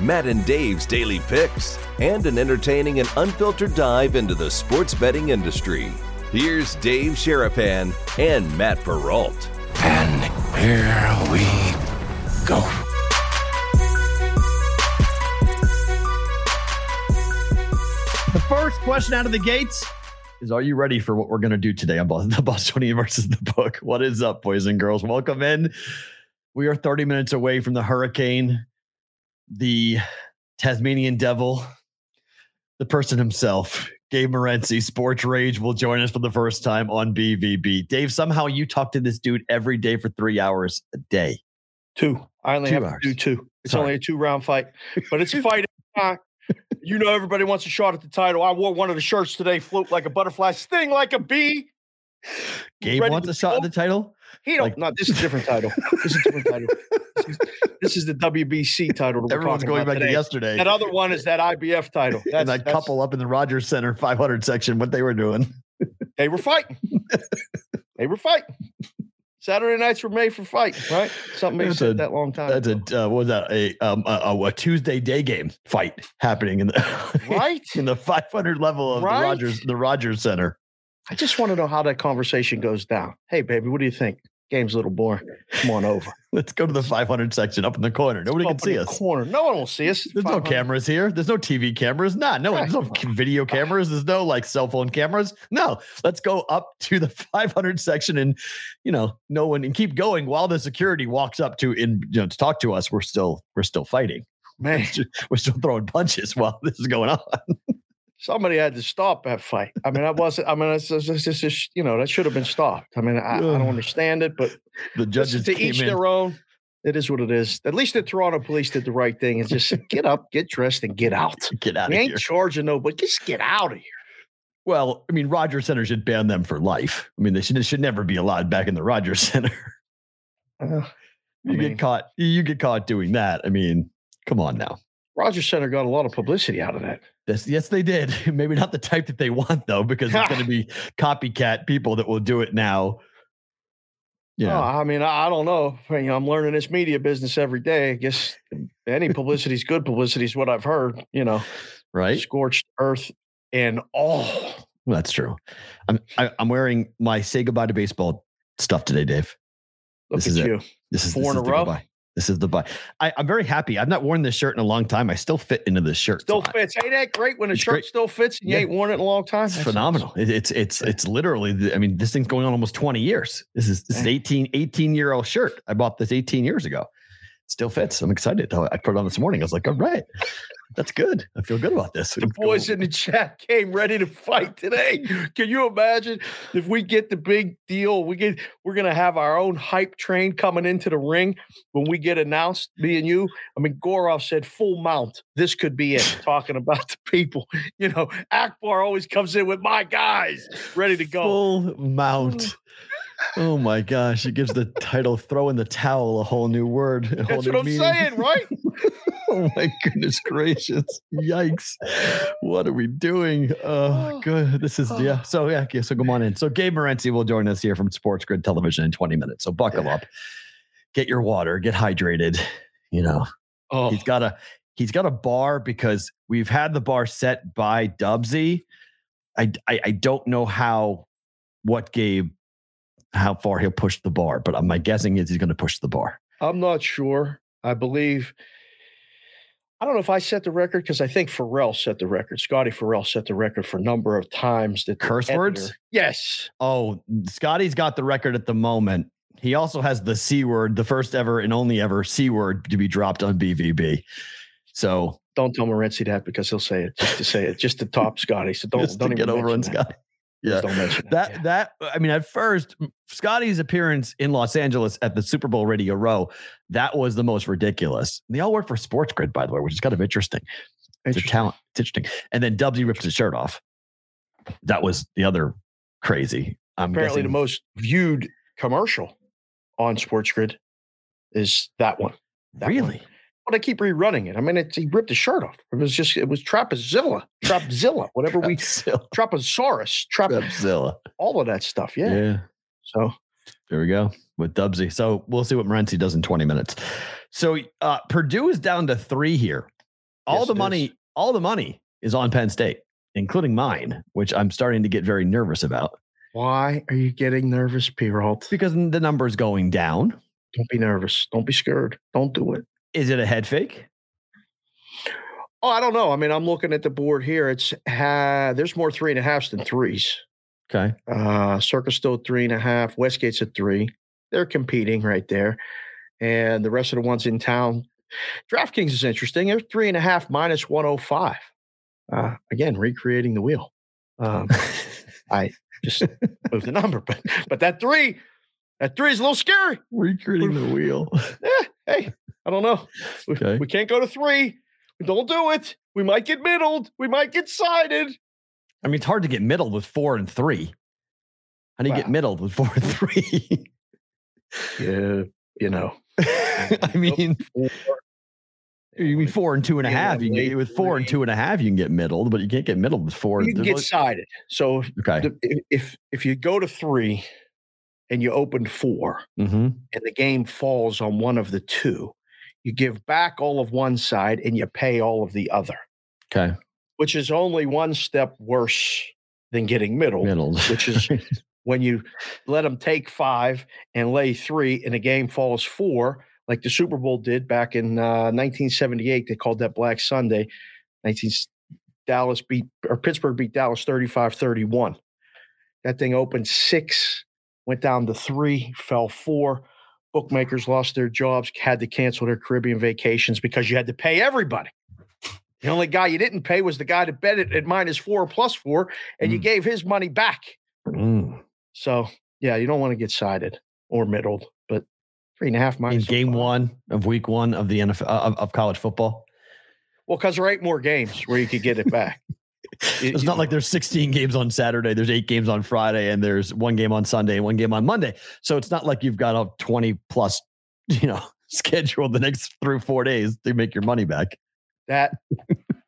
Matt and Dave's daily picks, and an entertaining and unfiltered dive into the sports betting industry. Here's Dave Sharapan and Matt Perrault. And here we go. The first question out of the gates is Are you ready for what we're going to do today on the Bostonian versus the book? What is up, boys and girls? Welcome in. We are 30 minutes away from the hurricane, the Tasmanian devil, the person himself, Gabe Morency, Sports Grid, will join us for the first time on BVB. Dave, somehow you talk to this dude every day for three hours a day. Two. I only Two have hours. to do two. It's Sorry. only a two round fight, but it's a fight. You know, everybody wants a shot at the title. I wore one of the shirts today, float like a butterfly, sting like a bee. Gabe Ready wants a shot at the title. He don't. Like- no, this is a different title. This is a different title. This is, this is the WBC title. Everyone's going back to yesterday. That other one is that IBF title. That's, and that couple up in the Rogers Center 500 section, what they were doing. They were fighting. they were fighting. Saturday nights were made for fight, right? Something That's said a- that long time. That's ago. a uh, what was that a um a, a Tuesday day game fight happening in the right. in the 500 level of Right? the Rogers the Rogers Center. I just want to know how that conversation goes down. Hey, baby, what do you think? Game's a little boring. Come on over. Let's go to the 500 section up in the corner. Nobody can see us. Corner. No one will see us. There's no cameras here. There's no TV cameras. Nah, no, there's no video cameras. There's no like cell phone cameras. No, let's go up to the 500 section and you know, no one and keep going while the security walks up to in you know to talk to us. We're still we're still fighting. Man, We're still throwing punches while this is going on. Somebody had to stop that fight. I mean, I wasn't. I mean, it's, just you know that should have been stopped. I mean, I, I don't understand it, but The judges to each in. their own. It is what it is. At least the Toronto police did the right thing and just said, get up, get dressed, and get out. Get out We ain't here. charging nobody. Just get out of here. Well, I mean, Rogers Center should ban them for life. I mean, they should, should never be allowed back in the Rogers Center. Uh, You mean- get caught. You get caught doing that. I mean, come on now. Rogers Center got a lot of publicity out of that. Yes, yes, they did. Maybe not the type that they want though, because it's going to be copycat people that will do it now. Oh, yeah, Oh, I mean, I, I don't know. I mean, I'm learning this media business every day. I guess any publicity is good publicity is what I've heard. You know, right. scorched earth and all. Well, that's true. I'm I, I'm wearing my say goodbye to baseball stuff today, Dave. Look This at is it. you. This is Four this in is a row? goodbye. This is the bye. I, I'm very happy. I've not worn this shirt in a long time. I still fit into this shirt. Still fits. Ain't that great when a It's shirt great. still fits and you Yeah. ain't worn it in a long time? It's That's phenomenal. It, it's it's it's literally. I mean, this thing's going on almost 20 years. This is this is 18 18 year old shirt. I bought this 18 years ago. Still fits. I'm excited. I put it on this morning. I was like, all right, that's good. I feel good about this. The boys in the chat came ready to fight today. Can you imagine if we get the big deal? We get we're gonna have our own hype train coming into the ring when we get announced. Me and you. I mean, Gorov said full mount. This could be it. Talking about the people. You know, Akbar always comes in with my guys ready to go. full mount. Oh my gosh! It gives the title "Throw in the Towel" a whole new word. A whole That's what I'm meaning. saying, right? oh my goodness gracious! Yikes! What are we doing? Oh, oh good. This is oh. yeah. So yeah. Okay, so come on in. So Gabe Morency will join us here from Sports Grid Television in 20 minutes. So buckle up, get your water, get hydrated. You know, Oh, he's got a he's got a bar because we've had the bar set by Dubsy. I, I I don't know how what Gabe how far he'll push the bar, but my guessing is he's going to push the bar. I'm not sure. I believe. I don't know if I set the record because I think Ferrall set the record. Scotty Ferrall set the record for number of times that the Curse words? Yes. Oh, Scotty's got the record at the moment. He also has the C word, the first ever and only ever C word to be dropped on BVB. So Don't tell Morency that because he'll say it just to say it, just to top Scotty. So don't don't to even get over on. Scotty. Yeah. Don't mention That yeah. that I mean, at first, Scotty's appearance in Los Angeles at the Super Bowl Radio Row, that was the most ridiculous. They all work for Sports Grid, by the way, which is kind of interesting. It's a talent. It's interesting. And then Dubsy rips his shirt off. That was the other crazy. I'm Apparently, the most viewed commercial on Sports Grid is that one. That one. But I keep rerunning it. I mean, it's, he ripped his shirt off. It was just, it was Trapezilla, Trapzilla, whatever we, Trapzilla. Trapezosaurus, Trap, Trapzilla. all of that stuff. Yeah. yeah. So There we go with Dubsy. So we'll see what Morency does in 20 minutes. So uh, Purdue is down to three here. All Yes, the money, is. all the money is on Penn State, including mine, which I'm starting to get very nervous about why are you getting nervous, P. Ralt? because the number is going down. Don't be nervous. Don't be scared. Don't do it. Is it a head fake? Oh, I don't know. I mean, I'm looking at the board here. It's ha- there's more three and a halfs than threes. Okay. Uh, Circa still three and a half. Westgate's at three. They're competing right there, and the rest of the ones in town. DraftKings is interesting. They're three and a half minus 105. Uh, again, recreating the wheel. Um, I just moved the number, but but that three, that three is a little scary. Recreating the wheel. Eh, hey, I don't know. We, Okay. we can't go to three. Don't do it. We might get middled. We might get sided. I mean, it's hard to get middled with four and three. How do you get middled with four and three? Yeah, you know. I mean, Four, you mean four and two and a half. You can get with four and two and a half, you can get middled, but you can't get middled with four. you can get only- sided. So okay. the- if- if you go to three and you open four Mm-hmm. and the game falls on one of the two, you give back all of one side and you pay all of the other, Okay. which is only one step worse than getting middle, Middled. which is when you let them take five and lay three and the game falls four, like the Super Bowl did back in uh, 1978. They called that Black Sunday. 19 Dallas beat or Pittsburgh beat Dallas 35 31. That thing opened six, went down to three, fell four. Bookmakers lost their jobs, had to cancel their Caribbean vacations because you had to pay everybody. The only guy you didn't pay was the guy that bet it at minus four or plus four, and you Mm. gave his money back. Mm. So yeah, you don't want to get sided or middled, but three and a half In minus game five. one of week one of the NFL of, of college football. Well, because there are eight more games where you could get it back. It- It's not like there's 16 games on Saturday, there's eight games on Friday, and there's one game on Sunday one game on Monday. So it's not like you've got a 20 plus, you know, schedule the next three or four days to make your money back. that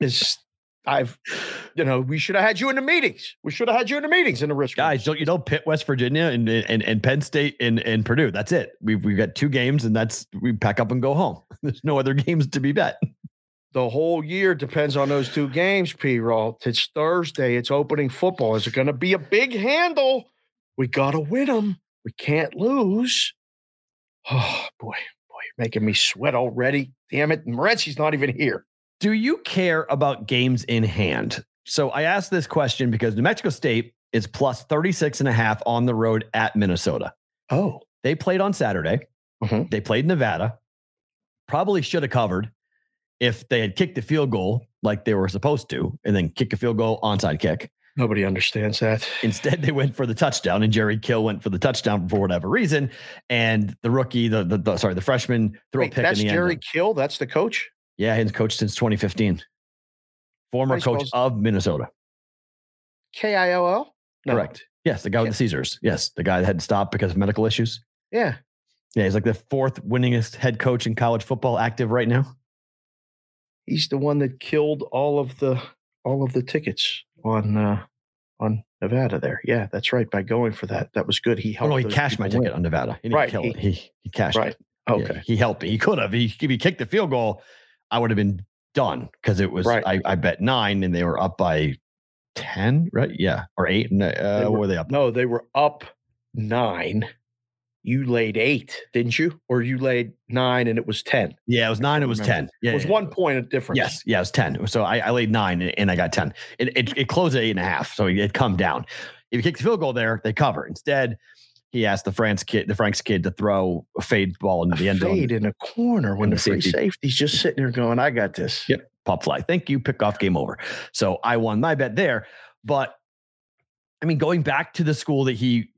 is I've you know, we should have had you in the meetings. We should have had you in the meetings in the risk. Guys, don't you know Pitt, West Virginia, and and, and Penn State and, and Purdue? That's it. We've we've got two games, and that's we pack up and go home. There's no other games to be bet. The whole year depends on those two games, P. Roll. It's Thursday. It's opening football. Is it going to be a big handle? We got to win them. We can't lose. Oh, boy. Boy, you're making me sweat already. Damn it. Morency's not even here. Do you care about games in hand? So I asked this question because New Mexico State is plus 36 and a half on the road at Minnesota. Oh. They played on Saturday. Mhm. They played Nevada. Probably should have covered if they had kicked the field goal like they were supposed to, and then kick a field goal onside kick. Nobody understands that. Instead, they went for the touchdown, and Jerry Kill went for the touchdown for whatever reason. And the rookie, the, the, the sorry, the freshman threw Wait, a pick that's in the Jerry end. Kill. That's the coach. Yeah, he's coached since 2015. Former How do you coach of Minnesota. K I O L. Correct. Yes, the guy with the Caesars. Yes, the guy that had to stop because of medical issues. Yeah. Yeah, he's like the fourth winningest head coach in college football active right now. He's the one that killed all of the all of the tickets on uh on Nevada there. Yeah, that's right. By going for that. That was good. He helped. Oh no, he cashed my people ticket on Nevada. He Right, he- it. He he cashed Right. it. Yeah, Okay. he helped me. He could have. He if he kicked the field goal, I would have been done because it was Right. I, I bet nine and they were up by ten, right? Yeah, or eight. And uh, They what were- were they up? No, they were up nine. You laid eight, didn't you? Or you laid nine and it was 10. Yeah, it was nine. It was ten. Yeah, it was yeah, one point of difference. Yes, yeah, it was ten. So I, I laid nine and, I got ten. It, it it closed at eight and a half, so it come down. If you kick the field goal there, they cover. Instead, he asked the France kid, the Franks kid, to throw a fade ball into A the end zone. fade in a corner when the the free safety. safety's just sitting there going, I got this. Yep. Pop fly. Thank you. Pick off. Game over. So I won my bet there. But I mean, going back to the school that he,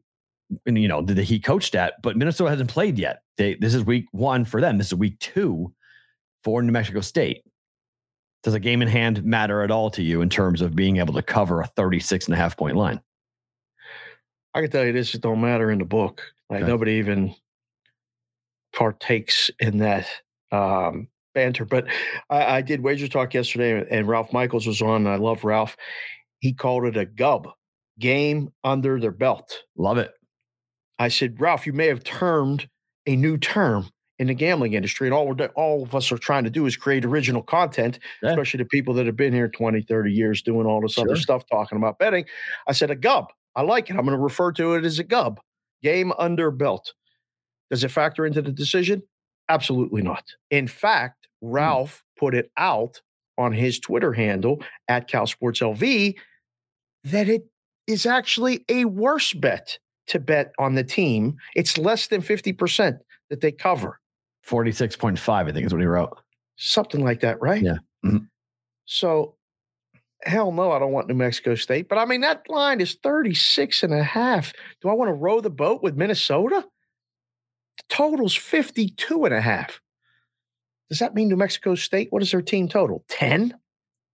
and, you know, that he coached at, but Minnesota hasn't played yet. They, this is week one for them. This is week two for New Mexico State. Does a game in hand matter at all to you in terms of being able to cover a 36 and a half point line? I can tell you this, it don't matter in the book. Like Okay. nobody even partakes in that um, banter. But I, I did wager talk yesterday, and Ralph Michaels was on. and I love Ralph. He called it a gub game under their belt. Love it. I said, Ralph, you may have termed a new term in the gambling industry, and all we're do- all of us are trying to do is create original content, Yeah. especially the people that have been here 20, 30 years doing all this other stuff, talking about betting. I said, a gub. I like it. I'm going to refer to it as a gub game under belt. Does it factor into the decision? Absolutely not. In fact, Hmm. Ralph put it out on his Twitter handle at Cal Sports LV that it is actually a worse bet to bet on the team. It's less than 50% that they cover. 46.5, I think is what he wrote. Something like that, right? Yeah. Mhm. So, hell no, I don't want New Mexico State. But I mean, that line is 36 and a half. Do I want to row the boat with Minnesota? The total's 52 and a half. Does that mean New Mexico State? What is their team total? 10?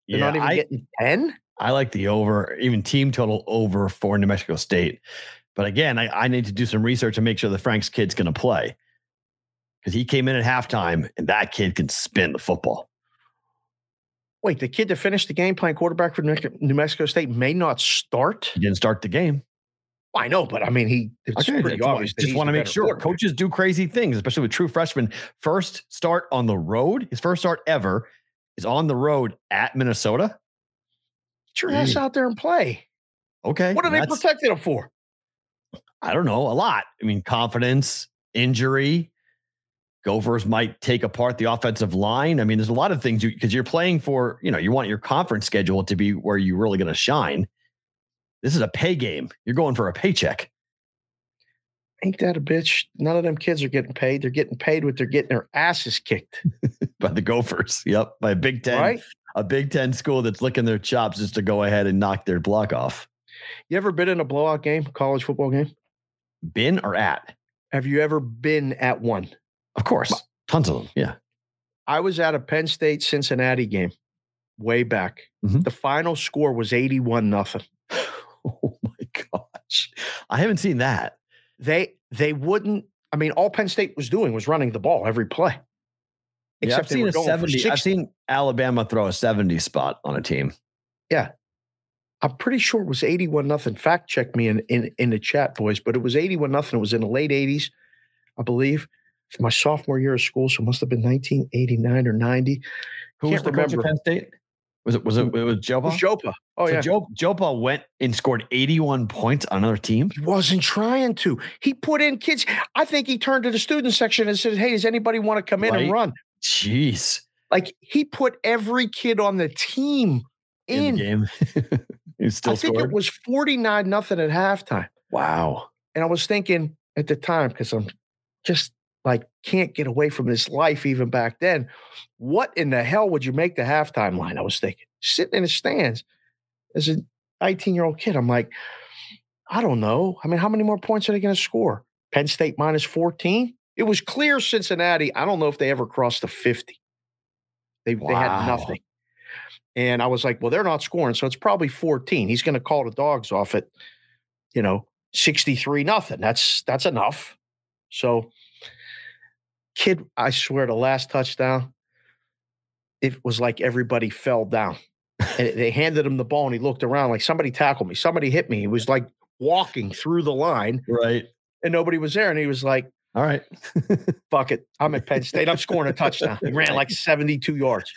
They're Yeah, not even I, getting 10? I like the over, even team total over for New Mexico State. But again, I, I need to do some research and make sure that Frank's kid's going to play because he came in at halftime and that kid can spin the football. Wait, the kid that finished the game playing quarterback for New Mexico State may not start? He didn't start the game. I know, but I mean, he it's Okay, pretty just obvious. Just want to make sure coaches do crazy things, especially with true freshmen. First start on the road, his first start ever is on the road at Minnesota. Get your ass out there and play. Okay. What are they protecting him for? I don't know, a lot. I mean, confidence, injury. Gophers might take apart the offensive line. I mean, there's a lot of things you because you're playing for, you know, you want your conference schedule to be where you're really going to shine. This is a pay game. You're going for a paycheck. Ain't that a bitch? None of them kids are getting paid. They're getting paid what they're getting their asses kicked. by the Gophers. Yep. By a Big Ten, Right? a Big Ten school that's licking their chops just to go ahead and knock their block off. You ever been in a blowout game, college football game? Been or at? Have you ever been at one? Of course. Tons of them. Yeah. I was at a Penn State Cincinnati game way back. Mhm. The final score was 81 nothing. Oh my gosh. I haven't seen that. They they wouldn't I mean all Penn State was doing was running the ball every play. Yeah, I've Except they seen a going 70. I've seen Alabama throw a 70 spot on a team. I'm pretty sure it was 81 nothing. Fact check me in, in in the chat, boys, but it was 81 nothing. It was in the late 80s, I believe. My sophomore year of school, so it must have been 1989 or 90. Who was Can't the coach remember. at Penn State? Was it was it, it was It JoePa? was JoePa. Oh, so yeah. Joe JoePa went and scored 81 points on another team. He wasn't trying to. He put in kids. I think he turned to the student section and said, Hey, does anybody want to come in Right. and run? Jeez. Like he put every kid on the team In, in. the game. still I think scored. it was 49 nothing at halftime. wow. And I was thinking at the time, because I'm just like can't get away from this life even back then. What in the hell would you make the halftime line? I was thinking, sitting in the stands as a 19 year old kid. I'm like, I don't know. I mean, how many more points are they going to score? Penn State minus 14? It was clear Cincinnati. I don't know if they ever crossed the 50. They, they had nothing. And I was like, well, they're not scoring. So it's probably 14. He's going to call the dogs off at, you know, 63 nothing. That's that's enough. So kid, I swear the last touchdown, it was like everybody fell down. and they handed him the ball and he looked around like somebody tackled me, somebody hit me. He was like walking through the line Right. and nobody was there. And he was like, All right. fuck it. I'm at Penn State. I'm scoring a touchdown. He ran like 72 yards.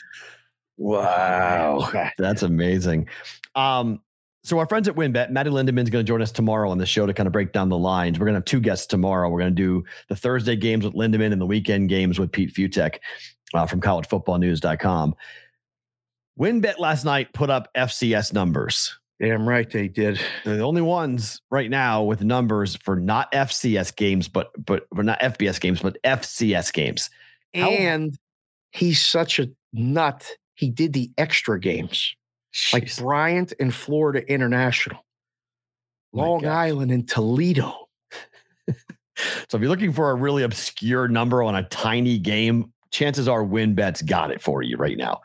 Wow. That's amazing. Um, so our friends at WinBet, Maddie Lindeman's going to join us tomorrow on the show to kind of break down the lines. We're going to have two guests tomorrow. We're going to do the Thursday games with Lindemann and the weekend games with Pete Fiutak uh, from collegefootballnews.com. WinBet last night put up FCS numbers. Damn right they did. They're the only ones right now with numbers for not FCS games, but but for not FBS games, but FCS games. How- And he's such a nut. He did the extra games like Bryant and Florida International. Long God. Island and Toledo. So if you're looking for a really obscure number on a tiny game, chances are WinBet's got it for you right now.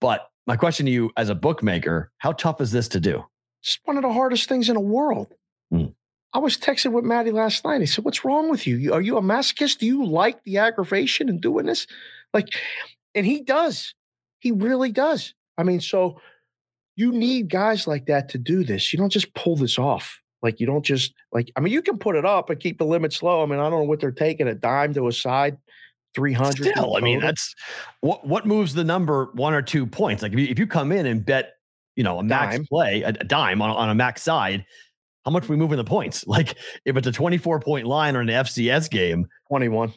But my question to you as a bookmaker, how tough is this to do? It's one of the hardest things in the world. Hmm. I was texting with Maddie last night. He said, What's wrong with you? You- Are you a masochist? Do you like the aggravation and doing this? Like, and he does. He really does. I mean, so you need guys like that to do this. You don't just pull this off. Like, you don't just, like, I mean, you can put it up and keep the limits low. I mean, I don't know what they're taking a dime to a side, 300. Still, I mean, that's what what moves the number one or two points. Like if you, if you come in and bet, you know, a max Dime. play, a, a dime on, on a max side, how much we moving the points? Like if it's a 24 point line or an FCS game, 21.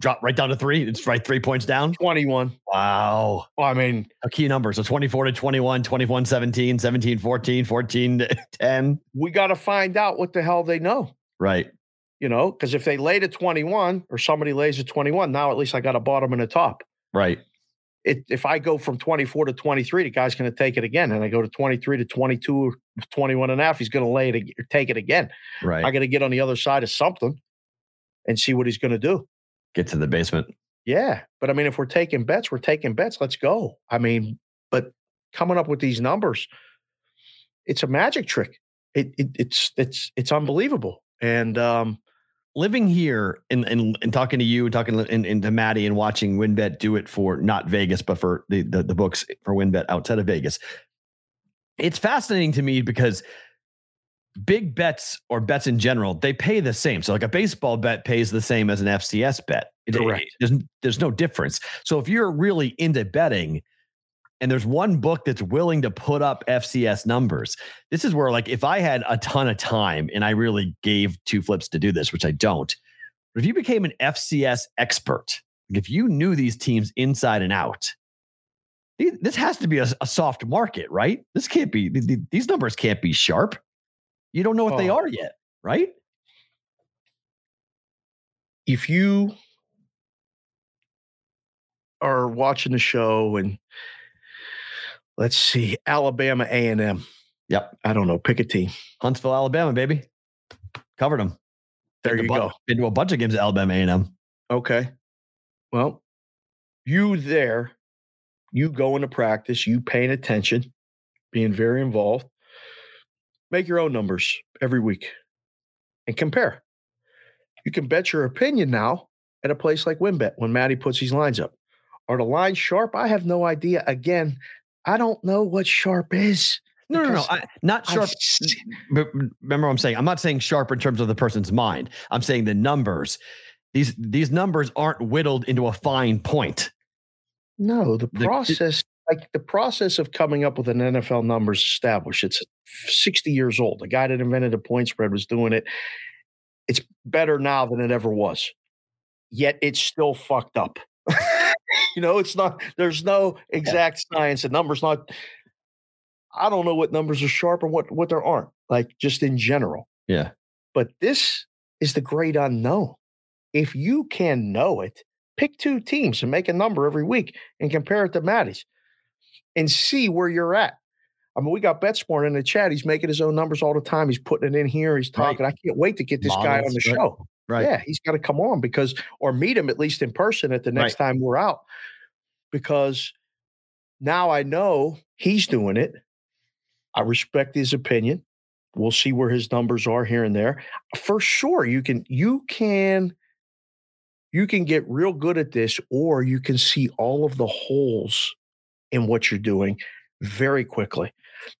Drop right down to three. It's right three points down. 21. Wow. Well, I mean, A key number. So 24 to 21, 21, 17, 17, 14, 14 to 10. we got to find out what the hell they know. Right. you know, because if they laid at 21 or somebody lays at 21, now at least I got a bottom and a top. Right. It, if I go from 24 to 23, the guy's going to take it again. And I go to 23 to 22 or 21 and a half, he's going to lay it, take it again. Right. I got to get on the other side of something and see what he's going to do. Get to the basement. Yeah. But I mean, if we're taking bets, we're taking bets. Let's go. I mean, but coming up with these numbers, it's a magic trick. It, it it's it's it's unbelievable. And um, living here and and, and talking to you, and talking and, and to Maddie, and watching WinBet do it for not Vegas, but for the, the the books for WinBet outside of Vegas. It's fascinating to me because big bets or bets in general they pay the same. So like a baseball bet pays the same as an FCS bet. It- it- there's there's no difference. So if you're really into betting. And there's one book that's willing to put up FCS numbers. This is where, like, if I had a ton of time and I really gave two flips to do this, which I don't, but if you became an FCS expert, if you knew these teams inside and out, this has to be a, a soft market, right? This can't be, th- th- these numbers can't be sharp. You don't know what they Oh. are yet, right? if you are watching the show and let's see alabama a&m Yep. i don't know pick a team Huntsville, Alabama, baby. Covered them. there you go Been to a bunch of games at Alabama A&M. okay well you there you go into practice you paying attention being very involved make your own numbers every week and compare you can bet your opinion now at a place like WinBet when Maddie puts these lines up. Are the lines sharp? I have no idea. Again, I don't know what sharp is. No, no, no. I, not I've sharp. But remember what I'm saying? I'm not saying sharp in terms of the person's mind. I'm saying the numbers. These these numbers aren't whittled into a fine point. No, The- process, like the process of coming up with an NFL numbers established, it's 60 years old. The guy that invented the point spread was doing it. It's better now than it ever was. Yet it's still fucked up. you know, it's not, there's no exact science and numbers not. I don't know what numbers are sharp and what what there aren't, like just in general. Yeah. But this is the great unknown. If you can know it, pick two teams and make a number every week and compare it to Maddie's and see where you're at. I mean, we got BetSmart in the chat. He's making his own numbers all the time. He's putting it in here. He's Right. talking. I can't wait to get this guy on the right. show. Right. Yeah, he's got to come on because, or meet him at least in person at the next time we're out, because now I know he's doing it. I respect his opinion. We'll see where his numbers are here and there. For sure, you can you can you can get real good at this, or you can see all of the holes in what you're doing very quickly,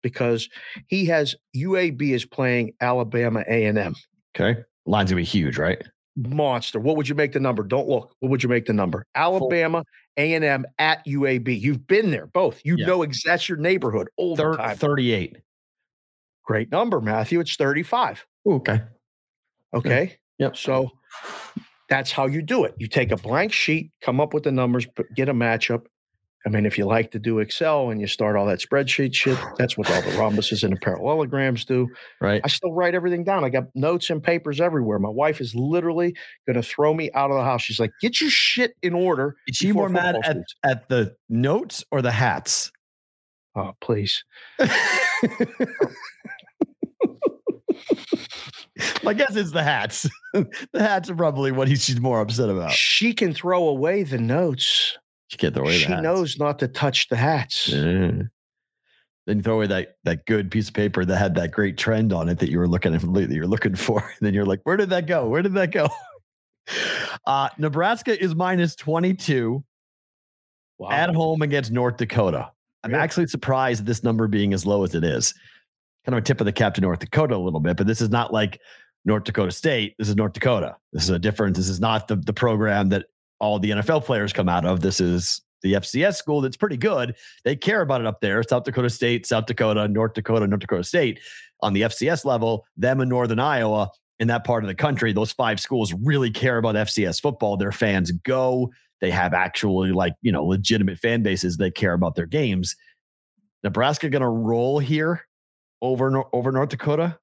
because he has UAB is playing Alabama A and M Okay. Line's gonna be huge, right? monster. What would you make the number? Don't look. What would you make the number? Alabama A and M at UAB. You've been there, both. You Yeah. know ex- that's your neighborhood all the Thir- time. 38. Great number, Matthew. It's thirty-five. Ooh, okay. Okay. Yep. So that's how you do it. You take a blank sheet, come up with the numbers, get a matchup. I mean, if you like to do Excel and you start all that spreadsheet shit, that's what all the rhombuses and the parallelograms do. Right. I still write everything down. I got notes and papers everywhere. My wife is literally going to throw me out of the house. She's like, "Get your shit in order." Is she more mad at, starts." at the notes or the hats? Oh, please. My guess is the hats. the hats are probably what he's she's more upset about. She can throw away the notes. She can't throw away She knows not to touch the hats. Yeah. Then you throw away that that good piece of paper that had that great trend on it that you were looking at, that you're looking for. And then you're like, where did that go? Where did that go? Uh, Nebraska is minus 22 Wow. at home against North Dakota. I'm Really? actually surprised at this number being as low as it is. Kind of a tip of the cap to North Dakota a little bit, but this is not like North Dakota State. This is North Dakota. This is a difference. This is not the, the program that all the NFL players come out of. This is the FCS school that's pretty good. They care about it up there. South Dakota State, South Dakota, North Dakota, North Dakota State. On the FCS level, them in Northern Iowa in that part of the country, those five schools really care about FCS football. Their fans go. They have actually like, you know, legitimate fan bases. They care about their games. Nebraska going to roll here over over North Dakota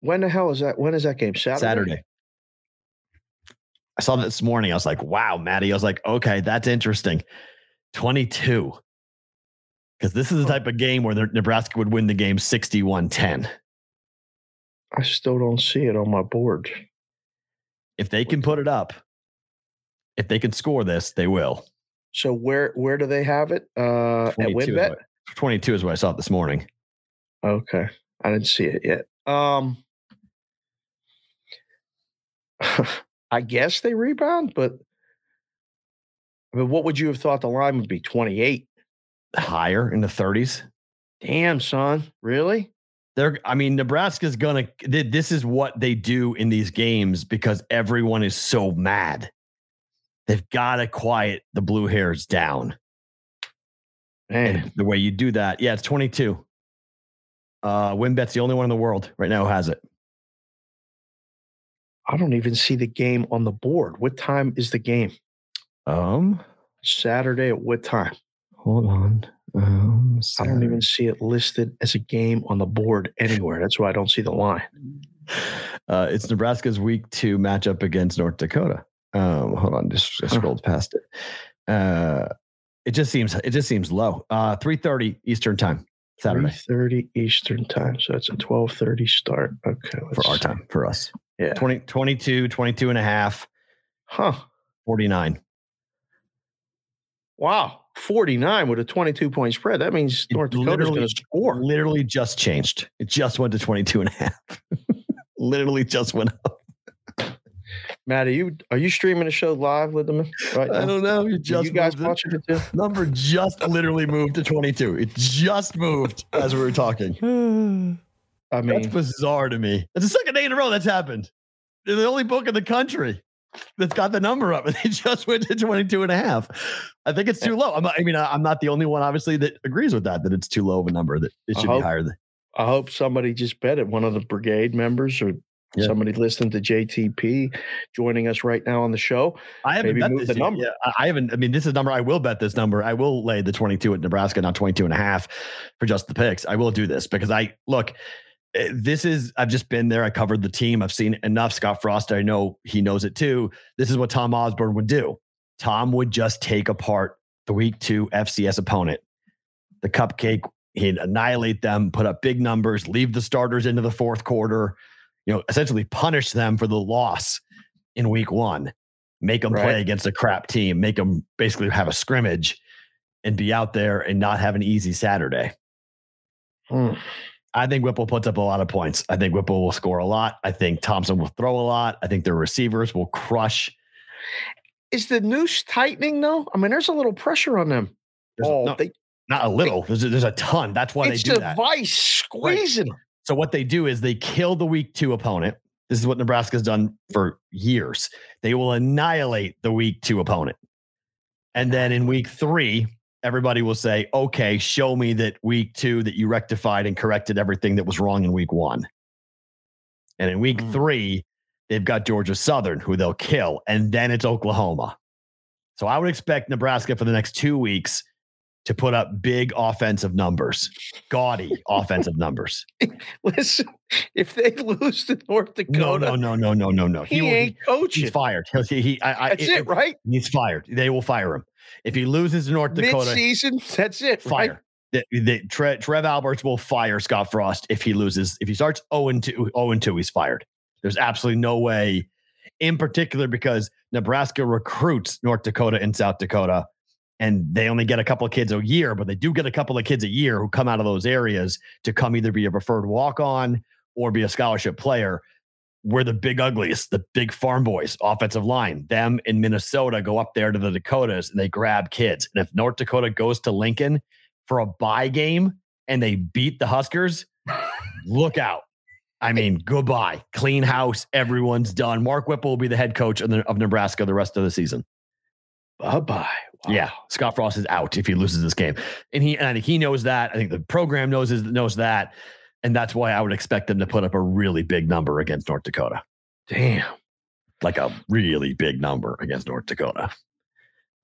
when the hell is that? When is that game? Saturday. Saturday. I saw that this morning. I was like, wow, Maddie. I was like, okay, that's interesting. 22. Because this is the type of game where Nebraska would win the game 61 10. I still don't see it on my board. If they can put it up, if they can score this, they will. So where where do they have it? Uh, at WinBet. 22 is what I saw this morning. Okay, I didn't see it yet. Um, I guess they rebound, but I mean, what would you have thought the line would be? Twenty eight. Higher in the 30s. Damn, son, really? They're, I mean, Nebraska's gonna. th- This is what they do in these games because everyone is so mad. They've got to quiet the blue hairs down. Man, And the way you do that, yeah, it's 22. Uh, WinBet's the only one in the world right now who has it. I don't even see the game on the board. What time is the game? Um, Saturday at what time? hold on. Um, I don't even see it listed as a game on the board anywhere. That's why I don't see the line. Uh, it's Nebraska's week two matchup against North Dakota. Um, hold on, just I scrolled past it. Uh, it just seems it just seems low. Uh, three thirty Eastern time Saturday thirty Eastern time. So that's a twelve thirty start. Okay, for our time for us. Yeah. 20, 22, 22 and a half, Huh. 49. Wow. 49 with a 22 point spread. That means North Dakota's going to score. Literally just changed. It just went to 22 and a half. literally just went up. Matt, are you are you streaming the show live, Lindemann? Right I don't know. You just you guys watching it too? Number just literally moved to 22. It just moved as we were talking. I mean, That's bizarre to me. It's the second day in a row that's happened. They're the only book in the country that's got the number up and they just went to 22 and a half. I think it's too eh. low. I'm not, I mean, I- I'm not the only one, obviously, that agrees with that, that it's too low of a number, that it I should be higher. Than, I hope somebody just bet it. One of the brigade members or Yeah. somebody listening to JTP joining us right now on the show. I haven't bet this the number. Yeah, I- I haven't. I mean, this is a number. I will bet this number. I will lay the 22 at Nebraska, not 22 and a half for just the picks. I will do this because I look, eh, this is, I've just been there. I covered the team. I've seen enough. Scott Frost, I know he knows it too. This is what Tom Osborne would do. Tom would just take apart the week two FCS opponent, the cupcake. He'd annihilate them, put up big numbers, leave the starters into the fourth quarter, you know, essentially punish them for the loss in week one make them Right. play against a crap team, make them basically have a scrimmage and be out there and not have an easy Saturday. Hmm. I think Whipple puts up a lot of points. I think Whipple will score a lot. I think Thompson will throw a lot. I think their receivers will crush. Is the noose tightening though? I mean, there's a little pressure on them. There's oh, no- they, not a little. There's a, there's a ton. That's why it's they do the that. vice squeezing them. So what they do is they kill the week two opponent. This is what Nebraska's done for years. They will annihilate the week two opponent. And then in week three, everybody will say, okay, show me that week two that you rectified and corrected everything that was wrong in week one. And in week Mm. three, they've got Georgia Southern, who they'll kill. And then it's Oklahoma. So I would expect Nebraska for the next two weeks to put up big offensive numbers, gaudy offensive numbers. Listen, if they lose to North Dakota, no, no, no, no, no, no. no. he, will- ain't coaching. he's fired. He'll, he, he, I, I, That's it, right? He's fired. They will fire him if he loses to North Dakota. season, that's it. Fire. Right? The, the, Tre, Trev Alberts will fire Scott Frost if he loses. If he starts 0 and 2, 0 and 2, he's fired. There's absolutely no way, in particular, because Nebraska recruits North Dakota and South Dakota, and they only get a couple of kids a year, but they do get a couple of kids a year who come out of those areas to come either be a preferred walk on or be a scholarship player. We're the big uglies, the big farm boys, offensive line. Them in Minnesota go up there to the Dakotas and they grab kids. And if North Dakota goes to Lincoln for a bye game and they beat the Huskers, look out. I mean, goodbye. Clean house. Everyone's done. Mark Whipple will be the head coach of, the, of Nebraska the rest of the season. Bye bye. Yeah, Scott Frost is out if he loses this game, and he and I think he knows that. I think the program knows is, knows that, and that's why I would expect them to put up a really big number against North Dakota, Damn. like a really big number against North Dakota.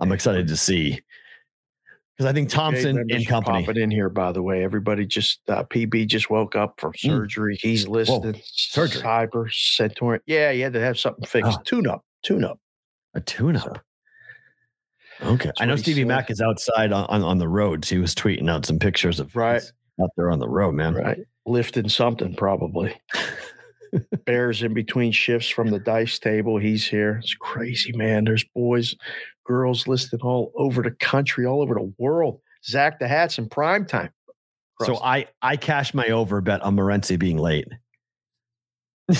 I'm excited to see because I think Thompson and company. Popping in here, by the way. Everybody just uh, PB just woke up from surgery. He's listed surgery? Cyber Centaur. Yeah, he had to have something fixed. Oh. Tune up. Tune up. A tune-up. Okay, I know Stevie said. Mack is outside on, on, on the roads. He was tweeting out some pictures of Right. out there on the road, man. Right. Lifting something probably. Bears in between shifts from the dice table. He's here. It's crazy, man. There's boys, girls listed all over the country, all over the world. Zach the Hats in prime time. So I I cashed my over bet on Morency being late. I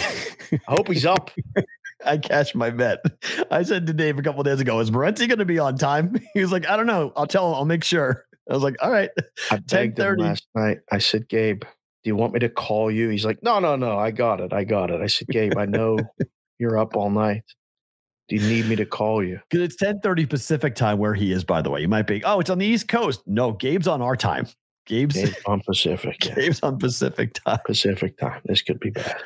hope he's up. I cashed my bet. I said to Dave a couple days ago, "Is Morency going to be on time?" He was like, "I don't know. I'll tell him. I'll make sure." I was like, "All right." I begged him 10:30. last night. I said, Gabe, do you want me to call you? He's like, No, no, no. I got it. I got it. I said, Gabe, I know you're up all night. Do you need me to call you? Because it's ten thirty Pacific time where he is. By the way, you might be. Oh, it's on the East Coast. No, Gabe's on our time. Gabe's Gabe on Pacific. yeah. Gabe's on Pacific time. Pacific time. This could be bad.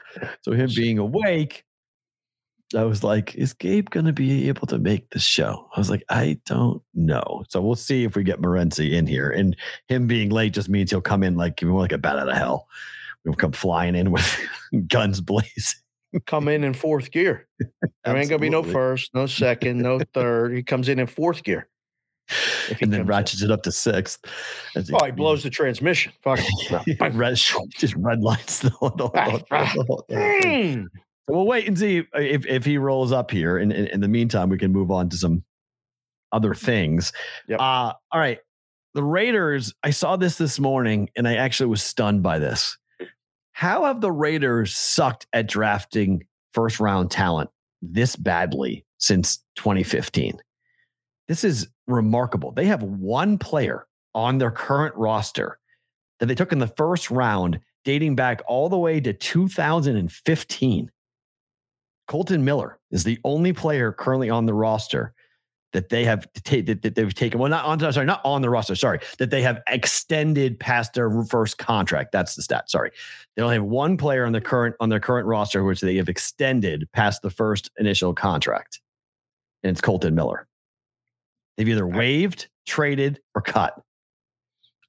So him being awake, I was like, is Gabe going to be able to make the show? I was like, I don't know. So we'll see if we get Morency in here. And him being late just means he'll come in like more like a bat out of hell. We'll come flying in with guns blazing. Come in in fourth gear. There ain't gonna be no first, no second, no third. He comes in in fourth gear. And then comes in. ratchets it up to sixth. As Oh, he blows the transmission. Fuck. just red lights. The whole, the whole- the whole- the whole thing. Mm. So we'll wait and see if, if he rolls up here. And in, in the meantime, we can move on to some other things. Yep. Uh, all right. The Raiders, I saw this this morning and I actually was stunned by this. How have the Raiders sucked at drafting first round talent this badly since 2015? This is remarkable. They have one player on their current roster that they took in the first round dating back all the way to 2015. Colton Miller is the only player currently on the roster that they have ta- that, that they've taken. Well, not on sorry, not on the roster. Sorry, that they have extended past their first contract. That's the stat. Sorry, they only have one player on the current on their current roster which they have extended past the first initial contract, and it's Colton Miller. They've either waived, traded, or cut.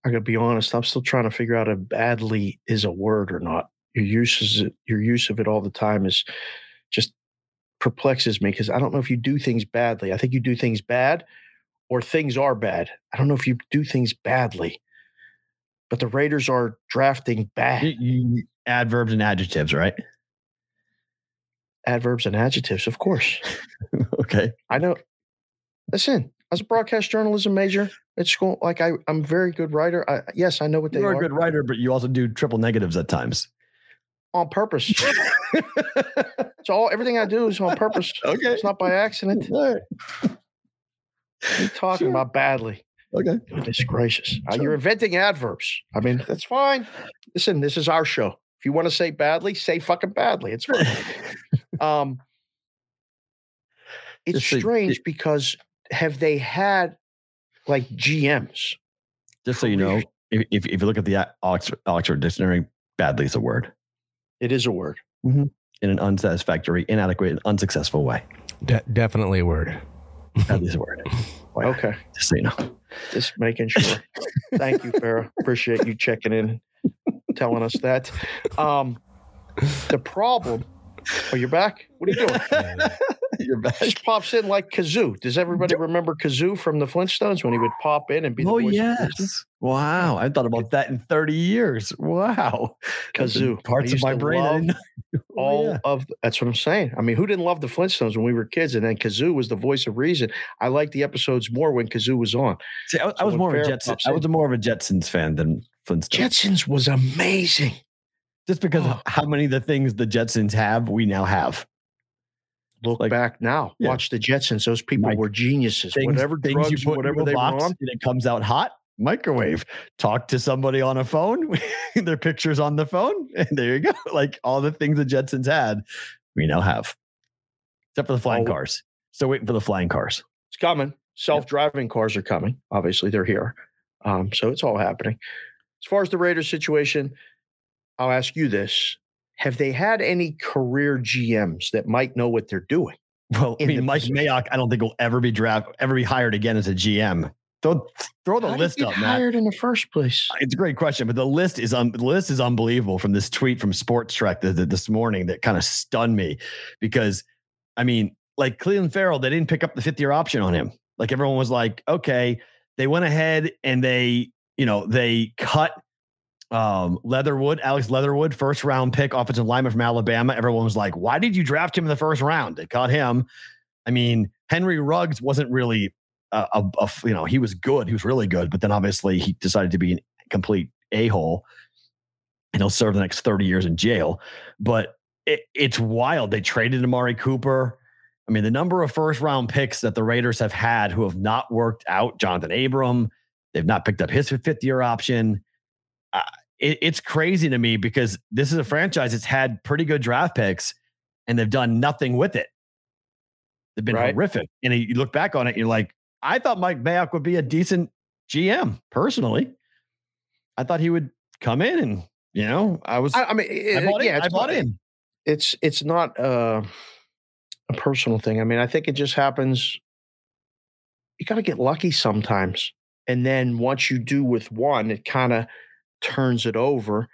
I gotta be honest. I'm still trying to figure out if badly is a word or not. Your use is your use of it all the time is just perplexes me because I don't know if you do things badly. I think you do things bad or things are bad. I don't know if you do things badly. But the Raiders are drafting bad You- you- adverbs and adjectives, right? adverbs and adjectives, of course. okay. I know. Listen, as a broadcast journalism major at school, like I, I'm a very good writer. I, yes, I know what they are. You're are a good writer, but you also do triple negatives at times. On purpose. so all everything I do is on purpose. Okay. It's not by accident. All right. What are talking Sure. about badly? Okay. Goodness gracious. Uh, You're inventing adverbs. I mean, that's fine. Listen, this is our show. If you want to say badly, say fucking badly. It's fine. um, it's Just so- strange because have they had like GMs? Just so you know, if, if, if you look at the Oxford, Oxford Dictionary, badly is a word It is a word. in an unsatisfactory, inadequate, and unsuccessful way. De- definitely a word. Badly is a word. Wow. Okay. Just so you know. Just making sure. Thank you, Farrah. Appreciate you checking in, telling us that. Um, the problem Oh, you're back. What are you doing? You're back. Just pops in like Gazoo. Does everybody remember Gazoo from the Flintstones when he would pop in and be the Oh voice of yes. Wow. I thought about that in 30 years. Wow. Gazoo. Parts of my brain. I love didn't know. Oh, all yeah. of that's what I'm saying. I mean, who didn't love the Flintstones when we were kids? And then Gazoo was the voice of reason. I liked the episodes more when Gazoo was on. See, I, I So was more of a Jetsons. I was more of a Jetsons fan than Flintstones. Jetsons was amazing. Just because Oh. of how many of the things the Jetsons have, we now have. Look Like- back now. Yeah. Watch the Jetsons. Those people Mike, were geniuses. Things, whatever things drugs, you put whatever in they were box on. and it comes out hot. Microwave. Talk to somebody on a phone. Their pictures on the phone. And there you go. Like all the things the Jetsons had, we now have. Except for the flying Oh. cars. Still waiting for the flying cars. It's coming. Self-driving cars are coming. Obviously, they're here. Um, so it's all happening. As far as the Raiders situation, I'll ask you this: Have they had any career GMs that might know what they're doing? Well, I mean, Mike position. Mayock, I don't think will ever be draft, ever be hired again as a GM. Throw, throw the How list get up, Matt. hired in the first place? It's a great question, but the list is un- the list is unbelievable from this tweet from Spotrac th- th- this morning that kind of stunned me because, I mean, like Clelin Ferrell, they didn't pick up the fifth year option on him. Like everyone was like, okay, they went ahead and they, you know, they cut um, Leatherwood, Alex Leatherwood, first round pick, offensive lineman from Alabama. Everyone was like, why did you draft him in the first round? They caught him. I mean, Henry Ruggs wasn't really a you know, he was good. He was really good, but then obviously he decided to be a complete a hole and he'll serve the next 30 years in jail. But it, it's wild. They traded Amari Cooper. I mean, the number of first round picks that the Raiders have had who have not worked out, Johnathan Abram, they've not picked up his fifth year option. It, it's crazy to me because this is a franchise that's had pretty good draft picks and they've done nothing with it. They've been Right. horrific. And you look back on it, you're like, I thought Mike Mayock would be a decent GM personally. I thought he would come in and, you know, I was, I, I, I mean, it- bought yeah, in. I it's bought not- in. It's it's not uh, a personal thing. I mean, I think it just happens. You got to get lucky sometimes, and then once you do with one, it kind of turns it over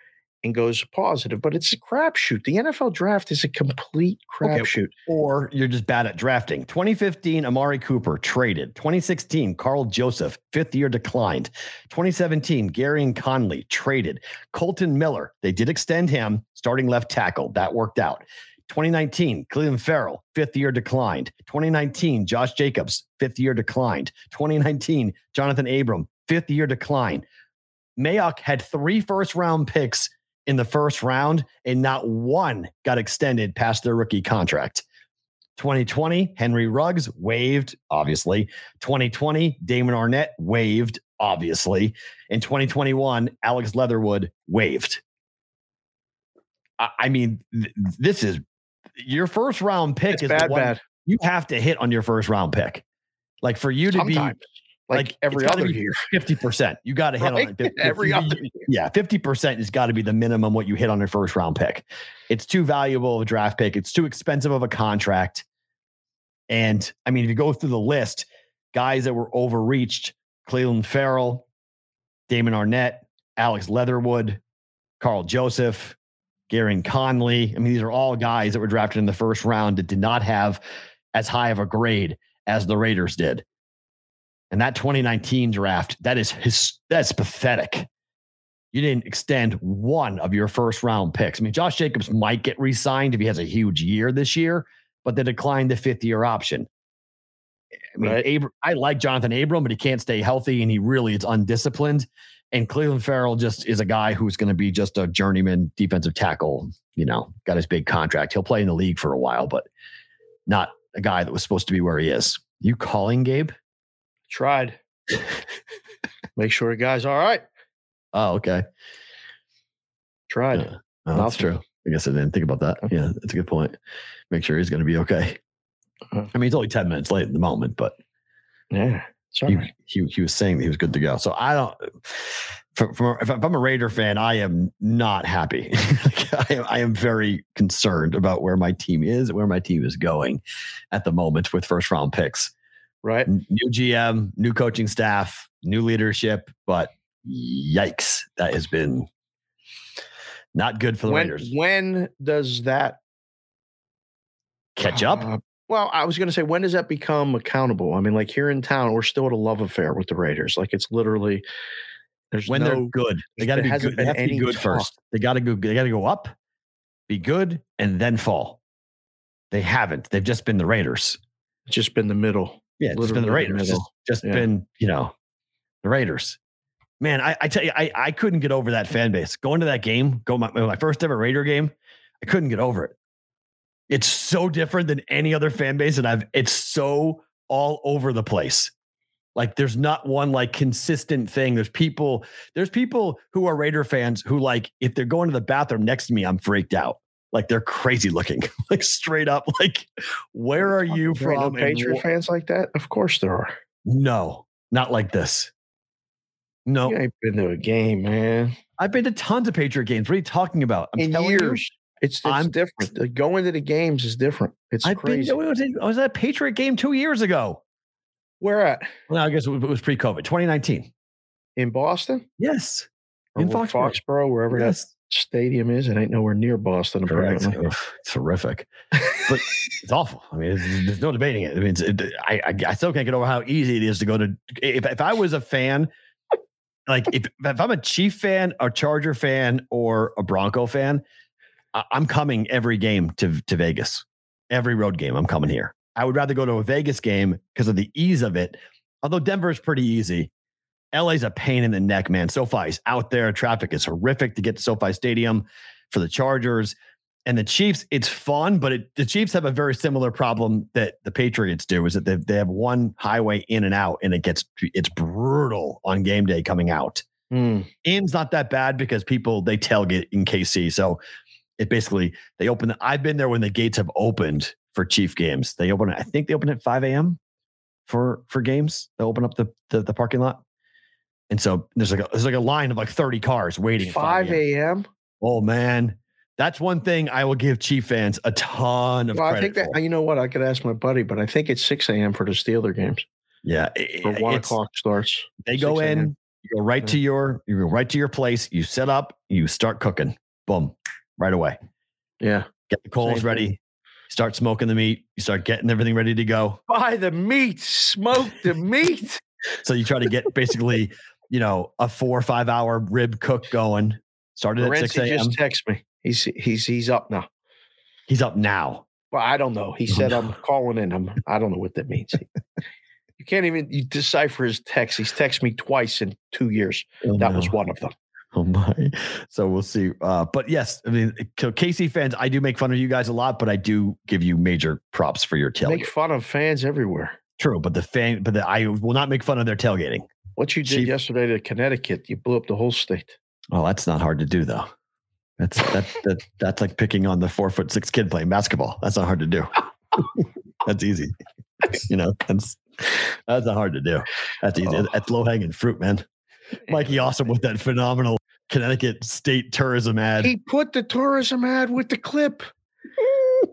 and goes positive. But it's a crapshoot. The NFL draft is a complete Okay, crapshoot. or you're just bad at drafting. 2015, Amari Cooper traded. 2016, Karl Joseph, fifth year declined. 2017, Gareon Conley traded. Kolton Miller, they did extend him, starting left tackle. That worked out. 2019, Clelin Ferrell, fifth year declined. 2019, Josh Jacobs, fifth year declined. 2019, Johnathan Abram, fifth year decline. Mayock had three first round picks in the first round, and not one got extended past their rookie contract. 2020, Henry Ruggs waived, obviously. 2020, Damon Arnette waived, obviously. In 2021, Alex Leatherwood waived. I, I mean, th- this is your first round pick It's is bad, the one bad. you have to hit on your first round pick. Like for you to be Sometimes, like, like, every other year. fifty percent. You got to hit Right? on it. 50 Every 50 other year. Yeah, fifty percent has got to be the minimum what you hit on your first round pick. It's too valuable of a draft pick. It's too expensive of a contract. And I mean, if you go through the list, guys that were overreached: Clelin Ferrell, Damon Arnette, Alex Leatherwood, Karl Joseph, Gareon Conley. I mean, these are all guys that were drafted in the first round that did not have as high of a grade as the Raiders did. And that 2019 draft, that is his, that's pathetic. You didn't extend one of your first round picks. I mean, Josh Jacobs might get re-signed if he has a huge year this year, but they declined the fifth year option. I mean, Right. Abr- I like Johnathan Abram, but he can't stay healthy and he really is undisciplined. And Clelin Ferrell just is a guy who's going to be just a journeyman defensive tackle. You know, got his big contract. He'll play in the league for a while, but not a guy that was supposed to be where he is. You calling Gabe? Tried. Make sure the guy's all right. Oh, okay. Tried. Yeah. Oh, that's true. I guess I didn't think about that. Yeah, that's a good point. Make sure he's going to be okay. Uh-huh. I mean, it's only 10 minutes late at the moment, but Yeah. He, right. he, he was saying that he was good to go. So I don't, from, from, if I'm a Raider fan, I am not happy. Like, I, am, I am very concerned about where my team is, where my team is going at the moment with first round picks. Right. New GM, new coaching staff, new leadership, but yikes, that has been not good for the When Raiders. when does that catch up. Uh, well, I was going to say, when does that become accountable? I mean, like here in town, we're still at a love affair with the Raiders. Like it's literally there's when no, they're good, they got to be good. They have to be good talk. first. They got to go. They got to go up, be good, and then fall. They haven't. They've just been the Raiders. It's just been the middle. Yeah, it's just been the Raiders. Just, just Yeah. been, you know, the Raiders. Man, I, I tell you, I, I couldn't get over that fan base. Going to that game, go my, my first ever Raider game, I couldn't get over it. It's so different than any other fan base, and I've it's so all over the place. Like there's not one like consistent thing. There's people, there's people who are Raider fans who like if they're going to the bathroom next to me, I'm freaked out. Like they're crazy looking, like straight up. Like, where are you There from? Patriot wh- fans like that? Of course there are. no, not like this. No, You ain't been to a game, man. I've been to tons of Patriot games. What are you talking about? I'm In telling you. It's, it's I'm- different. The- Going to the games is different. It's I've crazy. been. I was, I was at a Patriot game two years ago. Where at? Well, I guess it was pre-COVID, 2019. In Boston? Yes, Or in Foxborough. Foxborough, wherever that Yes, stadium is. It ain't nowhere near Boston, correct. apparently. Ugh, It's horrific, but it's awful. I mean, there's no debating it. I mean, it, I, I I still can't get over how easy it is to go to. If if I was a fan, like if if I'm a Chief fan, a Charger fan, or a Bronco fan, I- I'm coming every game to to Vegas. Every road game, I'm coming here. I would rather go to a Vegas game because of the ease of it. Although Denver is pretty easy. LA's a pain in the neck, man. SoFi's out there. Traffic is horrific to get to SoFi Stadium for the Chargers. And the Chiefs, it's fun, but it, the Chiefs have a very similar problem that the Patriots do is that they, they have one highway in and out, and it gets it's brutal on game day coming out. Hmm. In's not that bad because people they tailgate in KC. So it basically they open. I've been there when the gates have opened for Chief games. They open. I think they open at 5 a.m. for for games. They open up the the, the parking lot, and so there's like a, there's like a line of like 30 cars waiting. at 5 a.m. Oh man, that's one thing I will give Chief fans a ton of Well, I think that for. you know what I could ask my buddy, but I think it's 6 a.m. for the Steeler games. Yeah, Or it- one o'clock starts. They go in, you go right to your you go right to your place. You set up, you start cooking. Boom, right away. Yeah. Get the coals Same ready. Start smoking the meat. You start getting everything ready to go. Buy the meat, smoke the meat. So you try to get basically, you know, a four or five hour rib cook going. Started at six a.m. just text me. He's he's he's up now. He's up now. Well, I don't know. He Oh, said no. I'm calling in. I'm I don't know what that means. you can't even you decipher his text. He's texted me twice in two years. Oh, That was one of them. Oh my. So we'll see. Uh, but yes, I mean, so KC fans, I do make fun of you guys a lot, but I do give you major props for your tailgate. Make fun of fans everywhere. True, but the fan, but the, I will not make fun of their tailgating. What you did Chief- yesterday to Connecticut, you blew up the whole state. Well, that's not hard to do though. That's that that that's like picking on the four foot six kid playing basketball. That's not hard to do. that's easy. You know, that's that's not hard to do. That's easy. Oh. That's low hanging fruit, man. Mikey Awesome with that phenomenal Connecticut state tourism ad. He put the tourism ad with the clip.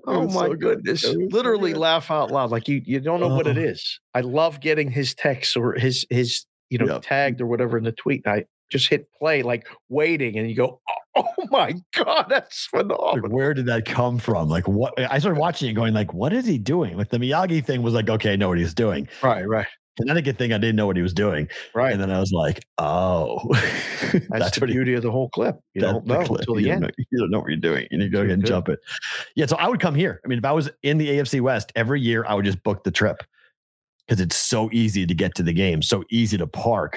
Oh my so goodness. So Literally good. laugh out loud. Like you you don't know what it Oh. I love getting his text or his his you know Yep. tagged or whatever in the tweet. And I just hit play like waiting and you go, Oh, oh my God, that's Like, phenomenal. where did that come from? Like, what? I started watching it, going like, "What is he doing?" Like the Miyagi thing was like, okay, I know what he's doing. Right, right, Connecticut thing, I didn't know what he was doing, right. and then I was like, "Oh, that's, the what he- beauty of the whole clip. You don't know clip. until the don't end. Know, you don't know what you're doing. You need to go ahead and jump it. Yeah, so I would come here. I mean, if I was in the AFC West every year, I would just book the trip because it's so easy to get to the game, so easy to park.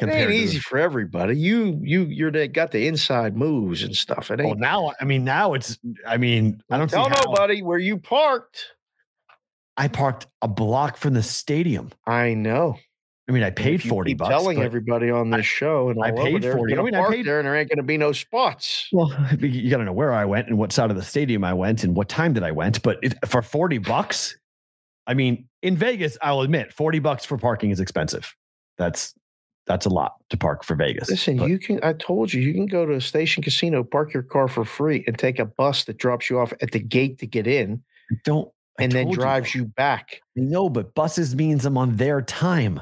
It ain't compared to the- easy for everybody. You you you're the, got the inside moves and stuff. It Well, ain't now I mean, now it's. I mean, I don't tell how- nobody where you parked. I parked a block from the stadium. I know. I mean, I paid forty bucks. telling everybody on this show and I paid they're 40. I mean, I paid- there and there ain't going to be no spots. Well, you got to know where I went and what side of the stadium I went and what time that I went. But it, for 40 bucks, I mean, in Vegas, I'll admit 40 bucks for parking is expensive. That's that's a lot to park for Vegas. Listen, But you can. I told you, you can go to a station casino, park your car for free, and take a bus that drops you off at the gate to get in, I don't I and then drives you back. You know, but buses means I'm on their time.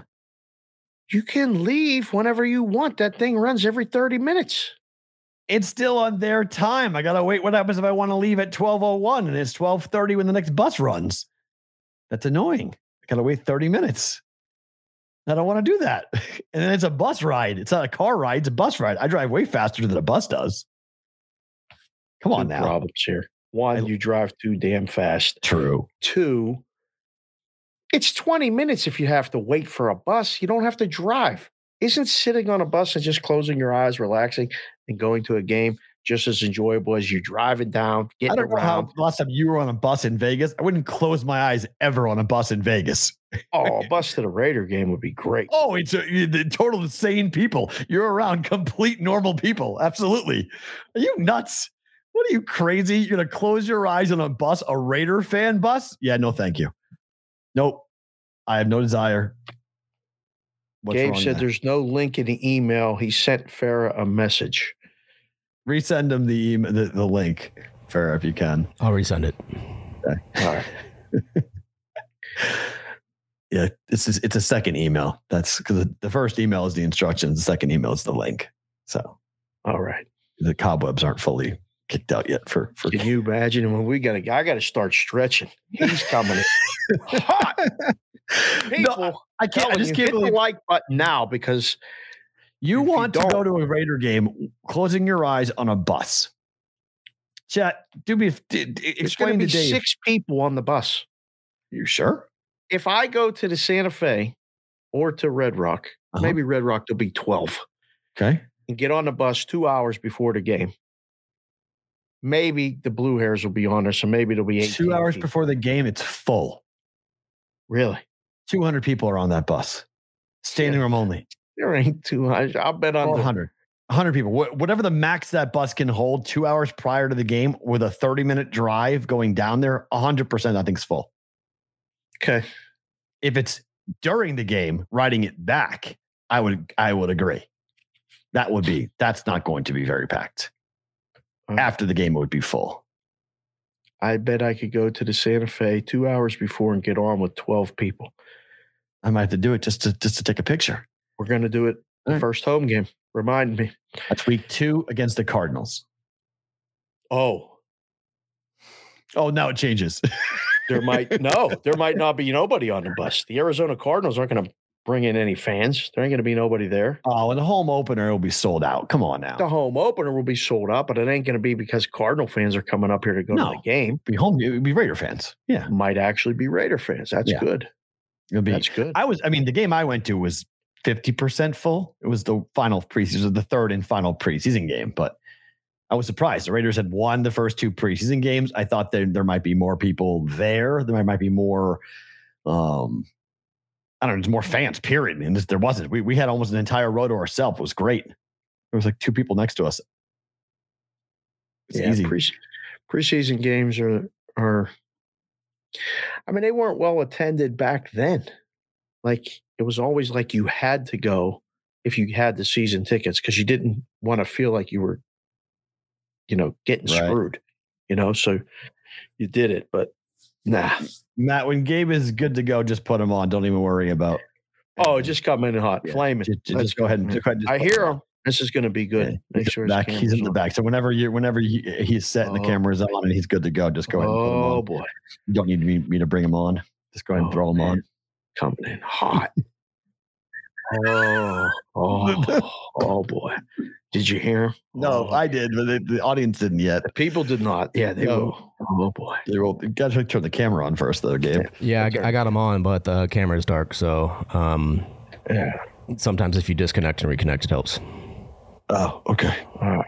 You can leave whenever you want. That thing runs every thirty minutes. it's still on their time. I gotta wait. What happens if I want to leave at 1201 and it's 1230 when the next bus runs? That's annoying. I gotta wait 30 minutes. I don't want to do that. And then it's a bus ride. It's not a car ride, it's a bus ride. I drive way faster than a bus does. Come on Two now. Problems here. One, I- you drive too damn fast. True. Two, it's 20 minutes if you have to wait for a bus. You don't have to drive. Isn't sitting on a bus and just closing your eyes, relaxing, and going to a game just as enjoyable as you driving down, I getting don't know how around? last time you were on a bus in Vegas. I wouldn't close my eyes ever on a bus in Vegas. Oh, a bus to the Raider game would be great. Oh, it's a, the total insane people. You're around complete normal people. Absolutely. Are you nuts? What are you crazy? You're gonna close your eyes on a bus, a Raider fan bus? Yeah, no, thank you. Nope. I have no desire. What's Gabe said there? there's no link in the email. He sent Farah a message. Resend them the email, the, the link, Farrah, if you can. I'll resend it. All right. Yeah, it's it's a second email. That's because the, the first email is the instructions. The second email is the link. So All right. the cobwebs aren't fully kicked out yet for for Can you imagine when we gotta I gotta start stretching? He's coming hot. People, No, I can't. I just you, can't hit the like button now because you if you want to go to a Raider game, closing your eyes on a bus. Chat, do me d- d- there's going explain to Dave. six people on the bus. You sure? If I go to the Santa Fe or to Red Rock, Uh-huh. maybe Red Rock there'll be twelve, Okay. and get on the bus two hours before the game. Maybe the Blue Hairs will be on there, so maybe it'll be 18 Two hours people. before the game, it's full. Really, 200 people are on that bus. Standing room only. There ain't two. I, I'll bet on the 100. 100 people. Wha- Whatever the max that bus can hold two hours prior to the game with a 30 minute drive going down there, 100% I think is full. Okay. If it's during the game, riding it back, I would I would agree. That would be that's not going to be very packed. Okay. After the game, it would be full. I bet I could go to the Santa Fe two hours before and get on with 12 people. I might have to do it just to just to take a picture. We're going to do it the Alright. first home game. Remind me. That's week two against the Cardinals. Oh, Oh, now it changes. there might no, there might not be nobody on the bus. The Arizona Cardinals aren't going to bring in any fans. There ain't going to be nobody there. oh, and the home opener will be sold out. Come on now. The home opener will be sold out, but it ain't going to be because Cardinal fans are coming up here to go No. to the game. be home. It would be Raider fans. Yeah, Might actually be Raider fans. That's Yeah. good. it'll be. That's good. I was. I mean, the game I went to was fifty percent full. It was the final preseason, the third and final preseason game. But I was surprised. The Raiders had won the first two preseason games. I thought there there might be more people there. There might be more. Um, I don't know. There's more fans. Period. And this, there wasn't. We we had almost an entire row to ourselves. It was great. There was like two people next to us. It's yeah, easy. Pre- preseason games are are. I mean, they weren't well attended back then. Like it was always like you had to go if you had the season tickets because you didn't want to feel like you were, you know, getting Right. screwed. You know, so you did it, but nah. Matt, when Gabe is good to go, just put him on. Don't even worry about. Oh, just come in hot, Yeah, flaming. Just, just go ahead and. just go ahead and just I hear him. This is going to be good. Yeah, Make sure back. He's in the on. back. So whenever you, whenever he, he's set and the Oh. camera's on and he's good to go, just go ahead and put him Oh on. boy, You don't need me, me to bring him on. Just go ahead and Oh, throw him man. on. Coming in hot. oh, oh, oh boy. Did you hear him? No, Oh, I did, but the, the audience didn't yet. the people did not. Yeah, they No. will. Oh boy. They will. Got to turn the camera on first, though, Gabe. Yeah, I, Okay. I got them on, but the camera is dark. So um, Yeah. sometimes if you disconnect and reconnect, it helps. Oh, okay. All right.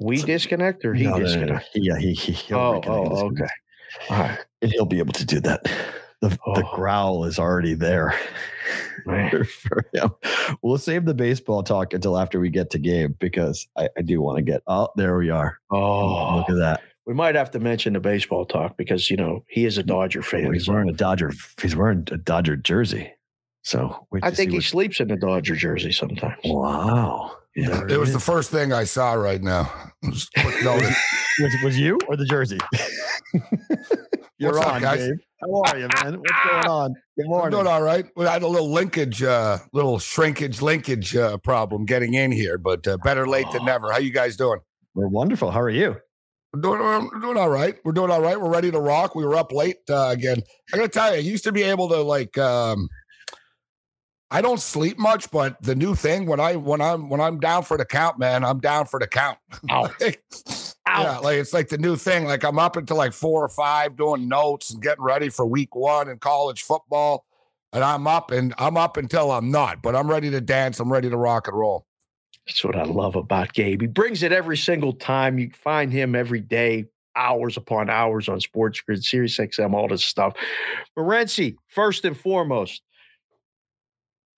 We disconnect or he No, no, no, no. disconnect? Yeah, he, he, he'll Oh, oh, okay. All right. And he'll be able to do that. The, the Oh. growl is already there for him. We'll save the baseball talk until after we get to Gabe because I, I do want to get. Oh, there we are. Oh, Look at oh. that. we might have to mention the baseball talk because you know he is a Dodger fan. he's wearing a Dodger. He's wearing a Dodger jersey. So I think he sleeps in a Dodger jersey sometimes. Wow. Yeah. It was the first thing I saw right now. Notice. was, was you or the jersey? You're What's up, on, guys? Gabe. How are you, man? What's going on? Good I'm morning. doing all right. We had a little linkage, uh, little shrinkage, linkage uh, problem getting in here, but uh, better late than never. How you guys doing? We're wonderful. How are you? We're doing, we're doing all right. We're doing all right. We're ready to rock. We were up late uh, again. I gotta tell you, I used to be able to like. um I don't sleep much, but the new thing when I when I'm when I'm down for the count, man, I'm down for the count. Out. Yeah, like it's like the new thing. Like I'm up until like four or five doing notes and getting ready for week one in college football. And I'm up and I'm up until I'm not, but I'm ready to dance. I'm ready to rock and roll. That's what I love about Gabe. He brings it every single time. You find him every day, hours upon hours on Sports Grid, Sirius XM, all this stuff. Morency, first and foremost,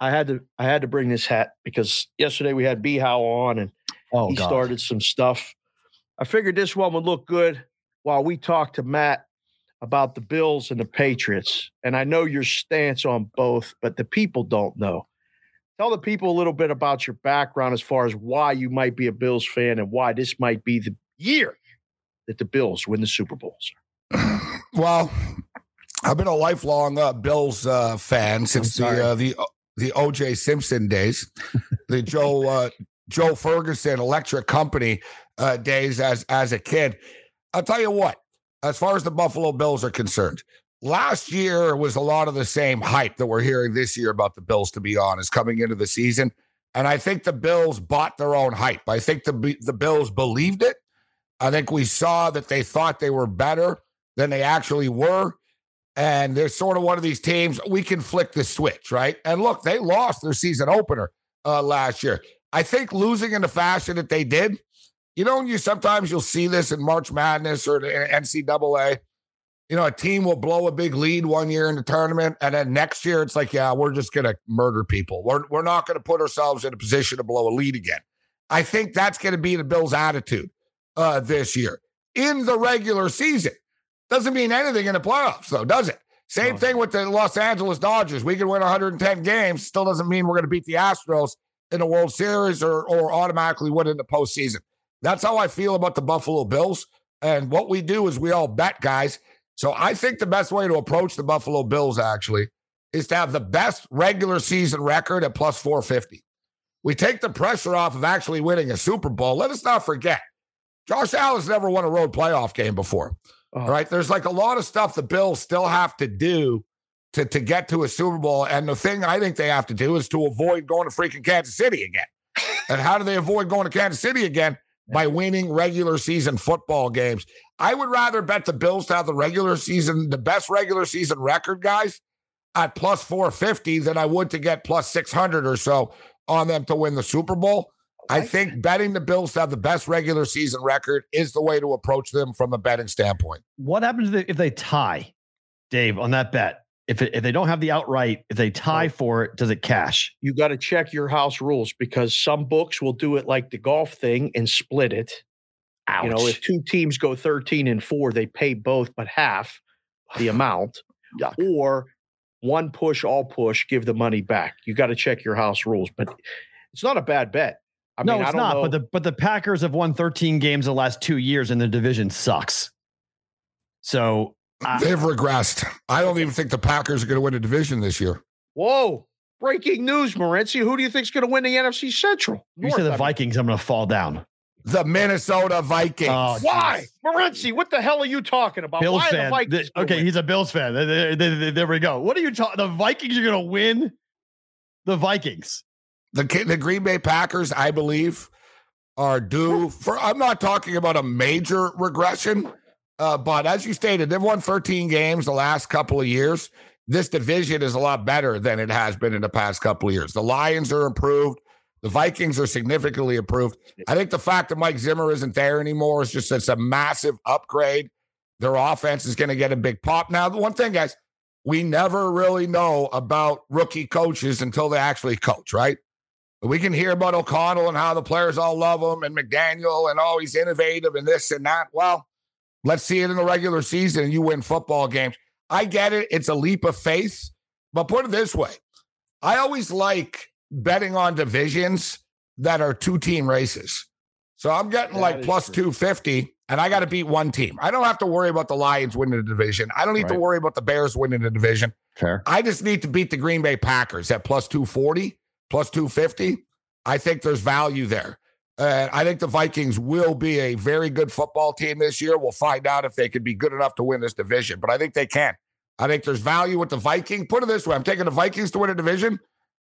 I had to I had to bring this hat because yesterday we had B How on and Oh, he God. started some stuff. I figured this one would look good while we talk to Matt about the Bills and the Patriots. And I know your stance on both, but the people don't know. Tell the people a little bit about your background as far as why you might be a Bills fan and why this might be the year that the Bills win the Super Bowls. Well, I've been a lifelong uh, Bills uh, fan since the uh, the the OJ Simpson days, the Joe uh, Joe Ferguson Electric Company uh, days as as a kid. I'll tell you what, as far as the Buffalo Bills are concerned, last year was a lot of the same hype that we're hearing this year about the Bills. To be honest, coming into the season, and I think the Bills bought their own hype. I think the the Bills believed it. I think we saw that they thought they were better than they actually were. And they're sort of one of these teams, we can flick the switch, right? And look, they lost their season opener uh, last year. I think losing in the fashion that they did, you know, you sometimes you'll see this in March Madness or the NCAA. You know, a team will blow a big lead one year in the tournament, and then next year it's like, yeah, we're just gonna murder people. We're we're not gonna put ourselves in a position to blow a lead again. I think that's gonna be the Bills' attitude uh, this year in the regular season. Doesn't mean anything in the playoffs, though, does it? Same No. thing with the Los Angeles Dodgers. We can win 110 games, still doesn't mean we're going to beat the Astros in the World Series or, or automatically win in the postseason. That's how I feel about the Buffalo Bills. And what we do is we all bet, guys. So I think the best way to approach the Buffalo Bills actually is to have the best regular season record at plus 450. We take the pressure off of actually winning a Super Bowl. Let us not forget, Josh Allen's never won a road playoff game before. Oh. Right. There's like a lot of stuff the Bills still have to do to, to get to a Super Bowl. And the thing I think they have to do is to avoid going to freaking Kansas City again. and how do they avoid going to Kansas City again? By winning regular season football games. I would rather bet the Bills to have the regular season, the best regular season record, guys, at plus 450 than I would to get plus 600 or so on them to win the Super Bowl. I think betting the Bills to have the best regular season record is the way to approach them from a betting standpoint. What happens if they tie, Dave, on that bet? If, it, if they don't have the outright, if they tie oh. for it, does it cash? You got to check your house rules because some books will do it like the golf thing and split it. Ouch. You know, if two teams go 13 and four, they pay both but half the amount. Yuck. Or one push, all push, give the money back. You got to check your house rules, but it's not a bad bet. I no, mean, it's I don't not. know. But the but the Packers have won 13 games the last two years, and the division sucks. So I- They've regressed. I don't even think the Packers are going to win a division this year. Whoa. Breaking news, Morency. Who do you think is going to win the NFC Central? you North, say I the mean. Vikings, I'm going to fall down. The Minnesota Vikings. Oh, Why? jeez. Morency, what the hell are you talking about? Bills Why are the fan. Vikings Th- okay, win? he's a Bills fan. There, there- there- there we go. What are you talking? The Vikings are going to win. The Vikings. The the Green Bay Packers, I believe, are due for. I'm not talking about a major regression, uh, but as you stated, they've won 13 games the last couple of years. This division is a lot better than it has been in the past couple of years. The Lions are improved. The Vikings are significantly improved. I think the fact that Mike Zimmer isn't there anymore is just it's a massive upgrade. Their offense is going to get a big pop. Now, the one thing, guys, we never really know about rookie coaches until they actually coach, right? We can hear about O'Connell and how the players all love him and McDaniel and oh, he's innovative and this and that. Well, let's see it in the regular season and you win football games. I get it. It's a leap of faith. But put it this way I always like betting on divisions that are two team races. So I'm getting That like plus true. 250 and I got to beat one team. I don't have to worry about the Lions winning the division. I don't need to worry about the Bears winning the division. Fair. I just need to beat the Green Bay Packers at plus 240, plus 250. I think there's value there. And I think the Vikings will be a very good football team this year. We'll find out if they could be good enough to win this division, but I think they can. I think there's value with the Vikings. Put it this way I'm taking the Vikings to win a division,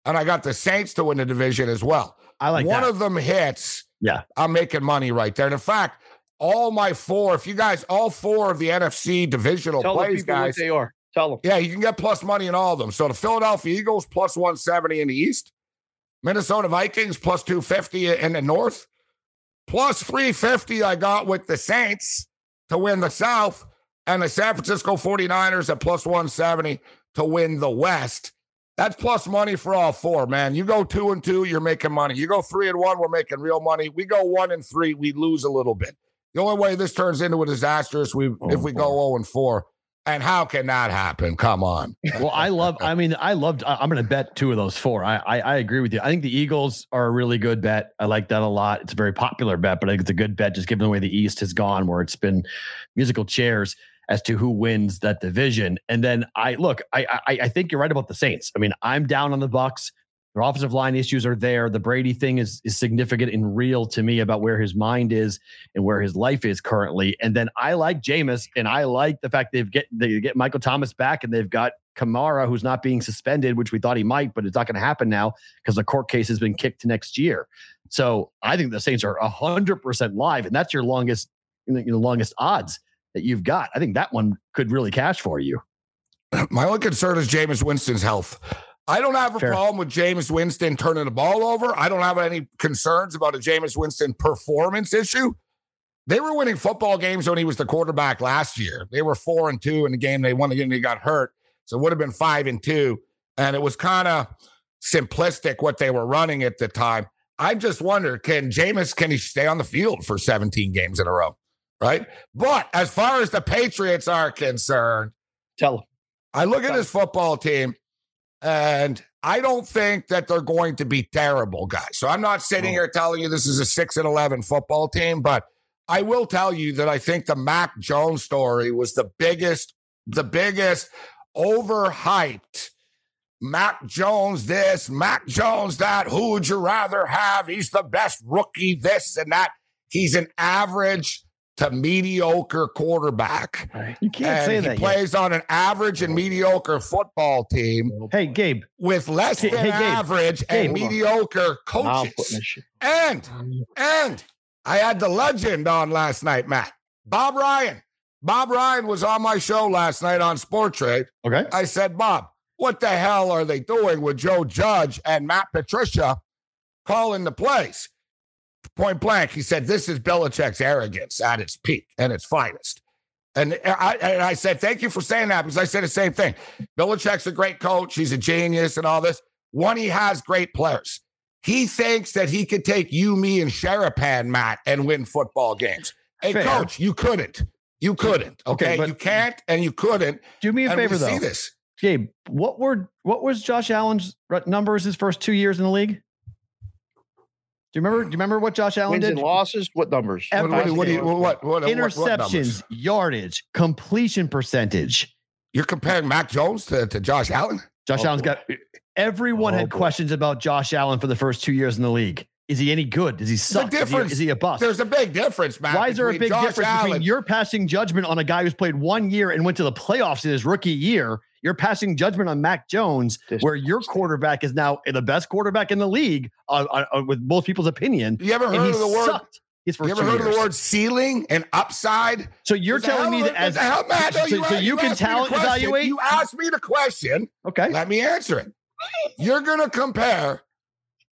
and I got the Saints to win a division as well. I like One that. of them hits, Yeah. I'm making money right there. And in fact, all my four, if you guys, all four of the NFC divisional Tell plays, guys, they are. Tell them. yeah, you can get plus money in all of them. So the Philadelphia Eagles plus 170 in the East, Minnesota Vikings plus 250 in the North, plus 350 I got with the Saints to win the South, and the San Francisco 49ers at plus 170 to win the West. That's plus money for all four, man. You go two and two, you're making money. You go three and one, we're making real money. We go one and three, we lose a little bit. The only way this turns into a disaster is we if oh, we go 0 and 4. And how can that happen? Come on. well, I love. I mean, I loved. I'm going to bet two of those four. I, I I agree with you. I think the Eagles are a really good bet. I like that a lot. It's a very popular bet, but I think it's a good bet just given the way the East has gone, where it's been musical chairs as to who wins that division. And then I look. I I, I think you're right about the Saints. I mean, I'm down on the Bucs. Their offensive line issues are there. The Brady thing is is significant and real to me about where his mind is and where his life is currently. And then I like Jameis, and I like the fact they've get they get Michael Thomas back, and they've got Kamara, who's not being suspended, which we thought he might, but it's not going to happen now because the court case has been kicked to next year. So I think the Saints are hundred percent live, and that's your longest, you know, your longest odds that you've got. I think that one could really cash for you. My only concern is Jameis Winston's health. I don't have a Fair. problem with Jameis Winston turning the ball over. I don't have any concerns about a Jameis Winston performance issue. They were winning football games when he was the quarterback last year. They were four and two in the game. They won the game. They got hurt. So it would have been five and two. And it was kind of simplistic what they were running at the time. I just wonder, can Jameis, can he stay on the field for 17 games in a row? Right. But as far as the Patriots are concerned, Tell them. I look at this football team and I don't think that they're going to be terrible, guys. So I'm not sitting here telling you this is a 6 and 11 football team, but I will tell you that I think the Mac Jones story was the biggest, the biggest overhyped. Mac Jones, this, Mac Jones, that. Who would you rather have? He's the best rookie, this and that. He's an average to mediocre quarterback You can't and say he that. yet. plays on an average and mediocre football team Hey, Gabe. with less than hey, Gabe. average and Gabe, mediocre Now I'm putting coaches. And and I had the legend on last night, Matt. Bob Ryan. Bob Ryan was on my show last night on Sports Grid. Okay. I said, Bob, what the hell are they doing with Joe Judge and Matt Patricia calling the plays? Point blank, he said, This is Belichick's arrogance at its peak and its finest. And I, and I said, Thank you for saying that because I said the same thing. Belichick's a great coach. He's a genius and all this. One, he has great players. He thinks that he could take you, me, and Sherapan, Matt, and win football games. Hey, Fair. coach, you couldn't. You couldn't. Okay, Okay. you can't and you couldn't. Do me a and favor though. see this. Gabe, what were what was Josh Allen's numbers his first two years in the league? Do you remember? Do you remember what Josh Allen Wins did? and losses. What numbers? Ev- What, what, what, what, what, what, what Interceptions, numbers? yardage, completion percentage. You're comparing Mac Jones to, to Josh Allen? Josh Oh, Allen's got everyone Oh, had boy. questions about Josh Allen for the first two years in the league. Is he any good? Does he suck? Is he- difference- Is he, a bust? There's a big difference, man. Why is there a big Josh difference Allen, between your passing judgment on a guy who's played one year and went to the playoffs in his rookie year? You're passing judgment on Mac Jones, This- where your quarterback is now the best quarterback in the league, uh, uh, uh, with most people's opinion. You ever heard he of the word? sucked his first You ever two heard of the word ceiling and upside? So you're What telling me that as the hell, Matt? No, so, so a- you can asked me the talent evaluate. You asked me the question. Okay, Let me answer it. You're going to compare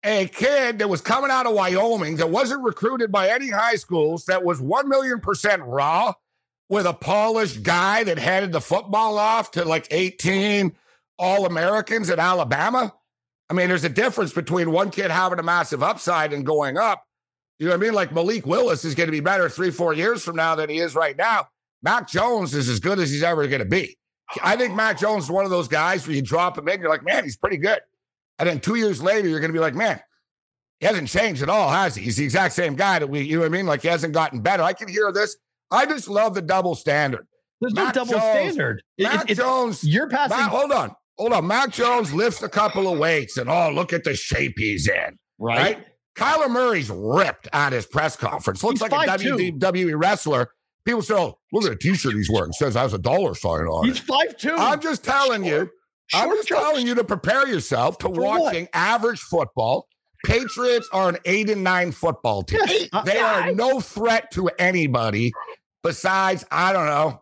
a kid that was coming out of Wyoming that wasn't recruited by any high schools that was 1 million percent raw with a polished guy that handed the football off to like 18 All Americans at Alabama. I mean, there's a difference between one kid having a massive upside and going up. You know what I mean? Like Malik Willis is going to be better three, four years from now than he is right now. Mac Jones is as good as he's ever going to be. I think Mac Jones is one of those guys where you drop him in, you're like, man, he's pretty good. And then two years later, you're going to be like, man, he hasn't changed at all, has he? He's the exact same guy that we, you know what I mean? Like he hasn't gotten better. I can hear this. I just love the double standard. There's Mac no double Jones- standard. Mac it- it's- Jones. you're passing. Mac, hold on, hold on. Mac Jones lifts a couple of weights, and oh, look at the shape he's in. right? Right? Kyler Murray's ripped at his press conference. Looks He's like a 5'2". WWE wrestler. People say, "Oh, look at the T-shirt he's wearing. It says has a dollar sign on He's it." five two. I'm just telling you. I'm just telling you to prepare yourself to For what? watching average football. Patriots are an eight and nine football team. Yes, uh, They are no threat to anybody besides, I don't know.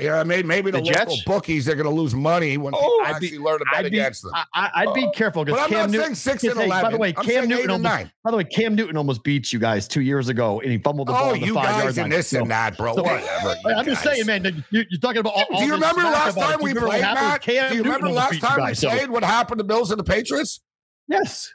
Yeah, maybe, maybe the, The local Jets? bookies are going to lose money when Oh, people I'd actually be- learn to bet I'd be, against them. I, I'd be careful because I'm Cam not Newton. saying six and eleven. by the way, I'm Cam Newton almost, nine. by the way, Cam Newton almost beat you guys two years ago, and he fumbled the oh, ball Oh, the you guys line. and this So- and that, bro. so- Whatever. I'm just saying, man. that You, you're talking about all, all Do you this remember last time we you played? Matt? Do you remember last time we played? What happened to Bills and the Patriots? Yes.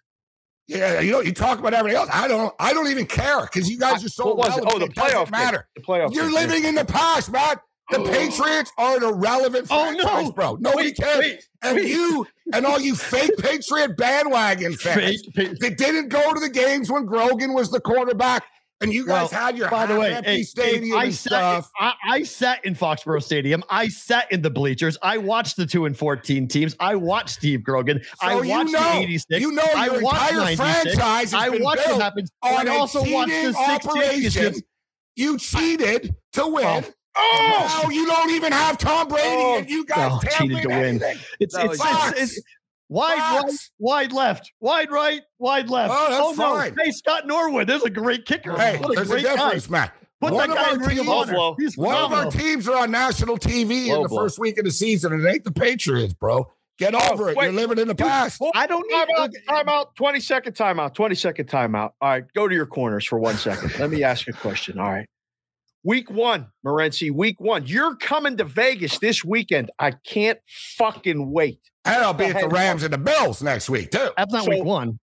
Yeah, you know, you talk about everything else. I don't. I don't even care because you guys are so What was it? Oh, the playoff matter. The playoff. You're game. living in the past, man. The oh. Patriots are an irrelevant Oh, franchise, no. bro. Nobody Wait, cares. wait, and wait. you and all you fake Patriot bandwagon fans fake. that didn't go to the games when Grogan was the quarterback, and you guys Well, had your By the way, empty hey, stadium I and sat, stuff. I, I sat in Foxborough Stadium. I sat in the bleachers. I watched the two and fourteen teams. I watched Steve Grogan. I watched you know, the eighty-six. you know I your watched entire 96. franchise I watched what happens. on I a also watched the cheating six operation. championships. You cheated to oh. win. Oh, Now you don't even have Tom Brady, Oh, and you guys no, cheated win to win. It's That it's, it's, it's wide right, wide left, wide right, wide left. Oh, that's oh, no! fine. Hey, Scott Norwood, there's a great kicker. Hey, what a there's a great guy. difference, man. Put One that of guy our in Ring of teams- Honor. One of our teams are on national TV in the blow. first week of the season, and it ain't the Patriots, bro. Get oh, over it. wait. You're living in the past. I don't Time need out, time out, 20 second timeout, 20 second timeout. All right, go to your corners for one second. Let me ask you a question. All right. Week one, Morency, week one. You're coming to Vegas this weekend. I can't fucking wait. And I'll be at the. Rams and the Bills next week, too. That's not So- week one.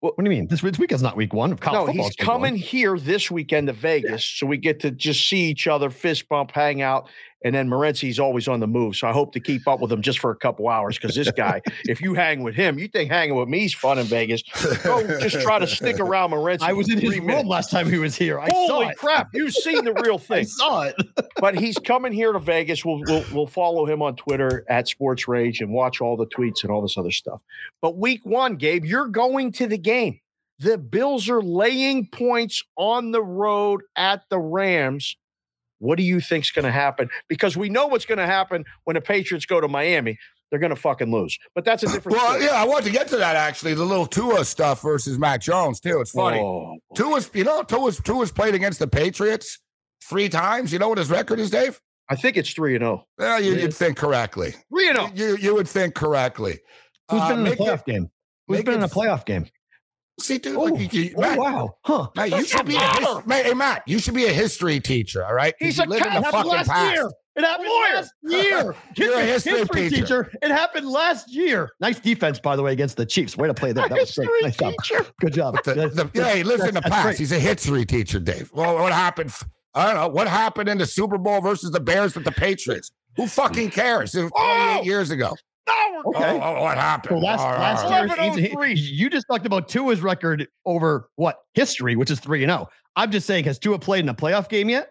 What, what do you mean? This, this weekend's not week one of college No, football. he's coming here this weekend to Vegas, so we get to just see each other, fist bump, hang out, and then Morency's always on the move. So I hope to keep up with him just for a couple hours because this guy, if you hang with him, you think hanging with me is fun in Vegas. Go just try to stick around Morency. I was in his room last time he was here. I saw Holy it. crap! You've seen the real I thing. saw it. but he's coming here to Vegas. We'll, we'll we'll follow him on Twitter at Sports Rage and watch all the tweets and all this other stuff. But week one, Gabe, you're going to the game. The Bills are laying points on the road at the Rams. What do you think's going to happen? Because we know what's going to happen when the Patriots go to Miami. They're going to fucking lose. But that's a different. Well, story. yeah, I want to get to that actually. The little Tua stuff versus Mac Jones, too. It's funny. Oh, Tua's, you know, Tua's, Tua's played against the Patriots three times. You know what his record is, Dave? I think it's three and zero. Well, you, you'd think correctly. Three and zero. You, you would think correctly. Who's Uh, been in the make it- playoff game? Who's been in it a playoff game? See, dude, Oh, like, you, you, oh, wow. Huh. Matt, you should be a a his. Matt, hey, Matt, you should be a history teacher, All right, He's you a live in the It happened fucking last past. year. It happened Lawyer. last year. You're a history teacher. It happened last year. Nice defense, by the way, against the Chiefs. Way to play there. That was great. Nice job. Good job. The, That's- the, yeah, he lives in the past. great. He's a history teacher, Dave. Well, what happened? I don't know. What happened in the Super Bowl versus the Bears with the Patriots? Who fucking cares? It was 28 Oh! years ago. No, Okay. Oh, oh, what happened? So last, last all year, 11-03. you just talked about Tua's record over what history, which is three and zero. I'm just saying, has Tua played in a playoff game yet?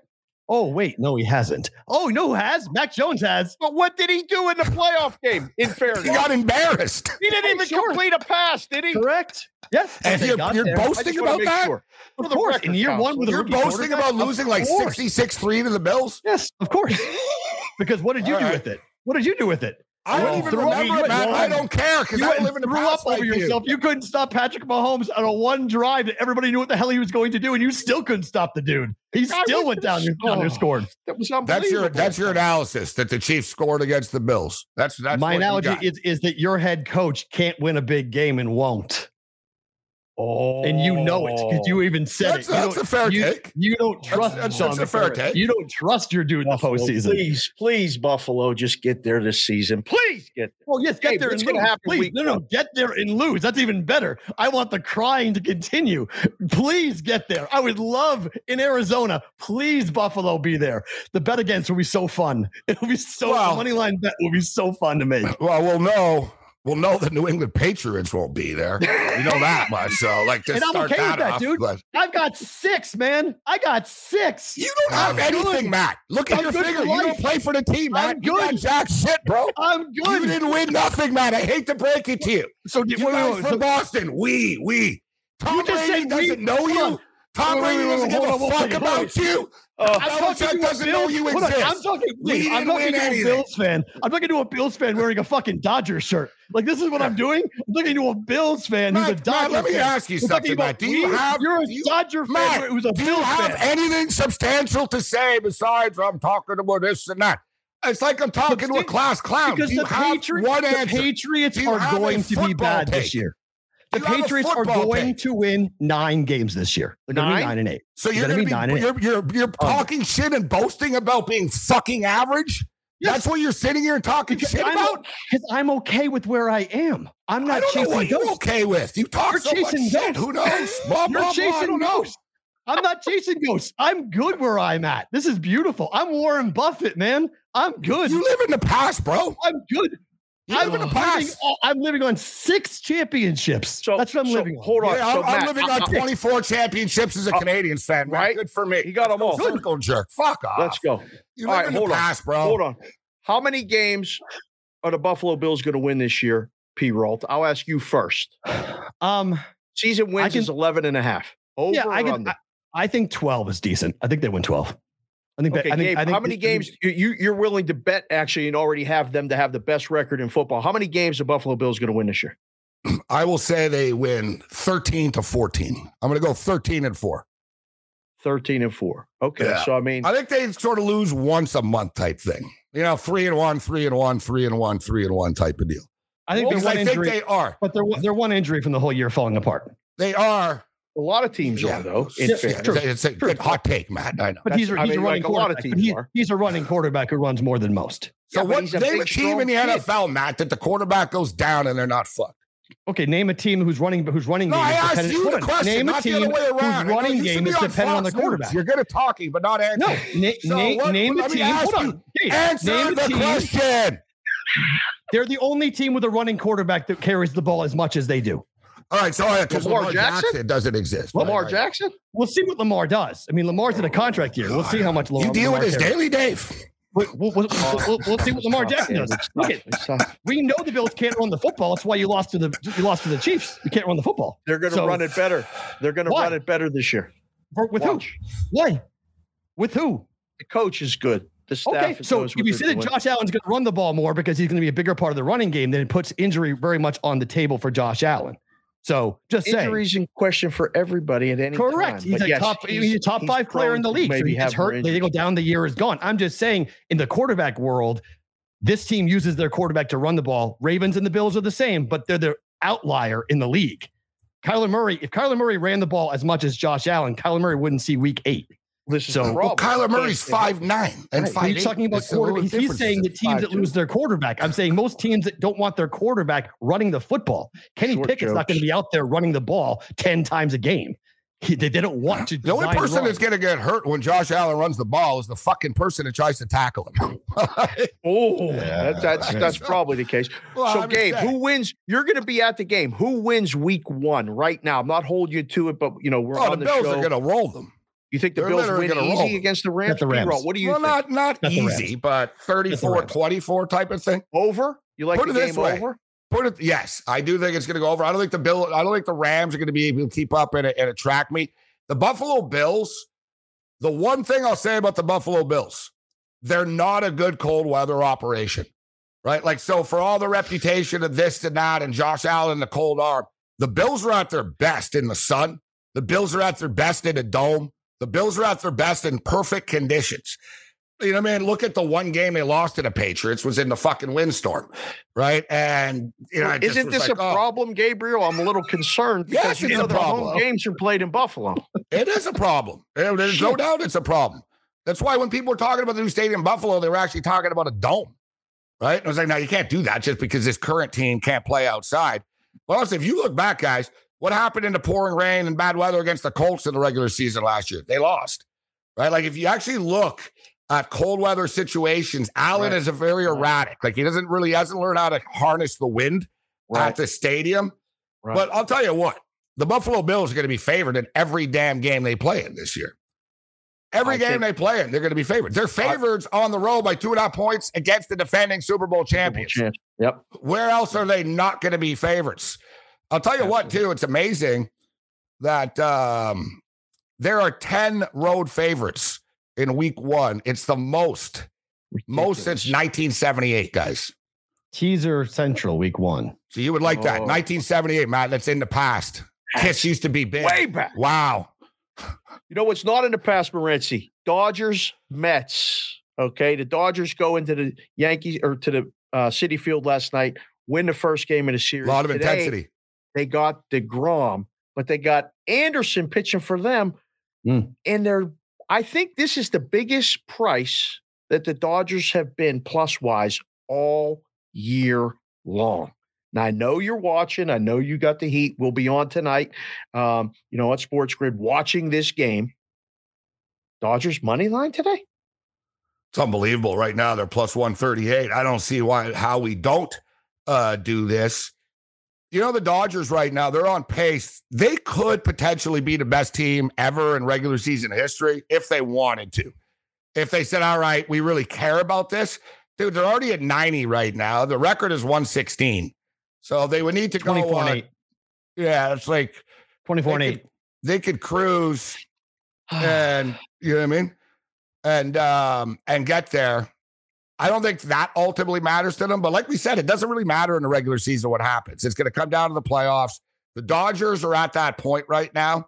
Oh wait, no, he hasn't. Oh no, who has Mac Jones has. But what did he do in the playoff game? In fairness, He got embarrassed. he didn't even Sure. complete a pass, did he? Correct. Yes. And you're, you're boasting about make that? sure. For Of course, in year one with You're rookie boasting about losing like 66 3 to the Bills? Yes, of course. because what did you All do right. with it? What did you do with it? I don't even threw remember you it, man. I don't care because You I went don't and live in the threw past up over like you. yourself. You couldn't stop Patrick Mahomes on a one drive that everybody knew what the hell he was going to do, and you still couldn't stop the dude. He guy still went went down, the- down there, Oh. scored. That was That's your that's your analysis that the Chiefs scored against the Bills. That's that's My what you analogy got. is, is that your head coach can't win a big game and won't. Oh, And you know it because you oh. even said That's- it. You that's a fair you, take. You don't trust that's- Sean that's a fair take. You don't trust your dude in the postseason. Please, please, Buffalo, just get there this season. Please get there. Well, yes, get Hey, there and lose. happen Please, no, no, get there and lose. That's even better. I want the crying to continue. Please get there. I would love in Arizona. Please, Buffalo, be there. The bet against will be so fun. It'll be so Well- money line bet will be so fun to make. Well, we'll know Well, no, the New England Patriots won't be there. You know that much. So, like, just And I'm start okay with that, that, off. dude. but- I've got six, man. I got six. You don't have I'm anything, good. Matt. Look at I'm your good figure. You don't play for the team, Matt. I'm Matt. You got good. jack shit, bro. I'm You good. didn't win nothing, man. I hate to break it to you. So, You wait, guys wait, from so- Boston, we, we. Tom You just Brady doesn't know you. Tom Brady doesn't give a fuck about you. Uh, I'm talking Belichick to a doesn't know Bills- you hold on. I'm talking. We I'm didn't talking win to a. Bills fan. I'm talking to a Bills fan wearing a fucking Dodgers shirt. Like this is what I'm doing. I'm talking to a Bills fan who's a Matt, Dodgers Matt, let me fan. ask you We're something, about Matt. Do you have? You're a you- Dodger fan Matt, who's a do Bills you have fan. anything substantial to say besides I'm talking about this and that? It's like I'm talking to a class clown. Because Do you the, have Patriots, one the answer? Patriots Do you are have going to be football bad this year. The you Patriots are going take? to win nine games this year. They're going to Nine? nine and eight. So you're gonna gonna be nine and you're you're you're um, talking shit and boasting about being fucking average. Yes. That's what you're sitting here and talking Because shit I'm, about. because I'm okay with where I am. I'm not know chasing what you're ghosts. okay with. You talk You're so much chasing shit. Who knows? Blah, You're blah, blah. Chasing know. ghosts. I'm not chasing ghosts. I'm good where I'm at. This is beautiful. I'm Warren Buffett, man. I'm good. You live in the past, bro. I'm good. You I'm in the living, oh, I'm living on six championships. So That's what I'm so living on. Hold on. Yeah, I'm, so I'm Matt, living I- on I- 24 championships as a Uh, Canadiens fan, man. right? Good for me. He got them all. Circle jerk. Fuck off. Let's go. You All live right, in the hold on. bro. Hold on. How many games are the Buffalo Bills going to win this year, P. Rolt? I'll ask you first. Um, Season wins can- is 11 and a half. Over yeah, I can. I, I think 12 is decent. I think they win 12. I think. Okay, that, I think, Gabe, I think how many I think- games you, you you're willing to bet actually and already have them to have the best record in football? How many games the Buffalo Bills going to win this year? I will say they win 13 to 14. I'm going to go 13 and 4. 13 and 4. Okay. Yeah. So I mean I think they sort of lose once a month type thing. You know, three and one, three and one, three and one, three and one type of deal. I think Because they're one I think they are. but they're they're one injury from the whole year falling apart. They are. A lot of teams Yeah. are though, in Yeah, fairness. true. It's a good hot take, Matt. I know. But he's, a- he's I a mean, running like a lot of quarterback. teams he- are. he's a running quarterback who runs more than most. So Yeah, but what he's a name a team in the strong kid. NFL, Matt, that the quarterback goes down and they're not fucked? Okay, name a team who's running who's running No, game I asked you the question, Name a not the team other way around. Whose running you game is on dependent on the Fox News. quarterback. You're good at talking, but not answering. No, na- So na- what- name a team. Hold on. Dave, Answer name a the team. question. They're the only team with a running quarterback that carries the ball as much as they do. All right, so because Lamar Lamar, Jackson? Jackson? doesn't exist. Lamar Right, right. Jackson? We'll see what Lamar does. I mean, Lamar's in a contract year. We'll see how much Lamar. You deal with Lamar his carries. daily, Dave. We'll, we'll, we'll, we'll- we'll see what Lamar Jackson does. It's Look at, we know the Bills can't run the football. That's why you lost to the you lost to the Chiefs. You can't run the football. They're going to So- run it better. They're going to run it better this year. For- with Watch. who? Why? With who? The coach is good. The staff Okay, so if you they're that. Josh Allen's going to run the ball more because he's going to be a bigger part of the running game, then it puts injury very much on the table for Josh Allen. So just saying. injuries in question for everybody at any Correct. time. He's But a yes, top. He's, a top he's five player in the league. So he gets hurt. They go down. The year is gone. I'm just saying, in the quarterback world, this team uses their quarterback to run the ball. Ravens and the Bills are the same, but they're the outlier in the league. Kyler Murray. If Kyler Murray ran the ball as much as Josh Allen, Kyler Murray wouldn't see Week Eight. This is So- the Well. Kyler Murray's five nine and Right, five. He's talking about quarterback. He's, he's saying the teams that lose their quarterback. I'm saying most teams that don't want their quarterback running the football. Kenny Short Pickett's not going to be out there running the ball ten times a game. He, they, they don't want to. The only person runs. that's going to get hurt when Josh Allen runs the ball is the fucking person that tries to tackle him. Oh, that, that's that's probably the case. Well, so, I'm Gabe, who wins? You're going to be at the game. Who wins Week One right now? I'm not holding you to it, but you know we're oh, on the the, Bills show. are going to roll them. You think the they're Bills literally win gonna easy roll. against the Rams? the Rams. P-Roll, What do you well, think? not not Got the Rams. easy, but 34 24 type of thing. over? You like Put the it this way. over? Put it yes, I do think it's going to go over. I don't think the Bill. I don't think the Rams are going to be able to keep up in a, in a track meet. The Buffalo Bills. The one thing I'll say about the Buffalo Bills, they're not a good cold weather operation, right? Like so, for all the reputation of this and that, and Josh Allen, the cold arm, the Bills are at their best in the sun. The Bills are at their best in a dome. The Bills are at their best in perfect conditions. You know, man, look at the one game they lost to the Patriots was in the fucking windstorm, right? And you know, I just Isn't this like, a oh, problem, Gabriel? I'm a little concerned because Yes, you it's know a their home problem. games are played in Buffalo. It is a problem. Yeah, There's no doubt it's a problem. That's why when people were talking about the new stadium in Buffalo, they were actually talking about a dome, right? And I was like, no, you can't do that just because this current team can't play outside. Well, honestly, if you look back, guys, what happened in the pouring rain and bad weather against the Colts in the regular season last year? They lost, right? Like if you actually look at cold weather situations, Allen Right. is a very erratic. Like he doesn't really hasn't learned how to harness the wind. at the stadium. Right. But I'll tell you what, the Buffalo Bills are going to be favored in every damn game they play in this year. Every I game think- they play in, they're going to be favored. They're favorites on the road by two and a half points against the defending Super Bowl champions. Champ- Yep. Where else are they not going to be favorites? I'll tell you what, too, it's amazing that um, there are 10 road favorites in week one. It's the most, most since 1978, guys. Teaser Central week one. So you would like that. Oh. 1978, Matt, that's in the past. Kiss used to be big. way back. Wow. You know what's not in the past, Morency? Dodgers, Mets. Okay, the Dodgers go into the Yankees or to the uh, Citi Field last night, win the first game in the series. A lot of Today, intensity. They got Degrom, but they got Anderson pitching for them, Mm. and they're. I think this is the biggest price that the Dodgers have been plus wise all year long. Now I know you're watching. I know you got the heat. We'll be on tonight. Um, you know, at Sports Grid, watching this game. Dodgers money line today. It's unbelievable. Right now, they're plus 138. I don't see why how we don't uh, do this. You know, the Dodgers right now, they're on pace. They could potentially be the best team ever in regular season history if they wanted to. If they said, all right, we really care about this. Dude, they're already at 90 right now. The record is 116. So they would need to go. 24 and 8. yeah, it's like 24 and they 8. could, they could cruise and you know what I mean? And um and get there. I don't think that ultimately matters to them, but like we said, it doesn't really matter in the regular season what happens. It's going to come down to the playoffs. The Dodgers are at that point right now.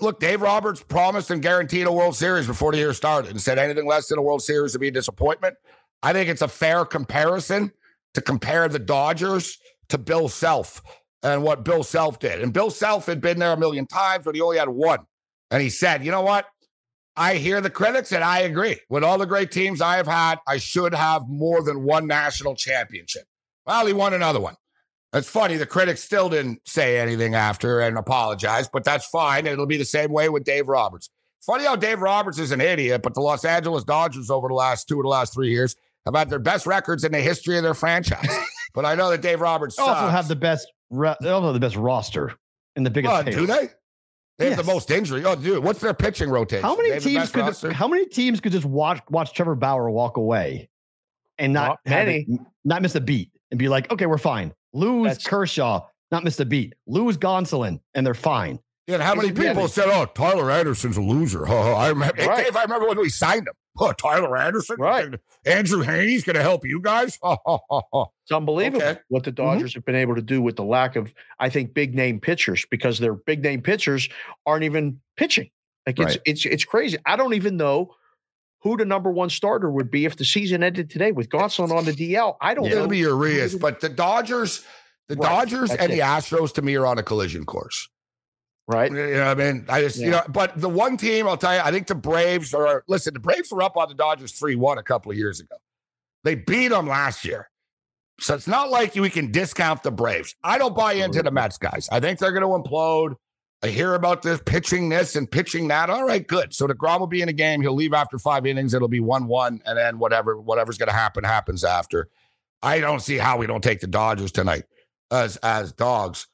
Look, Dave Roberts promised and guaranteed a World Series before the year started and said anything less than a World Series would be a disappointment. I think it's a fair comparison to compare the Dodgers to Bill Self and what Bill Self did. And Bill Self had been there a million times, but he only had one. And he said, you know what? I hear the critics and I agree. With all the great teams I have had, I should have more than one national championship. Well, he won another one. It's funny. The critics still didn't say anything after and apologize, but that's fine. It'll be the same way with Dave Roberts. Funny how Dave Roberts is an idiot, but the Los Angeles Dodgers over the last two of the last three years have had their best records in the history of their franchise. but I know that Dave Roberts also have the best. Re- they also have the best roster and the biggest. Pay. do they? They have the most injury. Oh, dude, what's their pitching rotation? How many teams could roster? how many teams could just watch watch Trevor Bauer walk away and not Not have it- not miss a beat and be like, okay, we're fine. Lose That's- Kershaw, not miss a beat. Lose Gonsolin, and they're fine. Yeah, and how many It's people really- said, "Oh, Tyler Anderson's a loser"? Oh, I remember. Right. Dave, I remember when we signed him. Oh, Tyler Anderson, Right. Andrew Heaney's going to help you guys. It's unbelievable Okay. what the Dodgers mm-hmm. have been able to do with the lack of, I think, big name pitchers because their big name pitchers aren't even pitching. Like it's Right. it's it's crazy. I don't even know who the number one starter would be if the season ended today with Gonsolin on the DL. I don't It'll know. be Urias, but the Dodgers, the Right. Dodgers, That's and it. the Astros to me are on a collision course. Right. You know what I mean? I just, you know, but the one team I'll tell you, I think the Braves are, listen, the Braves were up on the Dodgers 3 1 a couple of years ago. They beat them last year. So it's not like we can discount the Braves. I don't buy into the Mets, guys. I think they're going to implode. I hear about this pitching this and pitching that. All right, good. So deGrom will be in a game. He'll leave after five innings. It'll be 1 1. And then whatever, whatever's going to happen, happens after. I don't see how we don't take the Dodgers tonight as as dogs.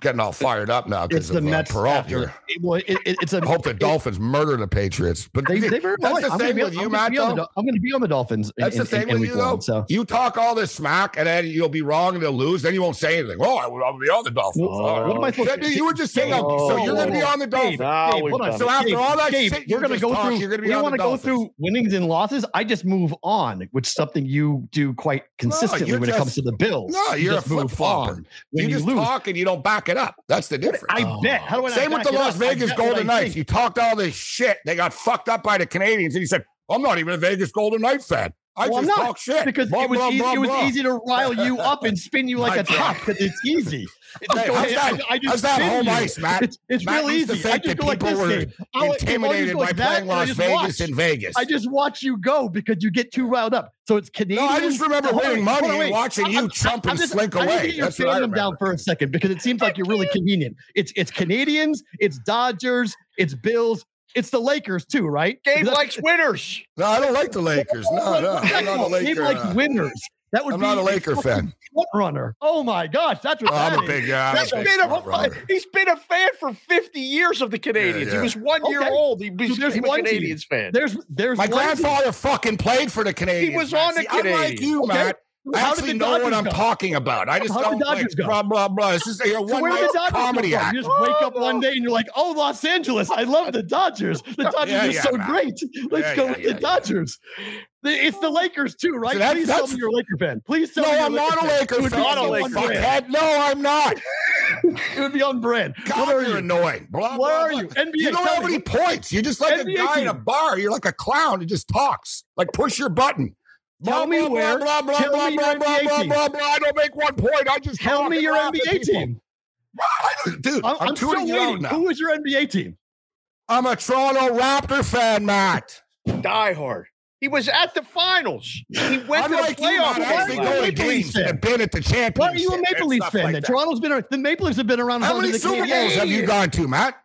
Getting all fired up now It's because the of uh, Mets. Peralta after- here. it- well, it- it- it's a I hope the it- Dolphins murder the Patriots. But They, see, they very that's might. the I'm gonna thing be- with I'm you, gonna Matt. on the though. I'm going to be on the Dolphins. in- That's the in- thing in- in with week you, though. one, So You talk all this smack, and then you'll be wrong, and they'll lose. Then you won't say anything. Oh, I will I'll be on the Dolphins. Well, Oh, what am I supposed shit, to- You were just saying, Gabe, so you're going to be on the Dolphins. Gabe, Now hold on. So after Gabe, all that Gabe, shit you we're gonna go talked, through. you're gonna be on the want to go through winnings and losses. I just move on, which is something you do quite consistently when it comes to the Bills. No, You you're a just move flip-flopper. on You you, just lose. talk and you don't back it up. That's the difference. I bet. How do I Same with the Las up? Vegas Golden Knights. You talked all this shit. They got fucked up by the Canadiens, and you said, "I'm not even a Vegas Golden Knights fan. I Well, I'm just not, talk shit because Blah, it was blah, easy. blah, it was easy to rile you up and spin you like My a top because it's easy. It just Hey, how's that- I, I just how's that home you. ice, Matt? It's, it's Matt real easy. I just go like this game. I'll- if all you intimidated by like that, playing I Las Vegas watch. in Vegas. I just watch you go because you get too riled up. So it's Canadian. no, I just remember winning money on, and watching I'm- you I'm- chump I'm and just- slink I need to away. get your I down for a second because it seems like you're really convenient. It's it's Canadiens, it's Dodgers, it's Bills, it's the Lakers too, right? Gabe likes winners. No, I don't like the Lakers. No, no, I'm not a Laker. Gabe likes winners. That would I'm be not a Laker a fan. Runner. Oh my gosh, that's what oh, that I'm a big guy. That's been a, he's been a fan for 50 years of the Canadiens. Yeah, yeah. He was one okay. year old. He was so a Canadiens team. fan. There's there's my grandfather team. fucking played for the Canadiens. He was on the Canadiens. I'm like you, okay. Matt. I how actually know what I'm talking about. I just how don't like go? blah blah blah. This is a so one night comedy act. You just wake up one day and you're like, "Oh, Los Angeles! I love the Dodgers. The Dodgers yeah, are yeah, so man. great. Let's yeah, go with the Dodgers." It's the Lakers too, right? So that, Please tell me you're a Laker fan. Please tell no, me. No, I'm not a Laker fan. Not a Laker fan. No, I'm not. it would be on brand. God, what are you annoying? Blah, what are you? NBA, you don't have any points. You're just like NBA a guy in a bar. You're like a clown It just talks. Like push your button. Tell me where. Tell me your NBA team. I don't make one point. I just tell me your NBA team. Dude, I'm, I'm, I'm tuning you now. Who is your NBA team? I'm a Toronto Raptor fan, Matt. Die hard. He was at the finals. He went Unlike to the playoffs. Why are you a Maple Leafs fan? been at the championship. Why are you a Maple Leafs fan? Like that. Toronto's been around, the Maple Leafs have been around. How many Super Bowls have you gone to, Matt?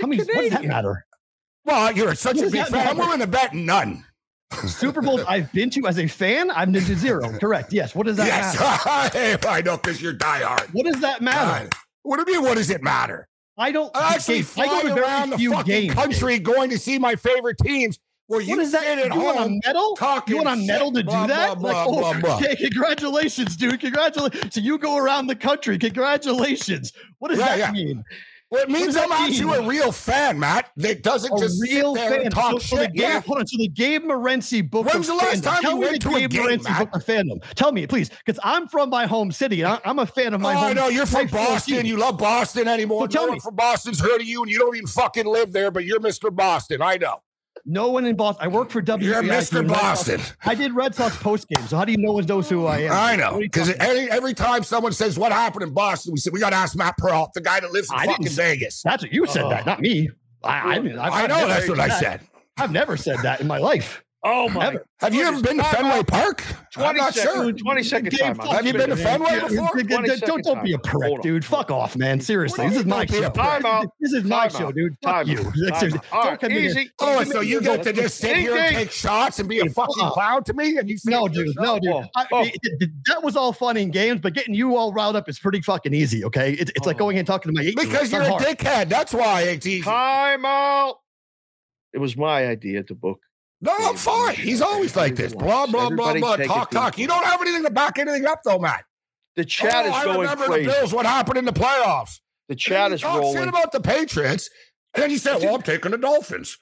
How many, what does that matter? Well, you're such what a big fan. I'm willing to bet none. Super Bowls I've been to as a fan, I've been to zero. Correct. Yes. What does that yes. matter? I know because you're diehard. What does that matter? God. What do you mean? What does it matter? I don't. I actually fly I go to around the fucking games, country dude. going to see my favorite teams. Well, you what is that? At you want a medal? You want a medal to blah, do that? Blah, blah, like, oh, okay, congratulations, dude. Congratulations. So you go around the country. Congratulations. What does yeah, that yeah. mean? Well, it means I'm mean? actually a real fan, Matt. That doesn't a just real sit there fan. and talk so, shit. So they yeah. Hold on. So they gave Morency book. When's the last fandom. time Tell you went to a game, Morency book of fandom? Tell me, please, because I'm from my home city. I, am a fan of my. Oh home no, you're from Boston. City. You love Boston anymore? So tell no me, from Boston's heard of you, and you don't even fucking live there. But you're Mr. Boston. I know. No one in Boston. I work for W. You're Mr. Boston. I did Red Sox post game, so how do you no one knows who I am? I know because every, every time someone says what happened in Boston, we said we got to ask Matt Pearl, the guy that lives in I fucking Vegas. That's what you said. Uh, that not me. I I, I know that's what I said. I've never said that in my life. Oh my! Never. Have you ever been to Fenway Park? Twenty I'm second, sure. Twenty second Dave. Have you been to Fenway before? Don't, don't be a prick, dude. Fuck off, man. Seriously, this is my show. This is my show, dude. Fuck you. Don't come easy. Oh, so you get to just sit here and take shots and be a fucking clown to me? And you no, dude, no, dude. Oh. That was all fun and games, but getting you all riled up is pretty fucking easy. Okay, it's like oh. going and talking to my because you're a dickhead. That's why it's easy. Time out. It was my idea to book no, I'm fine. He's always like this. Blah, blah, blah, blah. Talk, talk. You don't have anything to back anything up, though, Matt. The oh, chat oh, is I going remember crazy. the Bills, what happened in the playoffs. The chat is rolling. shit about the Patriots. And then he said, well, I'm taking the Dolphins.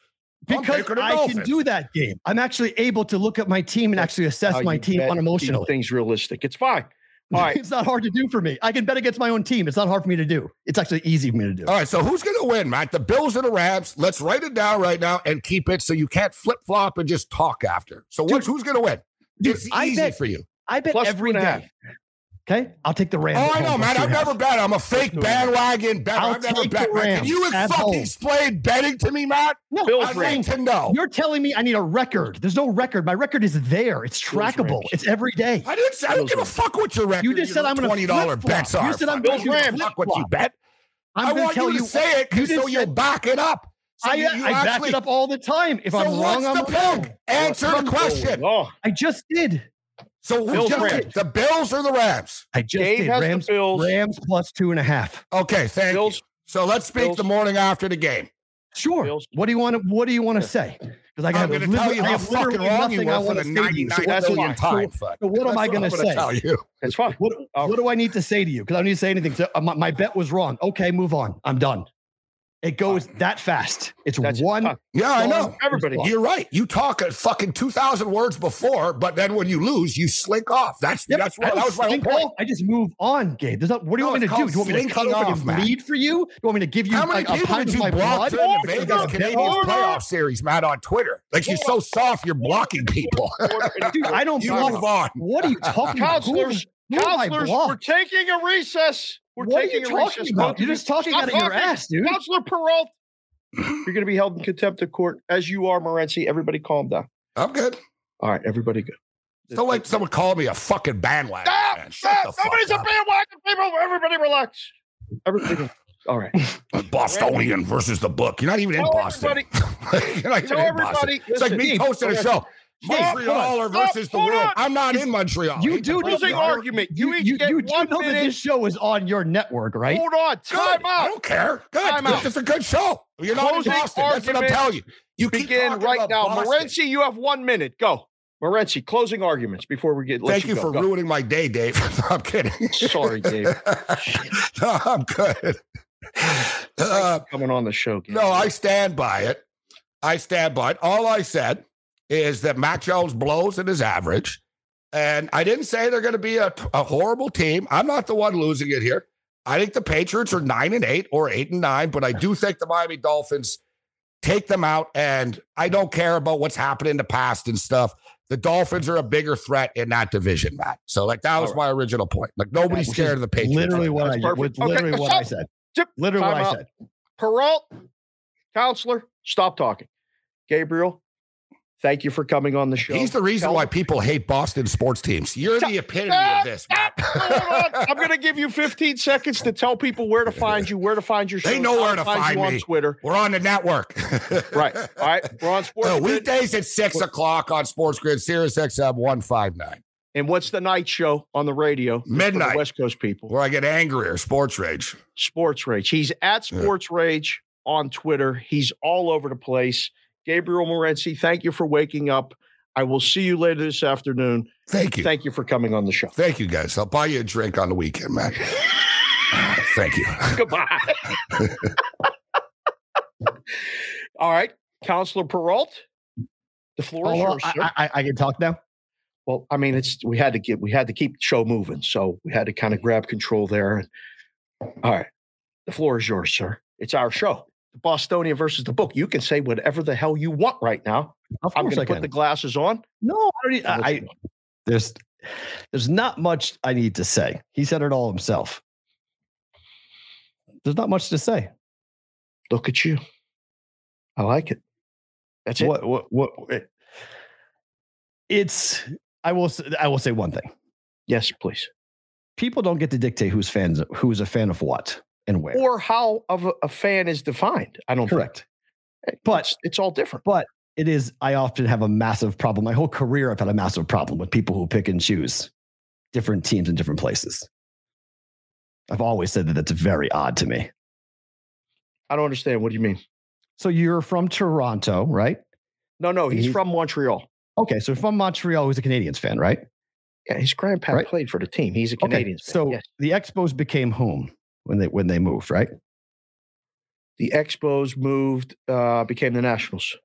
Because I Dolphins. can do that game. I'm actually able to look at my team and actually assess uh, my team unemotionally. Things realistic. It's fine. All right. It's not hard to do for me. I can bet against my own team. It's not hard for me to do. It's actually easy for me to do. All right. So who's going to win, Matt? The Bills or the Rams? Let's write it down right now and keep it so you can't flip flop and just talk after. So dude, what's, who's going to win? Dude, it's easy bet, for you. I bet Plus every day. Okay, I'll take the Rams. Oh, I know, man. I've house. never bet. I'm a fake bandwagon. I'll take never bet. Can you fucking home. explain betting to me, Matt? No, Bills I'm to know. You're telling me I need a record. There's no record. My record is there. It's trackable. It's every day. I didn't. Say, I don't give a fuck what your record. You just said I'm going to twenty dollar bets are. You said I'm going to fuck what you bet. I'm I want tell you to say it you so you're back it up. So I, you, you I actually, back it up all the time. If so I'm wrong, I'm the wrong. Answer the question. I just did. So Bills, just the Bills or the Rams? I just Dave did has Rams. The Bills. Rams plus two and a half. Okay, thank Bills. you. So let's speak Bills. the morning after the game. Sure. Bills. What do you want to What do you want to say? Because I got to tell you how fucking wrong you were for the 99 so that's million times. So, so, what that's am I going to say? Tell you. It's fine. What, what, do I need to say to you? Because I don't need to say anything. So, uh, my, my bet was wrong. Okay, move on. I'm done. It goes that fast. It's That's one. Yeah, I know. Everybody, you're right. You talk a fucking two thousand words before, but then when you lose, you slink off. That's yep. that's what that was my whole point. Off. I just move on, Gabe. There's not, what do you no, want me to do? Do you want me to come off, and me for you? Do you want me to give you How many like, a pint of my? In the oh, Vegas Canadiens playoff series, Matt, on Twitter. Like you're so soft, you're blocking people. Dude, I don't. you move on. What are you talking about? Counselors, we're taking a recess. We're what are you talking about? You're just talking out of your ass, dude. Counselor Peralta. You're going to be held in contempt of court as you are, Morency. Everybody calm down. I'm good. All right, everybody good. Don't let someone call me a fucking bandwagon. Stop! Man. Shut stop! Somebody's a bandwagon, people. Everybody relax. Everybody. All right. Bostonian versus the book. You're not even in Boston. Everybody. You're not even in Boston. It's like me hosting a show. Montreal or Stop, versus the world. on. I'm not in Montreal. You do the need Closing to- Montreal. argument. You, You, you, you do one know that this show is on your network, right? Hold on. Good. Time I don't care. Good. Time out. This is a good show. You're not in Closing Boston. That's what I'm telling you. You Begin right now. Boston. Morency, you have one minute. Go. Morency, closing arguments before we get. let Thank you, go. for Go. ruining my day, Dave. No, I'm kidding. Sorry, Dave. no, I'm good. Uh, Coming on the show. no, I stand by it. I stand by it. All I said is that Mac Jones blows at his average. And I didn't say they're going to be a, a horrible team. I'm not the one losing it here. I think the Patriots are nine and eight or eight and nine, but I do think the Miami Dolphins take them out. And I don't care about what's happened in the past and stuff. The Dolphins are a bigger threat in that division, Matt. So, like, that was All my original point. Like, nobody's Which scared of the Patriots. Literally what. I That's perfect. literally Okay, what I stop. said. Zip. Literally what Time I said. Peralt, counselor, stop talking. Gabriel, thank you for coming on the show. He's the reason why people hate Boston sports teams. You're the epitome of this. I'm going to give you 15 seconds to tell people where to find you, where to find your show. They know where to find you on. Twitter. We're on the network. Right. All right. We're on Sports. Grid. weekdays at six o'clock on Sports Grid, Sirius XM 159, And what's the night show on the radio? for the Midnight. West Coast people. where I get angrier, Sports Rage. Sports Rage. He's at Sports Rage on Twitter. He's all over the place. Gabriel Morency, thank you for waking up. I will see you later this afternoon. Thank you. Thank you for coming on the show. Thank you, guys. I'll buy you a drink on the weekend, man. Thank you. Goodbye. all right. Counselor Peralt, the floor is well, yours. I, I, I can talk now. Well, I mean, it's we had to get we had to keep the show moving, so we had to kind of grab control there. All right, the floor is yours, sir. It's our show, the Bostonian versus the book. You can say whatever the hell you want right now. Of I'm going to put can. the glasses on. no, I, don't need, I'll I, I there's there's not much I need to say. He said it all himself. There's not much to say. Look at you. I like it. That's it. What what what? it- It's I will I will say one thing. Yes, please. People don't get to dictate who's fans who's a fan of what and where. Or how of a, a fan is defined. I don't Correct. Think. But- it's, it's all different. But it is, I often have a massive problem. My whole career, I've had a massive problem with people who pick and choose different teams in different places. I've always said that that's very odd to me. I don't understand. What do you mean? So you're from Toronto, right? No, no. He's He- from Montreal. Okay. So from Montreal, who's a Canadiens fan, right? Yeah, his grandpa Right. played for the team. He's a Okay, Canadian. fan, So yes. the Expos became home when they when they moved, right? the Expos moved, uh, became the Nationals.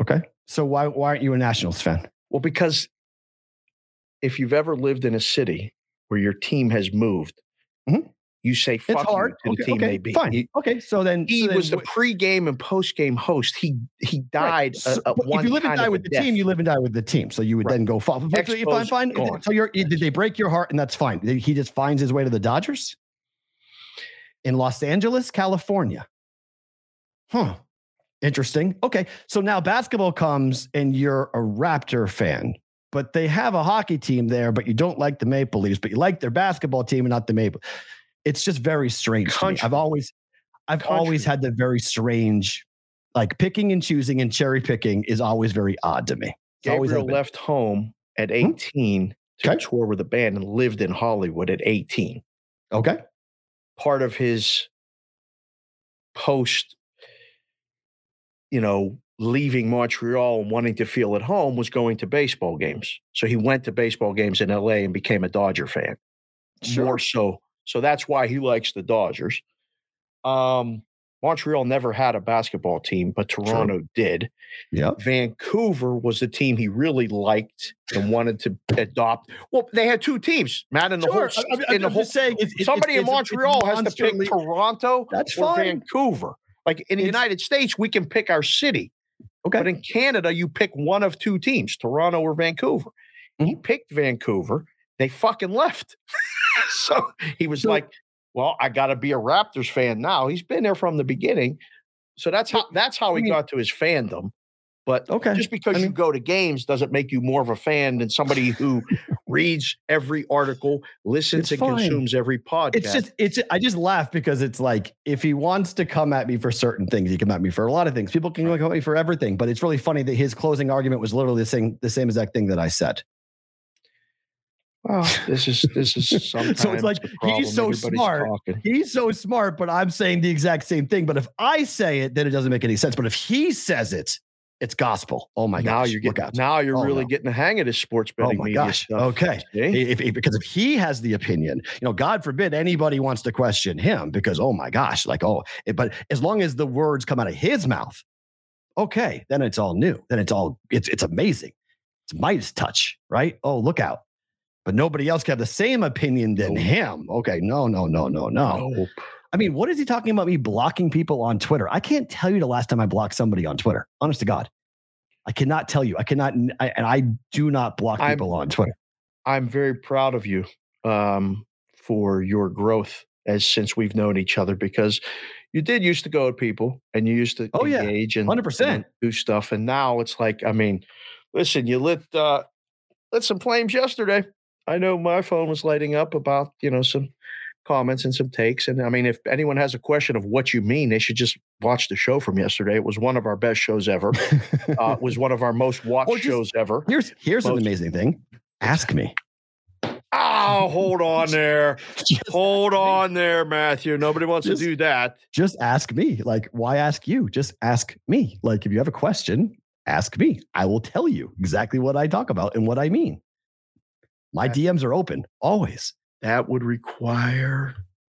Okay. So why why aren't you a Nationals fan? Well, because if you've ever lived in a city where your team has moved, Mhm. you say It's fuck you hard. to the team okay, they beat. fine. He, okay. So then he so then was the pregame and postgame host. He he Right. died So- a, a one if you live and die with the death. team, you live and die with the team. So you would Right. then go fall. So if I'm Expos fine. So you're did they break your heart and that's fine. He just finds his way to the Dodgers in Los Angeles, California. Huh. Interesting. Okay. So now basketball comes and you're a Raptor fan, but they have a hockey team there, but you don't like the Maple Leafs, but you like their basketball team and not the Maple. It's just very strange. to me. I've always I've always had the very strange like picking and choosing and cherry picking is always very odd to me. It's Gabriel left home at hmm? 18 to Okay. tour with a band and lived in Hollywood at 18. Okay. Part of his post, you know, leaving Montreal and wanting to feel at home was going to baseball games. So he went to baseball games in LA and became a Dodger fan. More so. So that's why he likes the Dodgers. Um, Montreal never had a basketball team, but Toronto did. Yeah. Vancouver was the team he really liked and wanted to adopt. Well, they had two teams, Matt, in the Sure. whole I'm- in the whole saying it's- somebody it's- in Montreal has to pick Toronto That's or fine. Vancouver. Like in the It's- United States, we can pick our city, Okay. but in Canada, you pick one of two teams, Toronto or Vancouver. He Mm-hmm. picked Vancouver. They fucking left. so he was So- like, "Well, I got to be a Raptors fan now." He's been there from the beginning, so that's how that's how he got to his fandom. But Okay. just because I you go to games doesn't make you more of a fan than somebody who reads every article, listens and fine. consumes every podcast. It's just it's I just laugh because it's like if he wants to come at me for certain things, he can come at me for a lot of things. People can come at me for everything, but it's really funny that his closing argument was literally the same the same exact thing that I said. Well, this is this is sometimes So it's like, he's so Everybody's smart. talking. He's so smart, but I'm saying the exact same thing. But if I say it, then it doesn't make any sense. But if he says it, it's gospel. Oh my now gosh. you're getting now you're Oh, really no. getting the hang of this sports oh betting. Oh my media gosh. stuff. Okay. If, if- because if he has the opinion, you know, God forbid anybody wants to question him because, oh my gosh, like, oh, it- but as long as the words come out of his mouth, okay, then it's all new. Then it's all, it's, it's amazing. It's Midas touch, right? Oh, look out. But nobody else can have the same opinion than Nope. him. Okay. No, no, no, no, no. Nope. I mean, what is he talking about me blocking people on Twitter? I can't tell you the last time I blocked somebody on Twitter. Honest to God. I cannot tell you. I cannot, I, and I do not block I'm- people on Twitter. I'm very proud of you um, for your growth as since we've known each other because you did used to go at people and you used to Oh, yeah. engage and 100%. do stuff and now it's like I mean listen you lit uh, lit some flames yesterday I know my phone was lighting up about you know some comments and some takes and I mean if anyone has a question of what you mean they should just watch the show from yesterday it was one of our best shows ever uh, it was one of our most watched just- shows ever Here's here's an amazing thing. Ask me. oh hold on there Hold on there, Matthew. Nobody wants Just- to do that. Just ask me. Like, why ask you? Just ask me. Like, if you have a question, ask me. I will tell you exactly what I talk about and what I mean. My. DMs are open always. That would require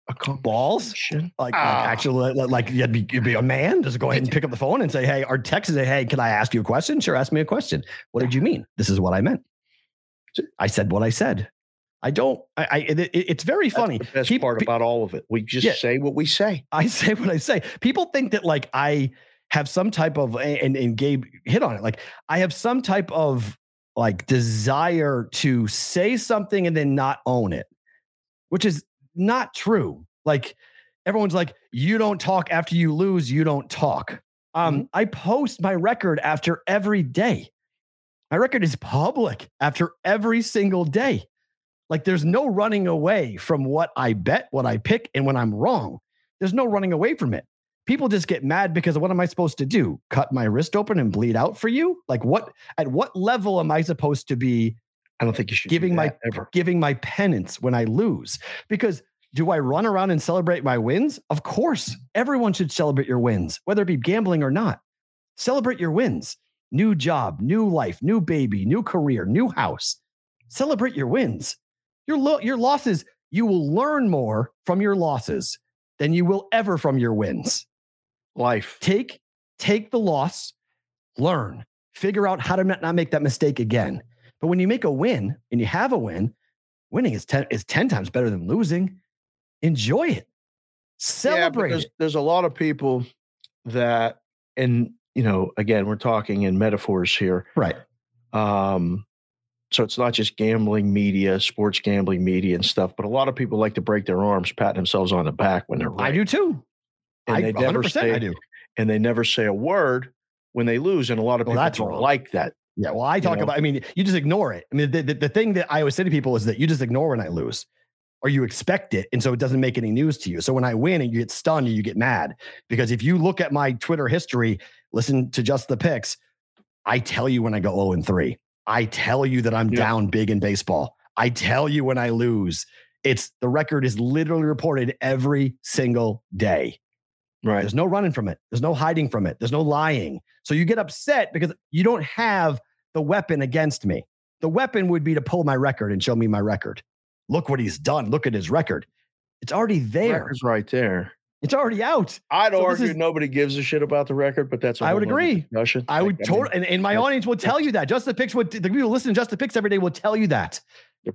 a couple Balls. Like, like Ah. actually, like, like you'd be, you'd be a man. Just go ahead and pick up the phone and say, "Hey," or text and say, "Hey, can I ask you a question?" Sure, ask me a question. What did you mean? This is what I meant. I said what I said. I don't. I. I it, it- it's very That's funny. the best Peop- part about all of it. We just Yeah. say what we say. I say what I say. People think that like I have some type of and and Gabe hit on it. Like I have some type of like desire to say something and then not own it, which is not true. Like everyone's like, you don't talk after you lose, you don't talk. Um, I post my record after every day. My record is public after every single day. Like there's no running away from what I bet, what I pick, and when I'm wrong. There's no running away from it. People just get mad because what am I supposed to do? Cut my wrist open and bleed out for you? Like what at what level am I supposed to be I don't think you should Giving my- ever. giving my penance when I lose? Because do I run around and celebrate my wins? Of course. Everyone should celebrate your wins, whether it be gambling or not. Celebrate your wins. New job, new life, new baby, new career, new house. Celebrate your wins. Your lo- your losses, you will learn more from your losses than you will ever from your wins. Life. Take take the loss, learn, figure out how to not make that mistake again. But when you make a win and you have a win, winning is 10 is 10 times better than losing. Enjoy it. Celebrate yeah, it. there's a lot of people that, and you know, again, we're talking in metaphors here. Right. Um, so it's not just gambling media, sports gambling media and stuff, but a lot of people like to break their arms, pat themselves on the back when they're right. I do too. And I they never say I do. and they never say a word when they lose. And a lot of Well, people that's don't wrong. like that. Yeah. Well, I talk know? about, I mean, you just ignore it. I mean, the, the, the thing that I always say to people is that you just ignore when I lose or you expect it. And so it doesn't make any news to you. So when I win and you get stunned and you get mad, because if you look at my Twitter history, listen to just the picks, I tell you when I go 0 and 3. I tell you that I'm Yeah. down big in baseball. I tell you when I lose. It's the record is literally reported every single day. Right. There's no running from it. There's no hiding from it. There's no lying. So you get upset because you don't have the weapon against me. The weapon would be to pull my record and show me my record. Look what he's done. Look at his record. It's already there. Record's right there. It's already out. I'd So argue is- nobody gives a shit about the record, but that's I would agree. Discussion. I would Like, mean, totally, and, and my audience will tell you that. Just the picks would, the people who listen to Just the Picks every day will tell you that.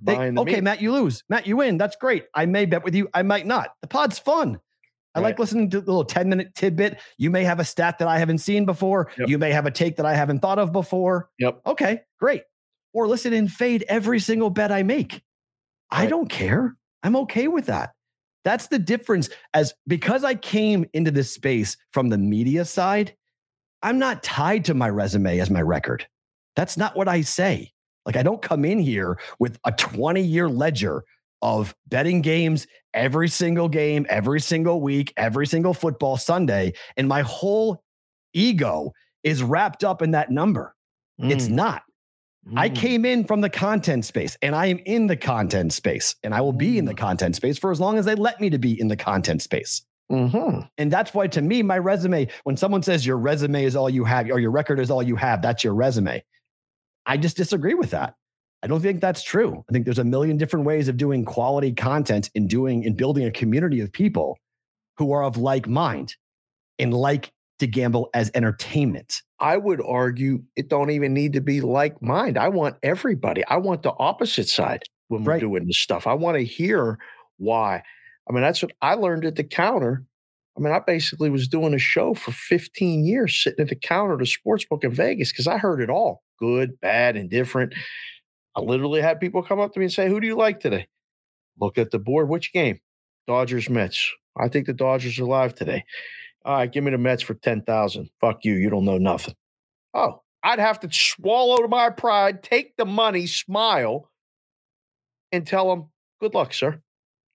They- the okay, meat. Matt, you lose. Matt, you win. That's great. I may bet with you. I might not. The pod's fun. I like listening to the little 10 minute tidbit. You may have a stat that I haven't seen before. Yep. You may have a take that I haven't thought of before. Yep. Okay, great. Or listen and fade every single bet I make. I don't care. I'm okay with that. That's the difference as because I came into this space from the media side, I'm not tied to my resume as my record. That's not what I say. Like I don't come in here with a 20 year ledger of betting games every single game, every single week, every single football Sunday. And my whole ego is wrapped up in that number. It's Mm, not. I mm. came in from the content space and I am in the content space and I will be in the content space for as long as they let me to be in the content space. Mhm. And that's why to me, my resume, when someone says your resume is all you have or your record is all you have, that's your resume. I just disagree with that. I don't think that's true. I think there's a million different ways of doing quality content and doing and building a community of people who are of like mind and like to gamble as entertainment. I would argue it don't even need to be like mind. I want everybody. I want the opposite side when we're Right. doing this stuff. I want to hear why. I mean, that's what I learned at the counter. I mean, I basically was doing a show for 15 years, sitting at the counter at a sports book in Vegas because I heard it all good, bad, indifferent. I literally had people come up to me and say, Who do you like today? Look at the board. Which game? Dodgers, Mets. I think the Dodgers are live today. All right, give me the Mets for 10,000. Fuck you. You don't know nothing. Oh, I'd have to swallow my pride, take the money, smile, and tell them, good luck, sir,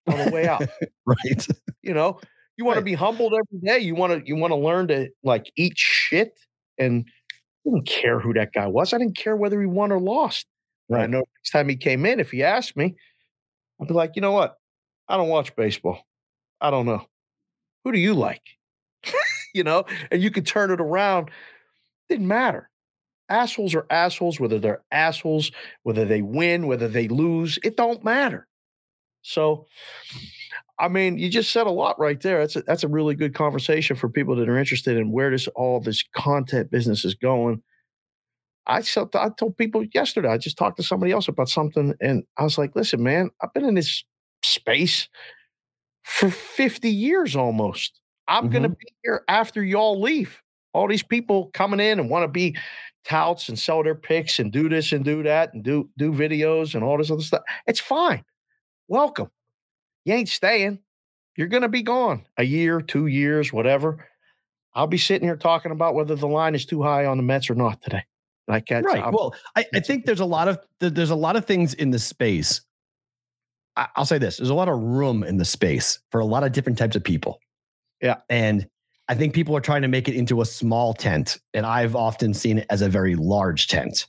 on the way out. Right. you know, you want to be humbled every day. You want to you want to learn to like eat shit. And I didn't care who that guy was. I didn't care whether he won or lost. And I know next time he came in, if he asked me, I'd be like, you know what? I don't watch baseball. I don't know. Who do you like? you know, and you could turn it around. Didn't matter. Assholes are assholes, whether they're assholes, whether they win, whether they lose, it don't matter. So, I mean, you just said a lot right there. That's a, that's a really good conversation for people that are interested in where this all this content business is going. I felt, I told people yesterday. I just talked to somebody else about something, and I was like, "Listen, man, I've been in this space for fifty years almost. I'm going to mm-hmm. be here after y'all leave. All these people coming in and want to be touts and sell their picks and do this and do that and do do videos and all this other stuff. It's fine. Welcome. You ain't staying. You're going to be gone a year, two years, whatever. I'll be sitting here talking about whether the line is too high on the Mets or not today. Like that's right. Well, I, I think there's a lot of there's a lot of things in the space. I, I'll say this: there's a lot of room in the space for a lot of different types of people. Yeah. and I think people are trying to make it into a small tent, and I've often seen it as a very large tent.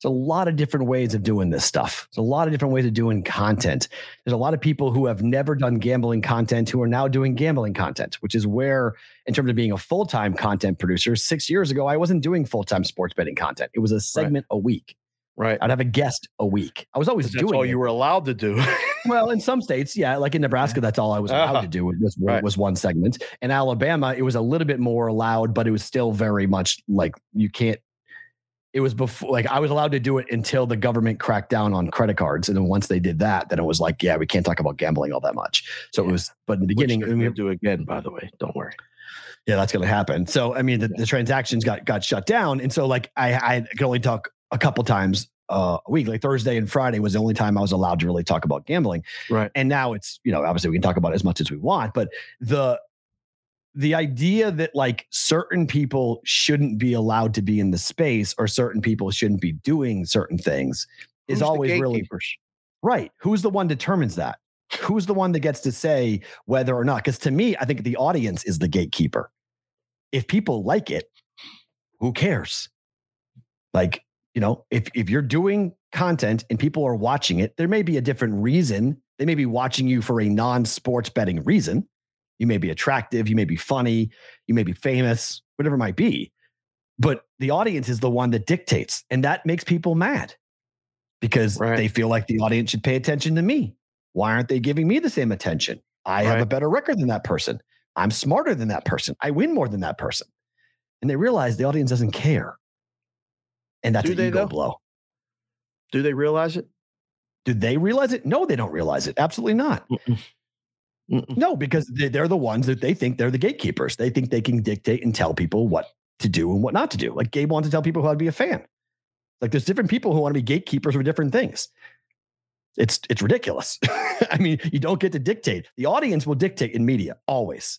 There's a lot of different ways of doing this stuff. There's a lot of different ways of doing content. There's a lot of people who have never done gambling content who are now doing gambling content, which is where, in terms of being a full time content producer, six years ago, I wasn't doing full time sports betting content. It was a segment a week. right. I'd have a guest a week. I was always That's doing all it. you were allowed to do. well, in some states, yeah, like in Nebraska, that's all I was allowed Uh-huh. to do was, Right. was one segment. In Alabama, it was a little bit more allowed, but it was still very much like you can't. It was before, like I was allowed to do it until the government cracked down on credit cards, and then once they did that, then it was like, yeah, we can't talk about gambling all that much. So it was, but in the beginning, Which I they're mean, gonna do again, by the way. Don't worry. yeah, that's going to happen. So, I mean, the, the transactions got got shut down, and so like I I could only talk a couple times uh, a week. Like Thursday and Friday was the only time I was allowed to really talk about gambling. Right. And now it's you know obviously we can talk about it as much as we want, but the the idea that like certain people shouldn't be allowed to be in the space or certain people shouldn't be doing certain things is Who's the always really? Right. Who's the one determines that? Who's the one that gets to say whether or not? Because to me, I think the audience is the gatekeeper. If people like it, who cares? Like, you know, if if you're doing content and people are watching it, there may be a different reason. They may be watching you for a non-sports betting reason. You may be attractive, you may be funny, you may be famous, whatever it might be. But the audience is the one that dictates, and that makes people mad because Right. they feel like the audience should pay attention to me. Why aren't they giving me the same attention? I have a better record than that person. I'm smarter than that person. I win more than that person. And they realize the audience doesn't care. And that's Do an they, ego blow. Do they realize it? Do they realize it? No, they don't realize it. Absolutely not. Mm-mm. No, because they- they're the ones that they think they're the gatekeepers. They think they can dictate and tell people what to do and what not to do. Like Gabe wants to tell people how to be a fan. Like there's different people who want to be gatekeepers for different things. It's it's ridiculous. I mean, you don't get to dictate. The audience will dictate in media always.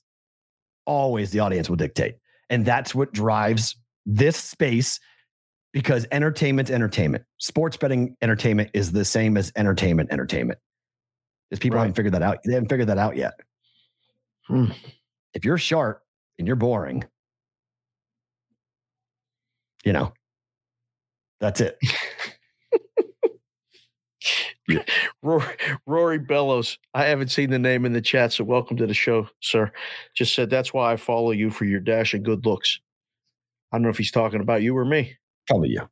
Always the audience will dictate. And that's what drives this space because entertainment's entertainment. Sports betting entertainment is the same as entertainment entertainment. Because people Right. haven't figured that out. They haven't figured that out yet. Hmm. If you're sharp and you're boring, you know, that's it. Rory, Rory Bellows. I haven't seen the name in the chat, so welcome to the show, sir. Just said that's why I follow you for your dash and good looks. I don't know if he's talking about you or me. Probably you.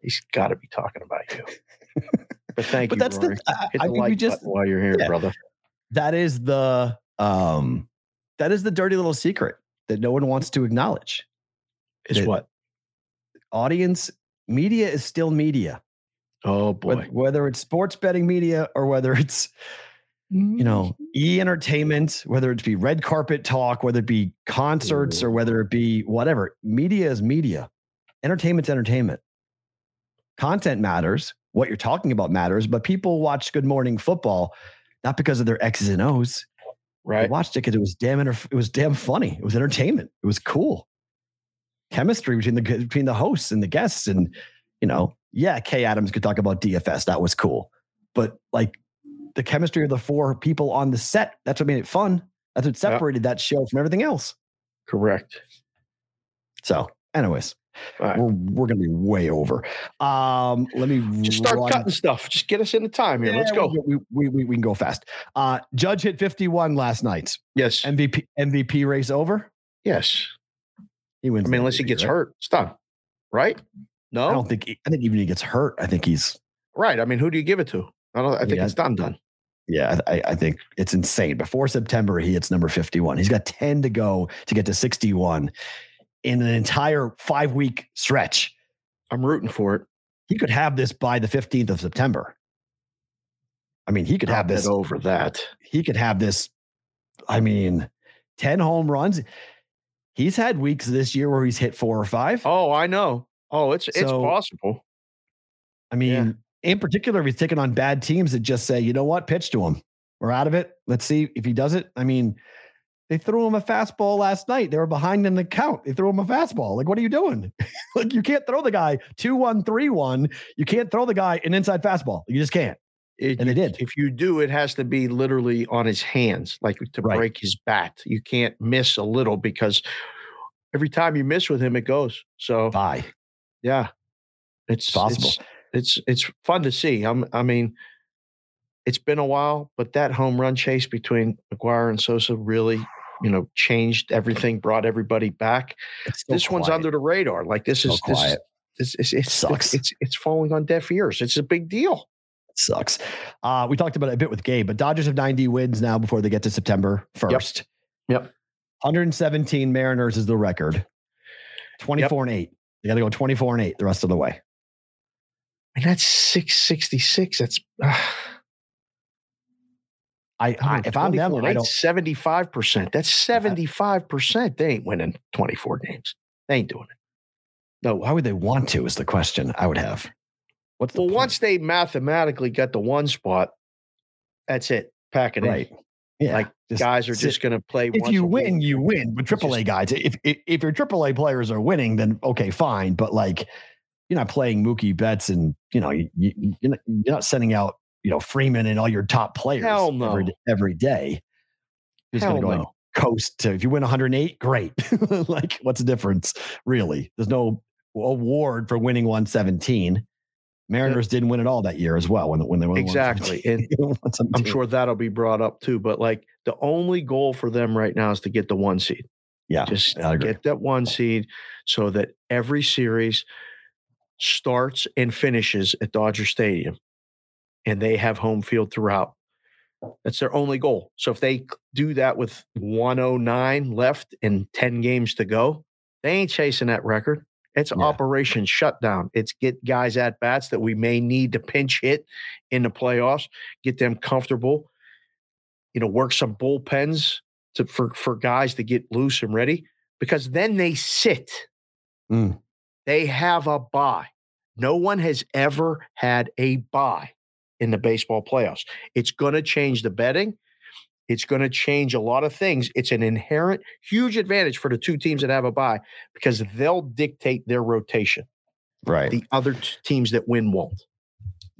He's got to be talking about you. But thank But you, that's Rory. the I, Hit I the mean, like you just button while you're here, yeah. brother. that is the um that is the dirty little secret that no one wants to acknowledge. Is That- what? Audience media is still media. Oh Wh- boy. Whether it's sports betting media or whether it's you know e entertainment, whether it be red carpet talk, whether it be concerts or whether it be whatever, media is media. Entertainment's entertainment. Content matters. What you're talking about matters, but people watch Good Morning Football not because of their X's and O's. They right. watched it because it was damn it was damn funny. It was entertainment. It was cool. Chemistry between the between the hosts and the guests, and you know, yeah, Kay Adams could talk about DFS. That was cool, but like the chemistry of the four people on the set, that's what made it fun. That's what separated that show from everything else. Correct. So, anyways, right. we're we're gonna be way over. Um, let me Just start run- cutting stuff. Just get us into time here. Let's go. We, we, we, we can go fast. Uh, Judge hit 51 last night. Yes. MVP MVP race over. Yes. He wins. I mean, unless he gets right? hurt, it's done. Right? No. I don't think. I think even if he gets hurt, I think he's. right. I mean, who do you give it to? I don't. I think Yeah. it's done. Done. Yeah, I, I think it's insane. Before September, he hits number fifty-one. He's got ten to go to get to sixty-one in an entire five-week stretch. I'm rooting for it. He could have this by the fifteenth of September. I mean, he could have this. over that. He could have this. I mean, ten home runs. He's had weeks this year where he's hit four or five. Oh, I know. Oh, it's it's possible. I mean, in particular, if he's taking on bad teams that just say, you know what, pitch to him. We're out of it. Let's see if he does it. I mean, they threw him a fastball last night. They were behind in the count. They threw him a fastball. Like, what are you doing? like, you can't throw the guy 2 1, 3 1. You can't throw the guy an inside fastball. You just can't. It- And they did. If you do, it has to be literally on his hands, like to Right. break his bat. You can't miss a little because every time you miss with him, it goes. So Bye. yeah, it's Possible. It's, it's it's fun to see. I'm, I mean, it's been a while, but that home run chase between McGwire and Sosa really, you know, changed everything, brought everybody back. So this one's under the radar. Like this So is this is it's, it's, it's, Sucks. It's, it's falling on deaf ears. It's a big deal. sucks. Uh, we talked about it a bit with Gabe, but Dodgers have 90 wins now before they get to September 1st. Yep. 117 Mariners is the record. 24 and 8. They got to go 24 and 8 the rest of the way. I mean, that's six sixty six. I, oh, I if I'm them, I don't. seventy five percent. That's seventy five percent. They ain't winning twenty four games. They ain't doing it. No. Why would they want to? Is the question I would have. What's the Well, point? once they mathematically get the one spot, that's it. Pack it right? in. Yeah, Like, just Guys are just going to play. If you win, you win. But AAA guys, if, if if your AAA players are winning, then okay, fine. But like, you're not playing Mookie Betts, and you know you, you you're, not, you're not sending out you know Freeman and all your top players no. every, every day. Just Hell gonna go no. coast to if you win 108, great. like, what's the difference? Really, there's no award for winning 117. Mariners didn't win it all that year as well when when they won Exactly. 117. I'm sure that'll be brought up too. But like the only goal for them right now is to get the one seed. Yeah, Just get that one seed so that every series starts and finishes at Dodger Stadium and they have home field throughout. That's their only goal. So if they do that with 109 left and 10 games to go, they ain't chasing that record. It's Yeah. Operation Shutdown. It's get guys at bats that we may need to pinch hit in the playoffs, get them comfortable, you know, work some bullpens to for for guys to get loose and ready because then they sit. Mm. They have a bye. No one has ever had a bye in the baseball playoffs. It's going to change the betting. It's going to change a lot of things. It's an inherent huge advantage for the two teams that have a bye because they'll dictate their rotation. Right. The other t- teams that win won't.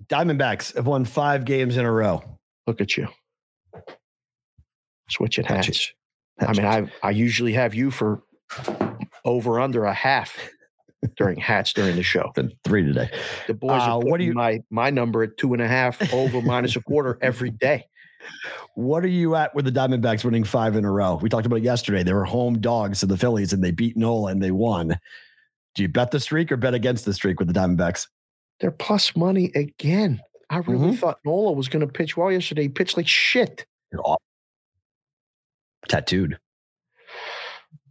Diamondbacks have won five games in a row. Look at you. Switching Patch hats. I mean, I I usually have you for over under a half during hats during the show. been three today. The boys Uh, are what do you- my my number at two and a half over minus a quarter every day. What are you at with the Diamondbacks winning five in a row? We talked about it yesterday. They were home dogs to the Phillies and they beat Nola and they won. Do you bet the streak or bet against the streak with the Diamondbacks? They're plus money again. I really Mhm. thought Nola was going to pitch well yesterday. He pitched like shit. Tattooed.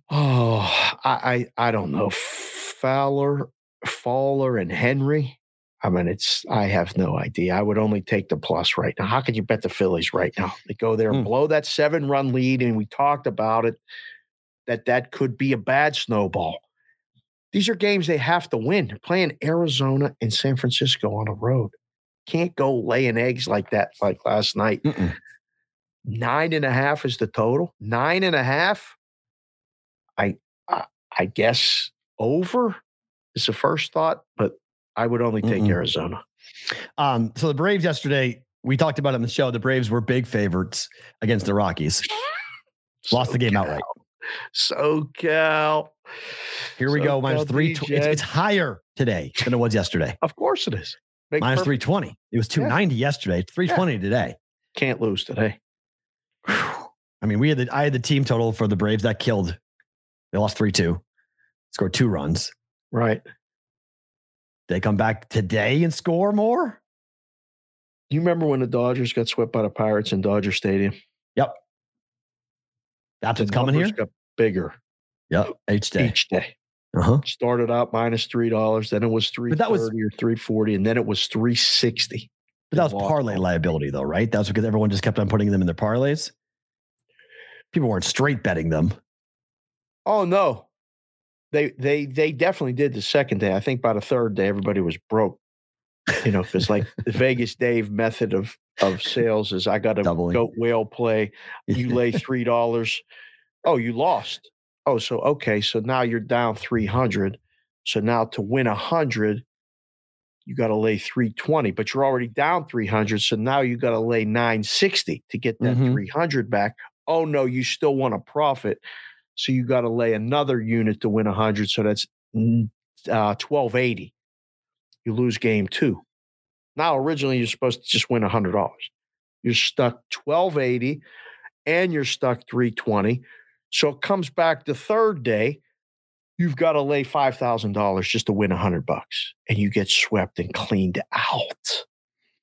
Oh, I I, I don't know. Fowler, Fowler, and Henry. I mean, it's I have no idea. I would only take the plus right now. How can you bet the Phillies right now? They go there and Hmm. blow that seven run lead, and we talked about it that that could be a bad snowball. These are games they have to win. They're playing Arizona and San Francisco on the road. Can't go laying eggs like that like last night. Mm-mm. Nine and a half is the total. Nine and a half. I I, I guess over is the first thought, but I would only take Mm-mm. Arizona. Um, so the Braves yesterday, we talked about it on the show. The Braves were big favorites against the Rockies. Lost the game outright. SoCal. Here we go. Minus three. Tw- it's, it's higher today than it was yesterday. Of course it is. Minus perfect- 320. It was 290 yesterday. It's 320 today. Can't lose today. I mean, we had the I had the team total for the Braves that killed. They lost 3 2, scored two runs. Right. They come back today and score more. You remember when the Dodgers got swept by the Pirates in Dodger Stadium? Yep. That's what's coming here. got bigger Yep. Each day. each day. Uh huh. Started out minus three dollars, then it was three But that was- thirty or three forty, and then it was three sixty. But that was parlay liability, though, right? That was because everyone just kept on putting them in their parlays. People weren't straight betting them. Oh no, they they they definitely did the second day. I think by the third day, everybody was broke. You know, because like the Vegas Dave method of of sales is, I got a Doubling. goat whale play. You lay three dollars. Oh, you lost. Oh, so okay, so now you're down three hundred. So now to win a hundred, you got to lay three twenty, but you're already down three hundred. So now you got to lay nine sixty to get that Mhm. three hundred back. Oh no, you still want a profit. So you got to lay another unit to win 100. So that's uh, 1280. You lose game two. Now, originally, you're supposed to just win $100. You're stuck 1280 and you're stuck 320. So it comes back the third day. You've got to lay $5,000 just to win 100 bucks and you get swept and cleaned out.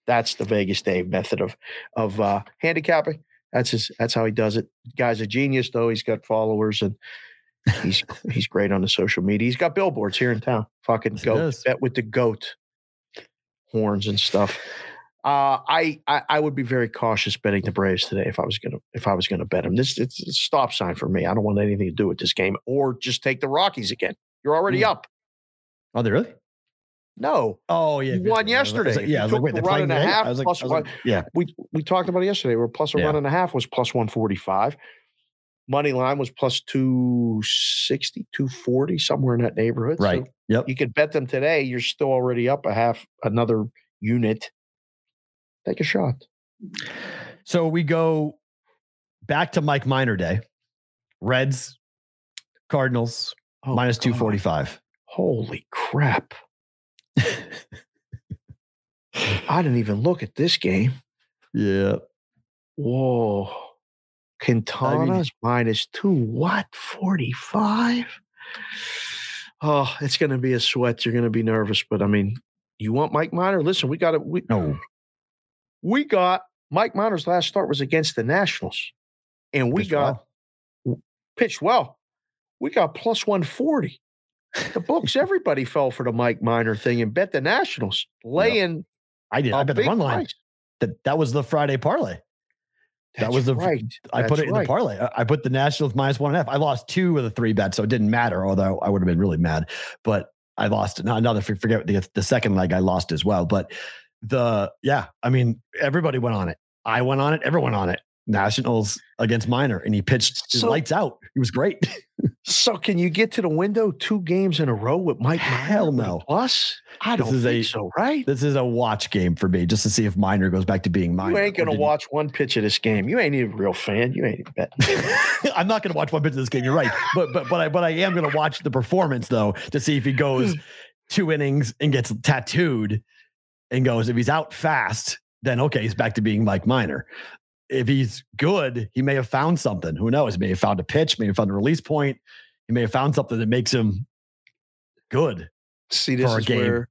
That's the Vegas Dave method of, of uh, handicapping. That's his. That's how he does it. Guy's a genius, though. He's got followers and he's he's great on the social media. He's got billboards here in town. Fucking Yes, goat. Bet with the goat horns and stuff. Uh, I, I I would be very cautious betting the Braves today if I was gonna if I was gonna bet them. This it's a stop sign for me. I don't want anything to do with this game, or just take the Rockies again. You're already Hmm. up. Are they really? No, Oh, yeah. You won I was like- I was yesterday. like- yeah, I was like, wait, they're run and a half like, plus was yeah. we we talked about it yesterday. Where plus a Yeah. run and a half was plus one forty five. Money line was plus 260, 240, somewhere in that neighborhood. So Right. Yep. you could bet them today. You're still already up a half, another unit. Take a shot. So we go back to Mike Minor Day. Reds, Cardinals, Oh, minus God. 245. Holy crap. I didn't even look at this game. Yeah. Whoa. Quintana's minus two. What? 45? Oh, it's going to be a sweat. You're going to be nervous. But I mean, you want Mike Minor? Listen, we got it. We, No. we got Mike Minor's last start was against the Nationals. And we Pitched got well. pitched well. We got plus 140. The books, everybody fell for the Mike Minor thing and bet the Nationals, laying I did. I bet the run line. price. That, that was the Friday parlay. That That's was the- right. I put it in right. the parlay. I- I put the Nationals minus one and a half. I lost two of the three bets, so it didn't matter. Although I would have been really mad, but I lost. Not another. Forget the the second leg. I lost as well. But the yeah, I mean, everybody went on it. I went on it. Everyone on it. Nationals against Minor, and he pitched his So- lights out. He was great. So can you get to the window two games in a row with Mike? Minor Hell with no. Plus, I This don't is think a- so. Right? this is a watch game for me, just to see if Minor goes back to being Minor. You ain't gonna watch one pitch of this game. You ain't even a real fan. You ain't even bet. I'm not going to watch one bit of this game. You're right, but but but I but I am going to watch the performance though to see if he goes hmm. two innings and gets tattooed and goes. If he's out fast, then okay, he's back to being Mike Minor. If he's good, he may have found something. Who knows? He may have found a pitch, may have found a release point. He may have found something that makes him good. See, this is game. where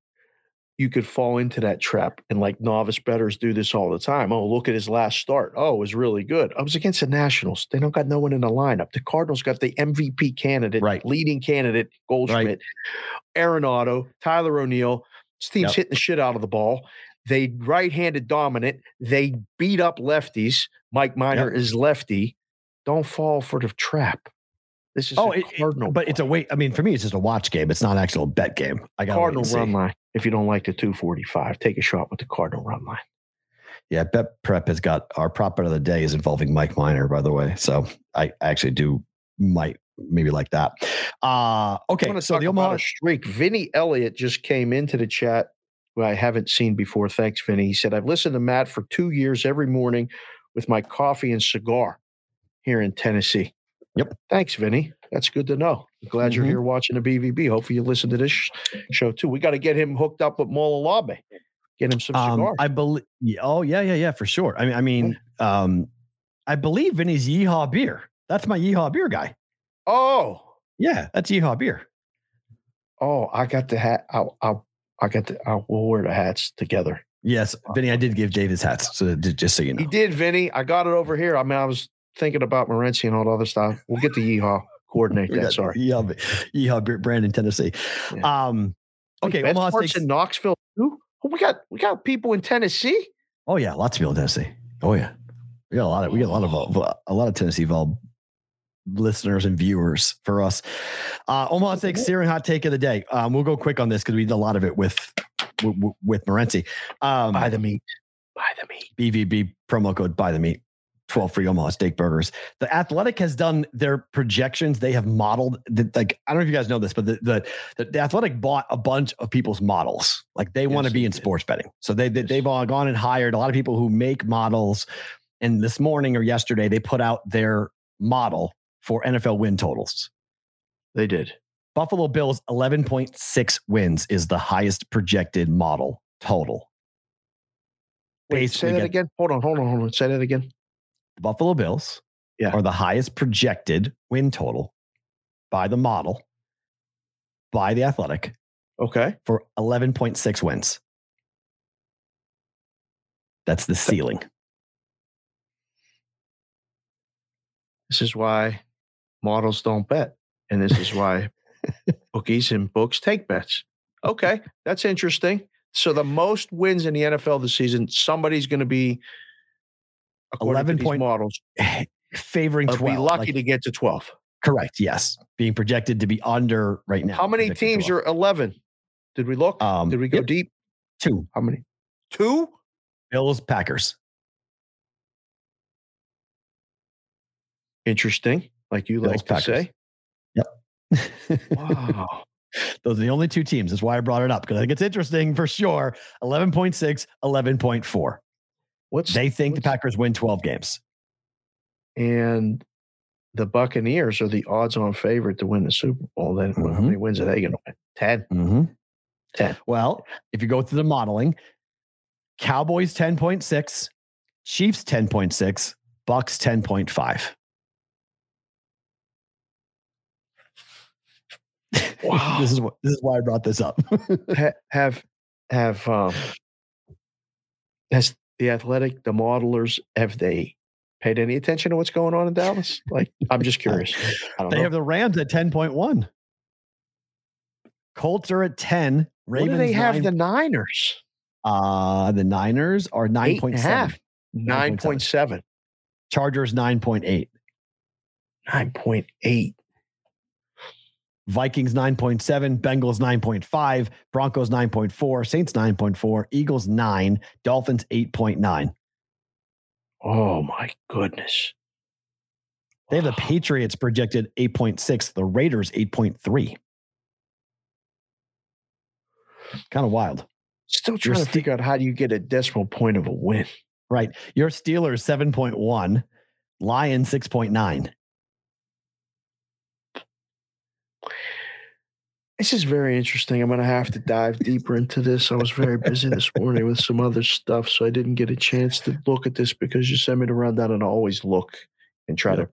you could fall into that trap, and like novice betters do this all the time. Oh, look at his last start. Oh, it was really good. Oh, I was against the Nationals. They don't got no one in the lineup. The Cardinals got the MVP candidate, Right. leading candidate, Goldschmidt, Arenado, Tyler O'Neill. This team's Yep. hitting the shit out of the ball. They right-handed dominant. They beat up lefties. Mike Minor is lefty. Don't fall for the trap. This is Oh, a it- it- Cardinal, but it's a wait. I mean, for me, it's just a watch game. It's not an actual bet game. I got Cardinal run line. If you don't like the 245, take a shot with the Cardinal run line. Yeah, Bet Prep has got our prop bet of the day is involving Mike Minor, by the way. So I actually do might maybe like that. Uh okay. So the Omaha a streak. Vinny Elliott just came into the chat, who I haven't seen before. Thanks, Vinny. He said, I've listened to Matt for two years every morning with my coffee and cigar here in Tennessee. Yep. Thanks, Vinny. That's good to know. Glad you're Mhm. here watching the BVB. Hopefully you listen to this sh- show too. We got to get him hooked up with Mola Labe. Get him some um. I believe oh yeah, yeah, yeah, for sure. I mean, I mean, um, I believe Vinny's Yeehaw beer. That's my Yeehaw beer guy. oh, Yeah, that's Yeehaw beer. oh, I got the hat. I'll, I'll, I got the, I'll, we'll wear the hats together. Yes, Vinny, I did give Dave his hats. So just so you know. He did, Vinny. I got it over here. I mean, I was thinking about Morency and all the other stuff. We'll get the yeehaw. Coordinate that. Sorry. Yeehaw, Yeehaw beer brand in Tennessee. Yeah. Um okay, Wait, Omaha Steaks. in Knoxville too. We got we got people in Tennessee. Oh yeah, lots of people in Tennessee. Oh yeah, we got a lot of we got a lot of uh, a lot of Tennessee Vol listeners and viewers for us. Uh, Omaha Steaks searing hot take of the day. Um, we'll go quick on this because we did a lot of it with with, with Morency. Um, Buy the meat. Buy the meat. BVB promo code buy the meat. 12 free Omaha steak burgers. The Athletic has done their projections. They have modeled the, like I don't know if you guys know this, but the the, the, Athletic bought a bunch of people's models. Like they want to be in sports betting. So they, they Yes. they've all gone and hired a lot of people who make models. And this morning or yesterday, they put out their model for NFL win totals. They did. Buffalo Bills 11.6 wins is the highest projected model total. Wait, say that again. Hold on, hold on, hold on. Say that again. The Buffalo Bills Yeah. are the highest projected win total by the model by the Athletic Okay. for 11.6 wins. That's the ceiling. This is why models don't bet, and this is why bookies and books take bets. Okay, that's interesting. So the most wins in the NFL this season, somebody's going to be 11 to point- models. Favoring 12. be lucky like- to get to twelve. correct. Yes. Being projected to be under right now. How many teams are eleven? Did we look? Um, Did we go yep. deep? two? How many? Two. Bills, Packers. Interesting. Like you Bills, like to Packers. say. Wow. Those are the only two teams. That's why I brought it up because I think it's interesting for sure. 11.6, 11.4. What's They think the Packers win 12 games. and the Buccaneers are the odds-on favorite to win the Super Bowl. Then well, how many wins are they going to win? 10. Mm-hmm. 10. Well, if you go through the modeling, Cowboys 10.6, Chiefs 10.6, Bucs 10.5. Wow. this is what this is why I brought this up. Ha- have have um has the athletic the modelers have they paid any attention to what's going on in Dallas? Like I'm just curious. I don't they know. have the Rams at 10.1. Colts are at 10. what do they have nine- the Niners? uh the Niners are Eight and a 9.7. half. 9.7. Chargers 9.8. 9.8. Vikings 9.7, Bengals 9.5, Broncos 9.4, Saints 9.4, Eagles 9, Dolphins 8.9. Oh my goodness. They have the Patriots projected 8.6, the Raiders 8.3. Kind of wild. Still trying to figure out how do you get a decimal point of a win. Right. Your Steelers 7.1, Lions 6.9. This is very interesting. I'm going to have to dive deeper into this. I was very busy this morning with some other stuff, so I didn't get a chance to look at this because you sent me to run down and I always look and try Yeah. to,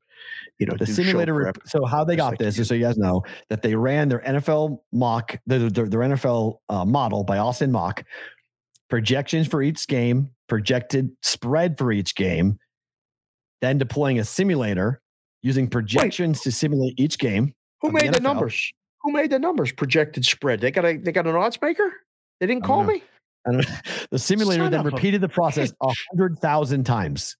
you know, The do simulator. rep-. So how they got this, just so you guys know, that they ran their NFL mock, their, their, their NFL uh, model by Austin Mock, projections for each game, projected spread for each game, then deploying a simulator using projections to simulate each game. Who of the made the numbers? Who made the numbers? Projected spread. They got a they got an odds maker. They didn't call me. And the simulator Son then repeated the process a hundred thousand times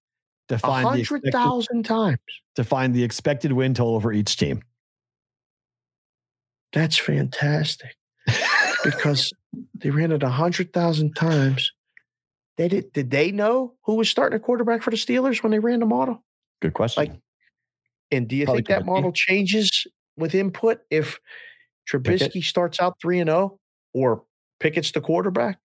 to find the hundred expected, times. to find the expected win total for each team. That's fantastic. because they ran it a hundred thousand times. They did. Did they know who was starting a quarterback for the Steelers when they ran the model? Good question. Like, And do you Probably think that could be. model changes with input if Pickett? Trubisky starts out three and zero or Pickett's the quarterback?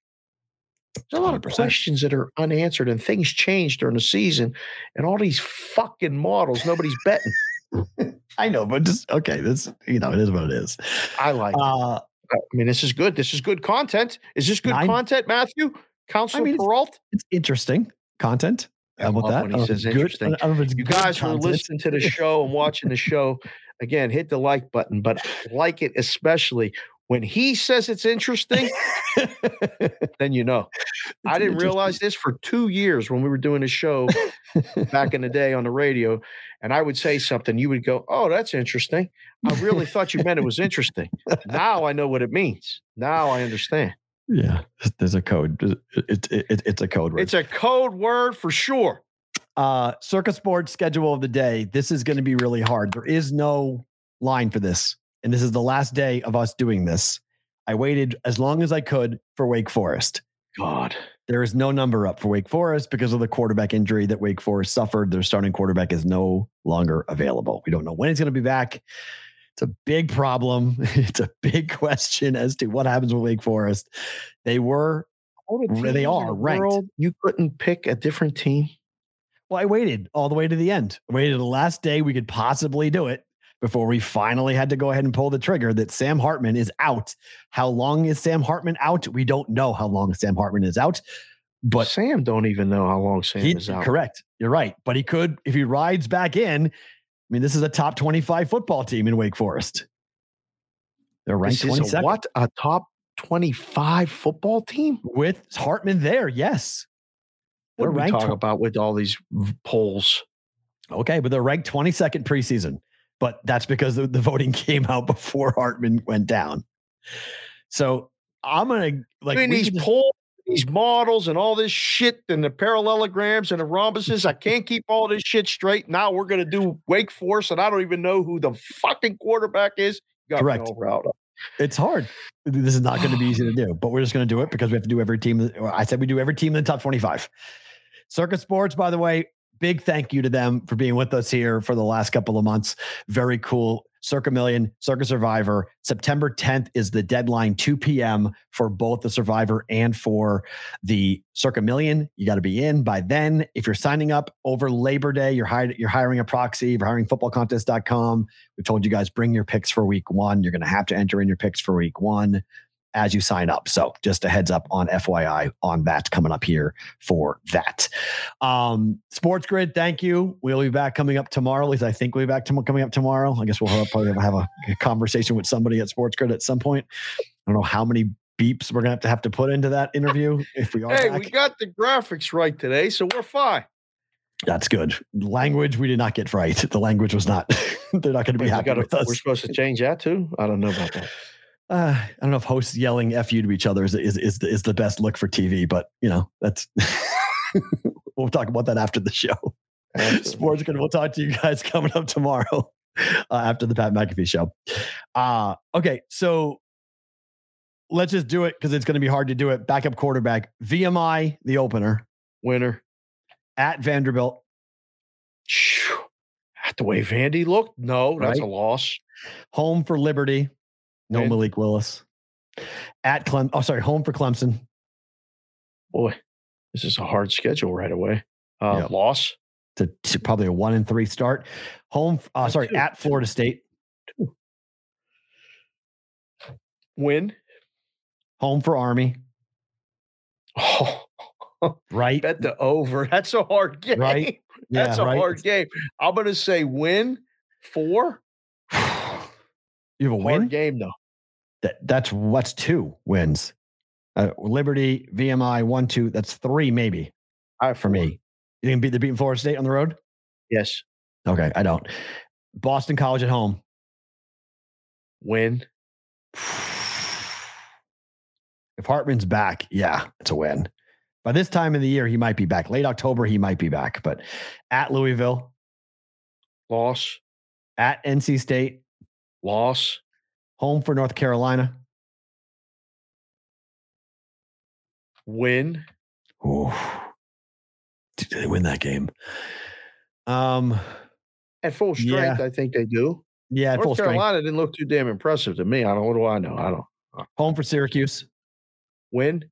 There's a lot of 100%. questions that are unanswered, and things change during the season. And all these fucking models, nobody's betting. I know, but just okay. This you know it is what it is. I like. it. Uh, I mean, this is good. This is good content. Is this good Nine- content, Matthew? Counselor mean, it's- Peralt? it's interesting content. How about that? when he if says good- interesting. I don't know if it's You guys who are listening to the show and watching the show, again, hit the like button, but like it especially when he says it's interesting, then you know. I didn't realize this for two years when we were doing a show back in the day on the radio, and I would say something, you would go, "Oh, that's interesting." I really thought you meant it was interesting. Now I know what it means. Now I understand. Yeah, there's a code. It's it, it, it's a code word. It's a code word for sure. Uh Circa Sports schedule of the day this is going to be really hard. There is no line for this and this is the last day of us doing this. I waited as long as i could for wake forest. God, there is no number up for wake forest because of the quarterback injury that wake forest suffered. Their starting quarterback is no longer available. We don't know when he's going to be back. It's a big problem. It's a big question as to what happens with wake forest. They were Where they are the ranked. world, You couldn't pick a different team. Well, I waited all the way to the end. I waited the last day we could possibly do it before we finally had to go ahead and pull the trigger that Sam Hartman is out. How long is Sam Hartman out? We don't know how long Sam Hartman is out, but Sam don't even know how long Sam he, is out. correct. You're right. But he could, if he rides back in. I mean, this is a top 25 football team in Wake Forest. They're ranked This is a what? A top 25 football team? with Hartman there. Yes. What we talking tw- about with all these polls? Okay, but they're ranked 22nd preseason. But that's because the, the voting came out before Hartman went down. So I'm gonna like Doing we these just- polls, these models, and all this shit, and the parallelograms and the rhombuses. I can't keep all this shit straight. Now we're gonna do Wake Forest, and I don't even know who the fucking quarterback is. Got me Correct. All riled up. it's hard. This is not going to be easy to do, but we're just going to do it because we have to do every team. I said we do every team in the top 25. Circa Sports, by the way, big thank you to them for being with us here for the last couple of months. Very cool. Circa Million, Circa Survivor. September 10th is the deadline, 2 p.m. for both the Survivor and for the Circa Million. You got to be in by then. If you're signing up over Labor Day, you're, hired, you're hiring a proxy, you're hiring footballcontest.com. We told you guys bring your picks for week one. You're going to have to enter in your picks for week one as you sign up. So just a heads up on FYI on that coming up here for that. Um, Sports Grid, thank you. We'll be back coming up tomorrow. At least I think we'll be back to, coming up tomorrow. I guess we'll have, probably have a, a conversation with somebody at Sports Grid at some point. I don't know how many beeps we're gonna have to have to put into that interview if we are Hey, back. we got the graphics right today, so we're fine. That's good. Language we did not get right. The language was not. they're not going to be happy gotta- with us. We're supposed to change that too. I don't know about that. Uh, I don't know if hosts yelling "f you" to each other is is is the, is the best look for TV, but you know that's. we'll talk about that after the show. Sports good. We'll talk to you guys coming up tomorrow uh, after the Pat McAfee show. Uh, okay, so let's just do it because it's going to be hard to do it. Backup quarterback VMI, the opener. Winner. At Vanderbilt. At the way Vandy looked, no, that's a loss. Home for Liberty. No. Malik Willis. At Clem. Oh, sorry. Home for Clemson. Boy, this is a hard schedule right away. Uh, Yep. Loss. To, to probably a one and three start. Home. Uh, sorry. two. At Florida State. Win. Home for Army. Oh, Right. bet the over. That's a hard game. Right. That's a right. hard game. I'm going to say win four. You have a Hard win. game, though. That that's what's two wins. Uh, Liberty, VMI, one, two. That's three, maybe I have for me. You can beat the beating Florida State on the road? Yes. Okay, I don't. Boston College at home. Win. If Hartman's back, yeah, it's a win. By this time of the year, he might be back. Late October, he might be back. But at Louisville, Loss. at NC State, Loss. Home for North Carolina. Win. Ooh. Did they win that game? Um, At full strength, I think they do. yeah, at full North strength. Carolina didn't look too damn impressive to me. I don't. What do I know? I don't. Home for Syracuse. Win.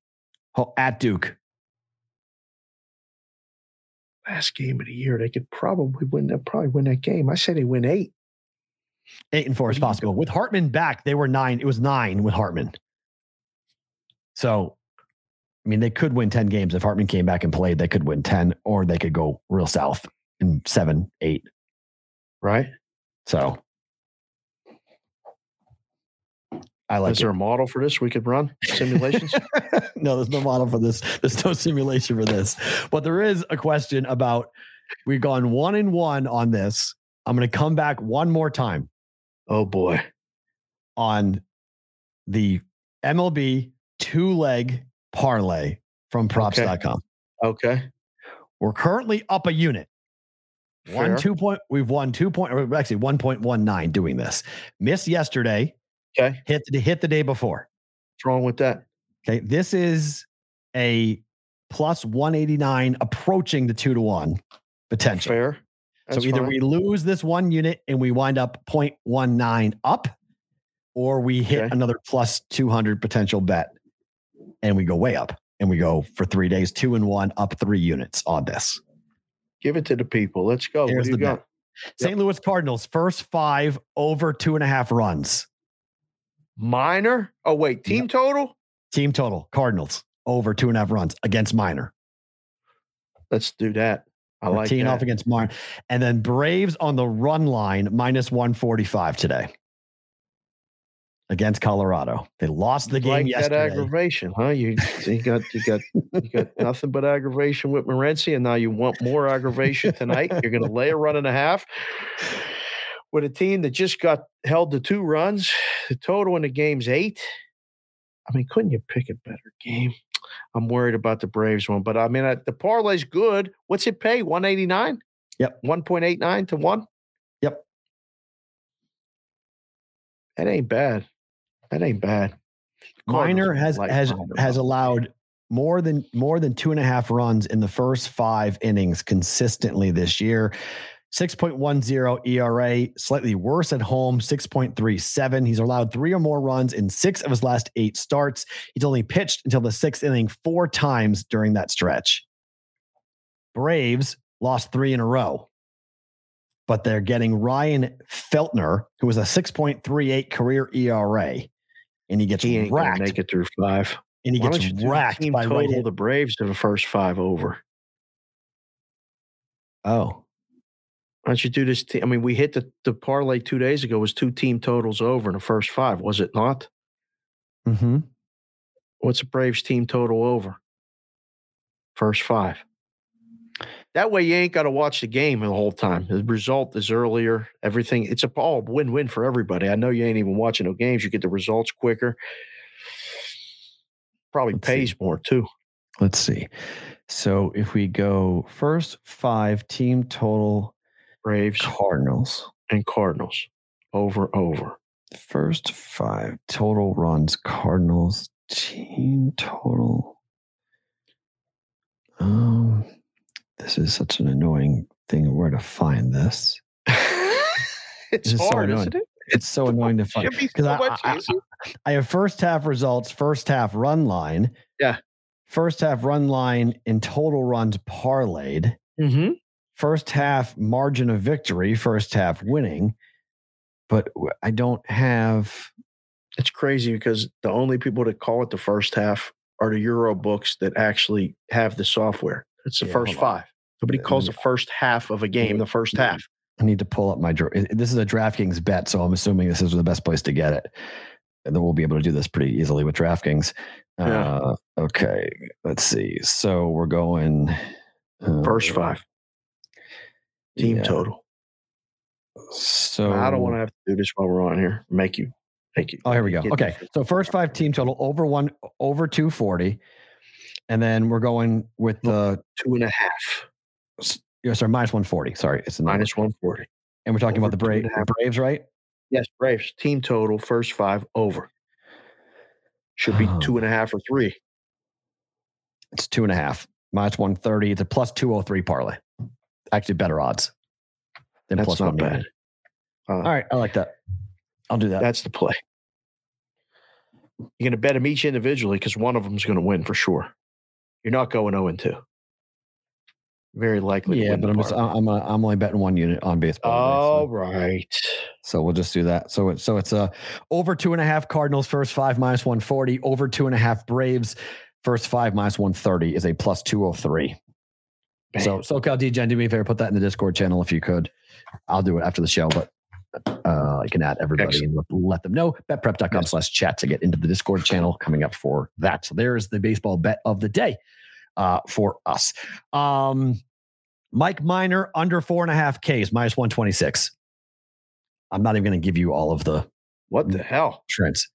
At Duke. Last game of the year, they could probably win. They'll probably win that game. I say they win eight. Eight and four is What do you possible. With Hartman back, they were nine. It was nine with Hartman. So, I mean, they could win 10 games. If Hartman came back and played, they could win 10, or they could go real south in seven, eight. Right? So, I like Is it. there a model for this we could run simulations? no, there's no model for this. There's no simulation for this. But there is a question about we've gone one and one on this. I'm going to come back one more time oh boy. on the MLB two leg parlay from props.com. Okay. We're currently up a unit. One two point. We've won two point. Or actually, one point one nine. Doing this. Missed yesterday. Okay. Hit the hit the day before. What's wrong with that? Okay. This is a plus one eighty nine, approaching the two to one potential. Fair. So either fine. we lose this one unit and we wind up 0.19 up, or we hit Okay. another plus 200 potential bet and we go way up and we go for three days, two and one, up three units on this. give it to the people. Let's go. Here's what do you the got? bet. St. Louis Cardinals, first five over two and a half runs. Minor. Oh wait, team total. Team total, Cardinals over two and a half runs against Minor. Let's do that. I like teeing that. off against Minor. And then Braves on the run line, minus 145 today against Colorado. They lost the game like that yesterday. aggravation, huh? You, you got you got you got nothing but aggravation with Morency, and now you want more aggravation tonight. You're going to lay a run and a half with a team that just got held to two runs. The total in the game's eight. I mean, couldn't you pick a better game? I'm worried about the Braves one, but I mean, I, the parlay's good. What's it pay? 189. Yep. 1.89 to one. Yep. That ain't bad. That ain't bad. Cardinals has like has has allowed more than more than two and a half runs in the first five innings consistently this year. 6.10 ERA, slightly worse at home, 6.37. He's allowed three or more runs in six of his last eight starts. He's only pitched until the sixth inning four times during that stretch. Braves lost three in a row, but they're getting Ryan Feltner, who was a 6.38 career ERA, and he gets He racked. make it through five. and he Why gets don't you do the racked team by total hand. the Braves to the first five over. Oh, Why don't you do this? Te- I mean, we hit the, the parlay two days ago was two team totals over in the first five, was it not? mm-hmm. What's the Braves team total over? First five. That way you ain't got to watch the game the whole time. The result is earlier. Everything it's a all win-win for everybody. I know you ain't even watching no games. You get the results quicker. Probably Let's see. pays more too. Let's see. So if we go first five team total Braves Cardinals, and Cardinals over over. first five total runs Cardinals team total. Um, This is such an annoying thing. Where to find this? it's is so annoying. isn't it? It's so annoying to find because so I, I. I have first half results, first half run line. Yeah. First half run line and total runs parlayed. Mhm. First half margin of victory, first half winning. But I don't have. It's crazy because the only people that call it the first half are the Euro books that actually have the software. It's the Yeah, first five. Nobody calls the first half of a game the first half. I need to pull up my. This is a DraftKings bet, so I'm assuming this is the best place to get it. And then we'll be able to do this pretty easily with DraftKings. Yeah. Uh, okay, let's see. So we're going uh, First five. Team yeah. total. So I don't want to have to do this while we're on here. Make you. Make you. Oh, here we go. Okay, so first five team total over one over two forty, and then we're going with the Two and a half. yeah, sorry minus one forty. Sorry, it's a Minus 140. and we're talking about the over Braves. and a half. Braves, right? Yes, Braves. Team total, first five over. Should be Oh. two and a half or three. It's two and a half minus one thirty. It's a plus two hundred three parlay. Actually, better odds than That's plus not 190. bad. Uh, All right, I like that. I'll do that. That's the play. You're going to bet them each individually because one of them is going to win for sure. You're not going 0 and 2. Very likely. yeah, but I'm just. I'm uh, I'm only betting one unit on baseball. All right. so, so we'll just do that. So it's so it's uh over two and a half Cardinals first five minus one forty over two and a half Braves first five minus one thirty is a plus two hundred three. So SoCal DGen, do me a favor, put that in the Discord channel if you could. I'll do it after the show, but uh, I can add everybody and let, let them know. Betprep.com Yes. slash chat to get into the Discord channel coming up for that. So there's the baseball bet of the day uh, for us. Um, Mike Minor under four and a half Ks, minus 126. I'm not even going to give you all of the What the hell? trends.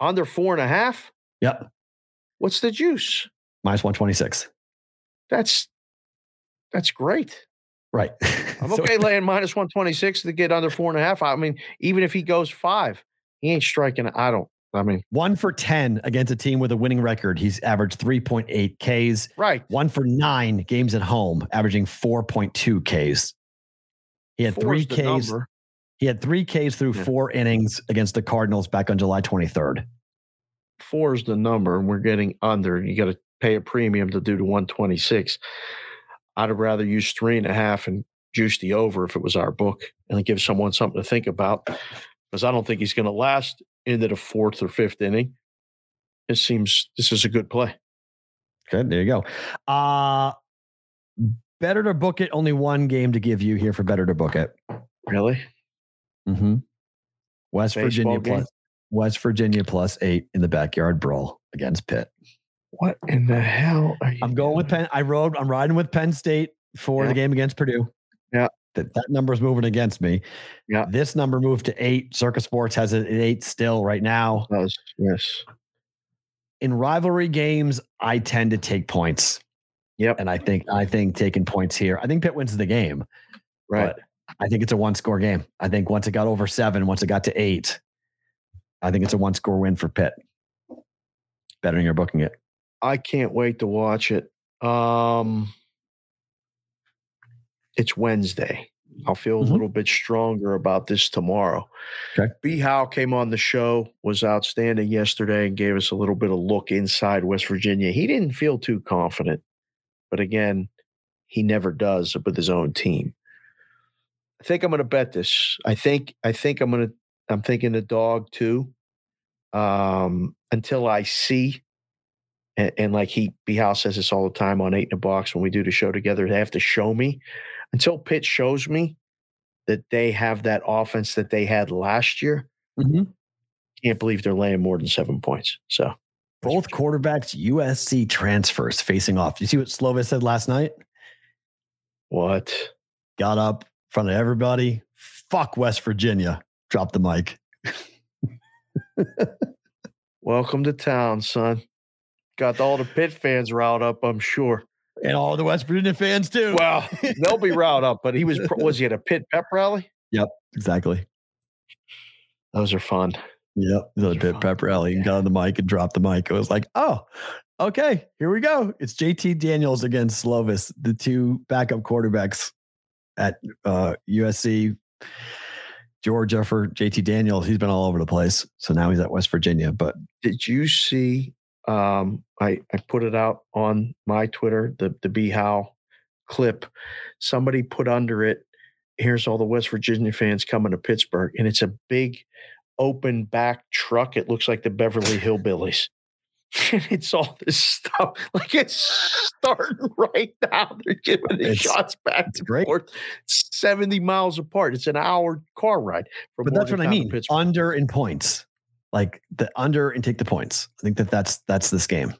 Under four and a half? Yep, What's the juice? minus 126. That's that's great. Right. I'm So- okay laying minus 126 to get under four and a half. I mean, even if he goes five, he ain't striking. I don't. I mean, One for 10 against a team with a winning record. He's averaged 3.8 Ks. right. One for nine games at home, averaging 4.2 Ks. He had Four three Ks. He had three Ks through Yeah. four innings against the Cardinals back on July 23rd. four is the number and we're getting under, you got to pay a premium to do the 126. I'd have rather use three and a half and juice the over if it was our book and give someone something to think about because I don't think he's going to last into the fourth or fifth inning. It seems this is a good play. Good. There you go. Uh, better to book it. Only one game to give you here for better to book it. Really? Mm-hmm. West Baseball Virginia game? plus West Virginia plus eight in the backyard brawl against Pitt. What in the hell are you? I'm going with? Penn. I rode. I'm riding with Penn State for Yeah. the game against Purdue. Yeah. That that number's moving against me. Yeah. This number moved to eight. Circa Sports has it at eight still right now. Does, Yes. In rivalry games, I tend to take points. Yep. And I think I think taking points here. I think Pitt wins the game. Right. But I think it's a one score game. I think once it got over seven, once it got to eight, I think it's a one score win for Pitt. Better than you're booking it. I can't wait to watch it. Um, it's Wednesday. I'll feel Mhm. a little bit stronger about this tomorrow. Okay. B. Howe came on the show, was outstanding yesterday, and gave us a little bit of look inside West Virginia. He didn't feel too confident, but again, he never does with his own team. I think I'm going to bet this. I think I think I'm going to. I'm thinking the dog too. Um, until I see and, and like he B House says this all the time on Eight in a Box when we do the show together, they have to show me until Pitt shows me that they have that offense that they had last year. Mm-hmm. Can't believe they're laying more than seven points. So Both quarterbacks USC transfers facing off. You see what Slovis said last night? what? Got up in front of everybody. Fuck West Virginia. Drop the mic. Welcome to town, son. Got all the Pitt fans riled up, I'm sure. And all the West Virginia fans too. Well, they'll be riled up, but he was was he at a Pitt pep rally? Yep, exactly. Those are fun. Yep. The Those are Pitt fun. pep rally and got on the mic and dropped the mic. It was like, oh, Okay, here we go. It's JT Daniels against Slovis, the two backup quarterbacks at uh, USC, Georgia for JT Daniels. He's been all over the place. So now he's at West Virginia. But Did you see? Um, I I put it out on my Twitter. The the B How clip. Somebody put under it. Here's all the West Virginia fans coming to Pittsburgh, and it's a big open back truck. It looks like the Beverly Hillbillies. And it's all this stuff. Like it's starting right now. They're giving the shots back to great. forth, 70 miles apart. It's an hour car ride. From but that's what I mean. Under in points, like the under and take the points. I think that that's that's this game.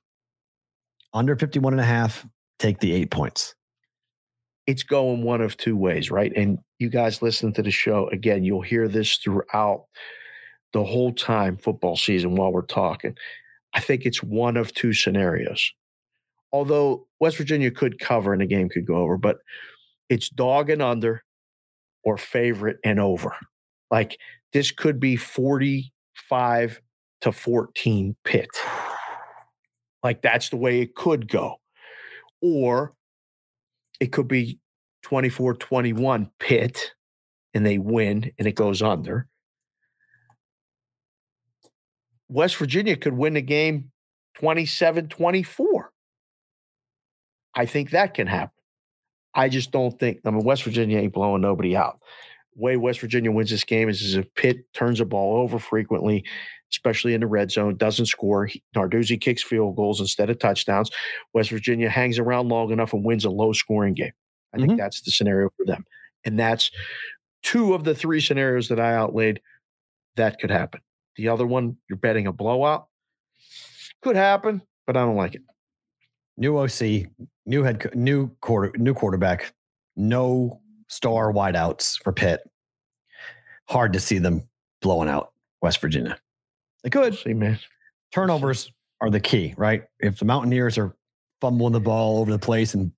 Under 51 and a half, take the eight points. it's going one of two ways, right? And you guys listen to the show again, you'll hear this throughout the whole time football season while we're talking. I think it's one of two scenarios. Although West Virginia could cover and the game could go over, but it's dog and under or favorite and over. Like this could be 45 to 14 Pitt. Like that's the way it could go. Or it could be 24 21 Pitt and they win and it goes under. West Virginia could win the game 27 24. I think that can happen. I just don't think, I mean, West Virginia ain't blowing nobody out. Way West Virginia wins this game is, is if Pitt turns the ball over frequently, especially in the red zone, doesn't score. Narduzzi kicks field goals instead of touchdowns. West Virginia hangs around long enough and wins a low scoring game. I think Mhm. that's the scenario for them. And that's two of the three scenarios that I outlaid that could happen. The other one, you're betting a blowout. Could happen, but I don't like it. New OC, new head, co- new quarter, new quarterback, no star wideouts for Pitt. Hard to see them blowing out West Virginia. They could. See, man. Turnovers are the key, right? If the Mountaineers are fumbling the ball over the place and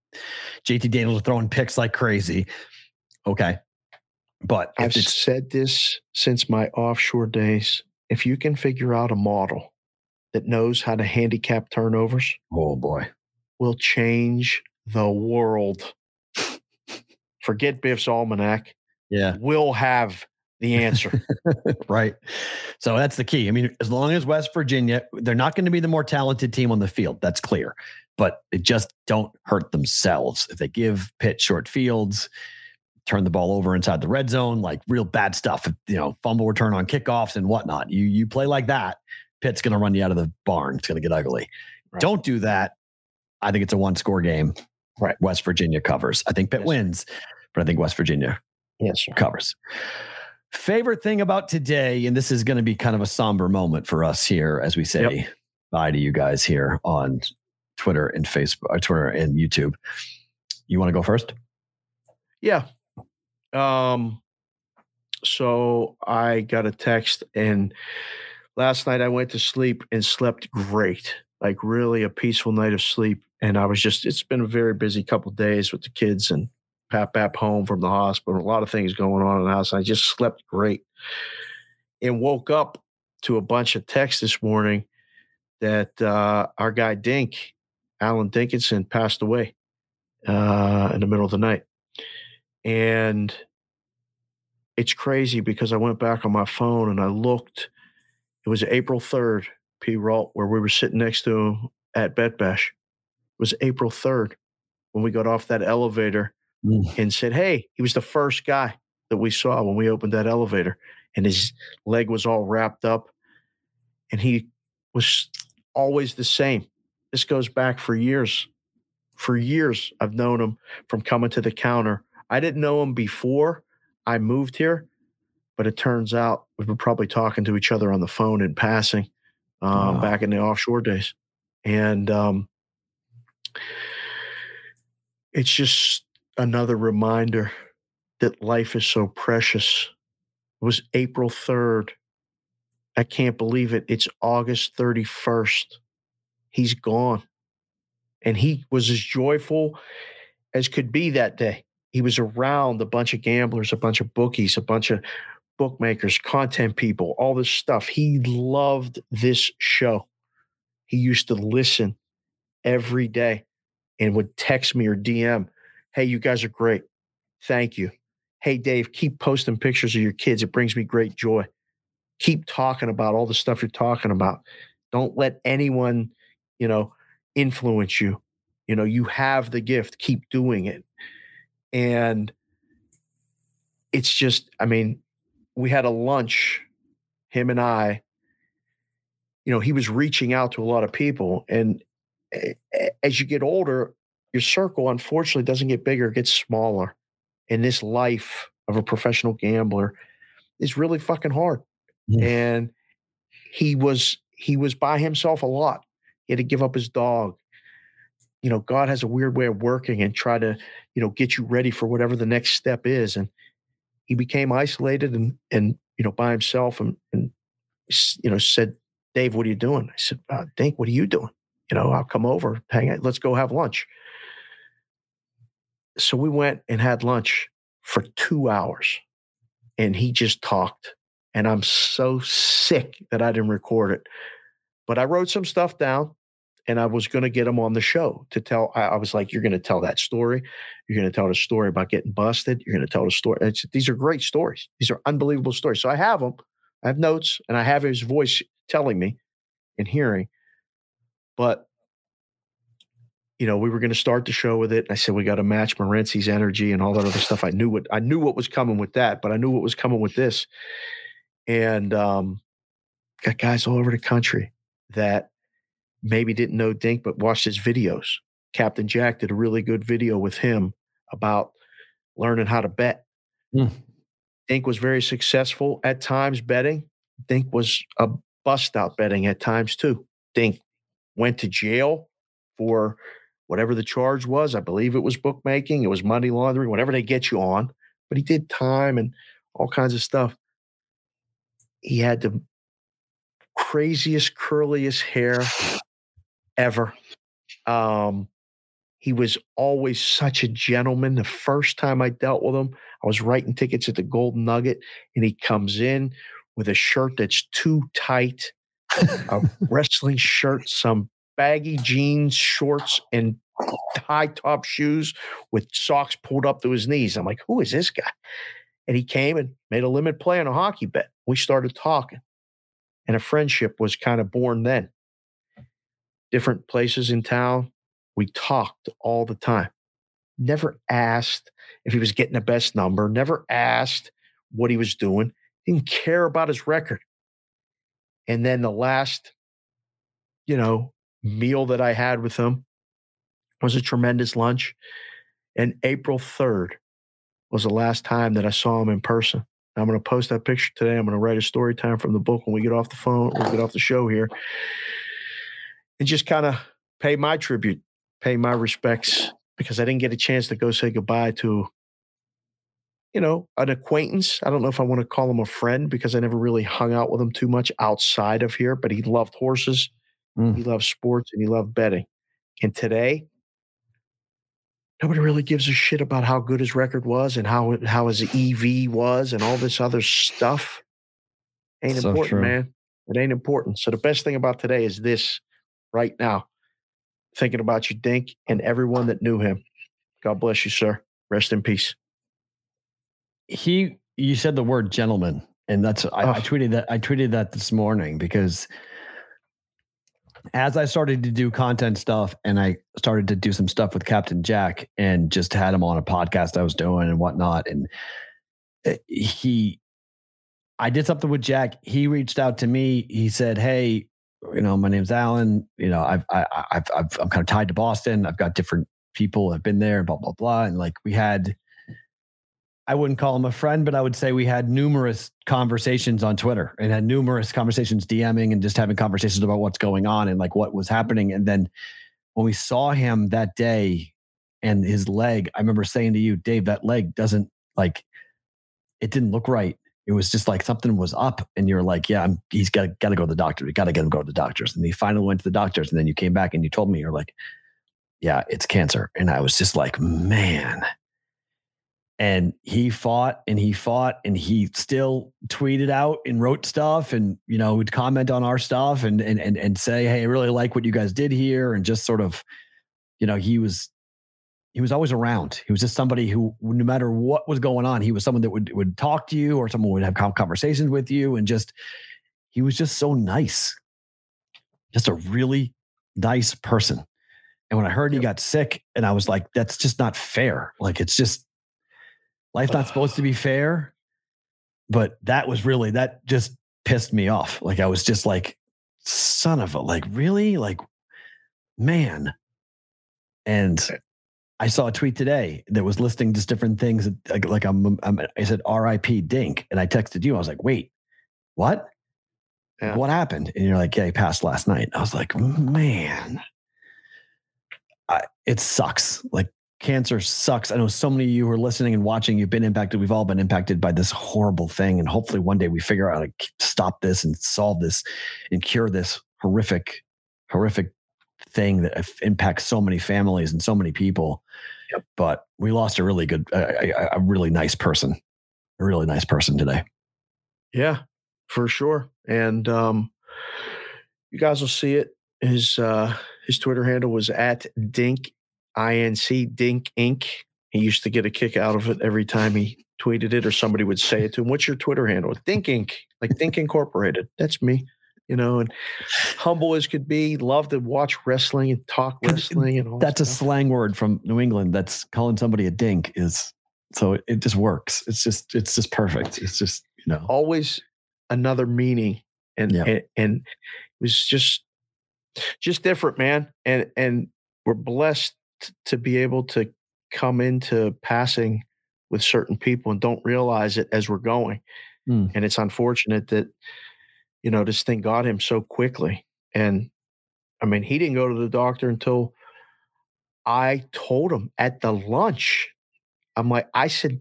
JT Daniels are throwing picks like crazy, okay. But I've it's said this since my offshore days. If you can figure out a model that knows how to handicap turnovers, oh boy, will change the world. Forget Biff's almanac. yeah, We'll have the answer. right. So that's the key. I mean, as long as West Virginia, they're not going to be the more talented team on the field. That's clear. But they just don't hurt themselves. If they give Pitt short fields, turn the ball over inside the red zone, like real bad stuff, you know, fumble return on kickoffs and whatnot. You you play like that, Pitt's going to run you out of the barn. It's going to get ugly. Right. Don't do that. I think it's a one score game. Right. West Virginia covers. I think Pitt Yes. wins, but I think West Virginia yes, sir. covers. Favorite thing about today, and this is going to be kind of a somber moment for us here as we say bye to you guys here on Twitter and Facebook, or Twitter and YouTube. You want to go first? Yeah. Um. So I got a text, and last night I went to sleep and slept great, like really a peaceful night of sleep. And I was just, it's been a very busy couple days with the kids and Pap Pap home from the hospital, a lot of things going on in the house. I just slept great and woke up to a bunch of texts this morning that uh, our guy Dink, Alan Dinkinson, passed away uh, in the middle of the night. And it's crazy because I went back on my phone and I looked. It was April 3rd, Ferrall, where we were sitting next to him at Bet Bash. It was April 3rd when we got off that elevator Mm. and said, Hey, he was the first guy that we saw when we opened that elevator. And his leg was all wrapped up. And he was always the same. This goes back for years. For years, I've known him from coming to the counter. I didn't know him before I moved here, but it turns out we were probably talking to each other on the phone in passing um, Wow. back in the offshore days. And um, it's just another reminder that life is so precious. It was April 3rd. I can't believe it. It's August 31st. He's gone. And he was as joyful as could be that day. He was around a bunch of gamblers, a bunch of bookies, a bunch of bookmakers, content people, all this stuff. He loved this show. He used to listen every day and would text me or DM, Hey, you guys are great. Thank you. Hey, Dave, keep posting pictures of your kids. It brings me great joy. Keep talking about all the stuff you're talking about. Don't let anyone, you know, influence you. You know, you have the gift, keep doing it. And it's just, I mean, we had a lunch, him and I. You know, he was reaching out to a lot of people. And eh, eh, as you get older, your circle unfortunately doesn't get bigger, it gets smaller. And this life of a professional gambler is really fucking hard. And he was he was by himself a lot. He had to give up his dog. You know, God has a weird way of working and try to, you know, get you ready for whatever the next step is. And he became isolated and and you know by himself and and you know said, Dave, what are you doing? I said, uh, Dink, what are you doing? You know, I'll come over, hang out, let's go have lunch. So we went and had lunch for two hours, and he just talked. And I'm so sick that I didn't record it, but I wrote some stuff down and I was going to get him on the show to tell. I, I was like, "You're going to tell that story. You're going to tell the story about getting busted. You're going to tell the story. It's, these are great stories. These are unbelievable stories." So I have them. I have notes, and I have his voice telling me and hearing. But you know, we were going to start the show with it. I said we got to match Morency's energy and all that other stuff. I knew what I knew what was coming with that, but I knew what was coming with this. And um, got guys all over the country that maybe didn't know Dink, but watched his videos. Captain Jack did a really good video with him about learning how to bet. Mm. Dink was very successful at times betting. Dink was a bust out betting at times too. Dink went to jail for whatever the charge was. I believe it was bookmaking, it was money laundering, whatever they get you on. But he did time and all kinds of stuff. He had the craziest, curliest hair ever. Um, he was always such a gentleman. The first time I dealt with him, I was writing tickets at the Golden Nugget, and he comes in with a shirt that's too tight, a wrestling shirt, some baggy jeans, shorts, and high top shoes with socks pulled up to his knees. I'm like, who is this guy? And he came and made a limit play on a hockey bet. We started talking, and a friendship was kind of born then. Different places in town, we talked all the time. Never asked if he was getting the best number, never asked what he was doing, didn't care about his record. And then the last, you know, meal that I had with him was a tremendous lunch. And April 3rd was the last time that I saw him in person. I'm going to post that picture today. I'm going to write a story time from the book when we get off the phone, we get off the show here, and just kind of pay my tribute, pay my respects because I didn't get a chance to go say goodbye to, you know, an acquaintance. I don't know if I want to call him a friend because I never really hung out with him too much outside of here, but he loved horses. Mm. He loved sports and he loved betting. And today, nobody really gives a shit about how good his record was and how how his EV was and all this other stuff. Ain't so important, true. man. It ain't important. So the best thing about today is this right now. Thinking about you, Dink, and everyone that knew him. God bless you, sir. Rest in peace. He you said the word gentleman, and that's I, oh. I tweeted that I tweeted that this morning because as I started to do content stuff and I started to do some stuff with Captain Jack and just had him on a podcast I was doing and whatnot. And eh, he, I did something with Jack. He reached out to me. He said, Hey, you know, my name's Alan. You know, I've, I, I've, I've, I'm kind of tied to Boston. I've got different people I've been there, blah, blah, blah. And like we had, I wouldn't call him a friend, but I would say we had numerous conversations on Twitter and had numerous conversations DMing and just having conversations about what's going on and like what was happening. And then when we saw him that day and his leg, I remember saying to you, Dave, that leg doesn't like it didn't look right. It was just like something was up, and you're like, "Yeah, I'm, he's got got to go to the doctor. We got to get him go to the doctors." And he finally went to the doctors, and then you came back and you told me, "You're like, yeah, it's cancer." And I was just like, "Man, and he fought and he fought and he still tweeted out and wrote stuff and you know would comment on our stuff and and and, and say hey i really like what you guys did here and just sort of you know he was he was always around. He was just somebody who no matter what was going on he was someone that would would talk to you or someone would have conversations with you and just he was just so nice. Just a really nice person. And when i heard he got sick and i was like that's just not fair. Like it's just Life's not supposed to be fair. But that was really, that just pissed me off. Like I was just like, son of a, like, really? Like, man. And eh. I saw a tweet today that was listing just different things. Like, like I'm, I'm, i said RIP Dink. And I texted you. I was like, wait, what? Yeah. What happened? And you're like, yeah, he passed last night. I was like, man, I, it sucks. Like cancer sucks. I know so many of you who are listening and watching, you've been impacted. We've all been impacted by this horrible thing. And hopefully one day we figure out how to stop this and solve this and cure this horrific, horrific thing that impacts so many families and so many people. Yep. But we lost a really good, a, a really nice person, a really nice person today. Yeah, for sure. And um, you guys will see it. His uh, his Twitter handle was at Dink INC Dink Inc. He used to get a kick out of it every time he tweeted it or somebody would say it to him. What's your Twitter handle? Dink Inc. Like Dink Incorporated. That's me. You know, and humble as could be, love to watch wrestling and talk wrestling and all. That's that a slang word from New England. That's calling somebody a dink is so it, it just works. It's just it's just perfect. It's just you know always another meaning and yeah. and, and it was just just different, man. And and we're blessed to be able to come into passing with certain people and don't realize it as we're going. Mm. And it's unfortunate that, you know, this thing got him so quickly. And I mean, he didn't go to the doctor until I told him at the lunch. I'm like, I said,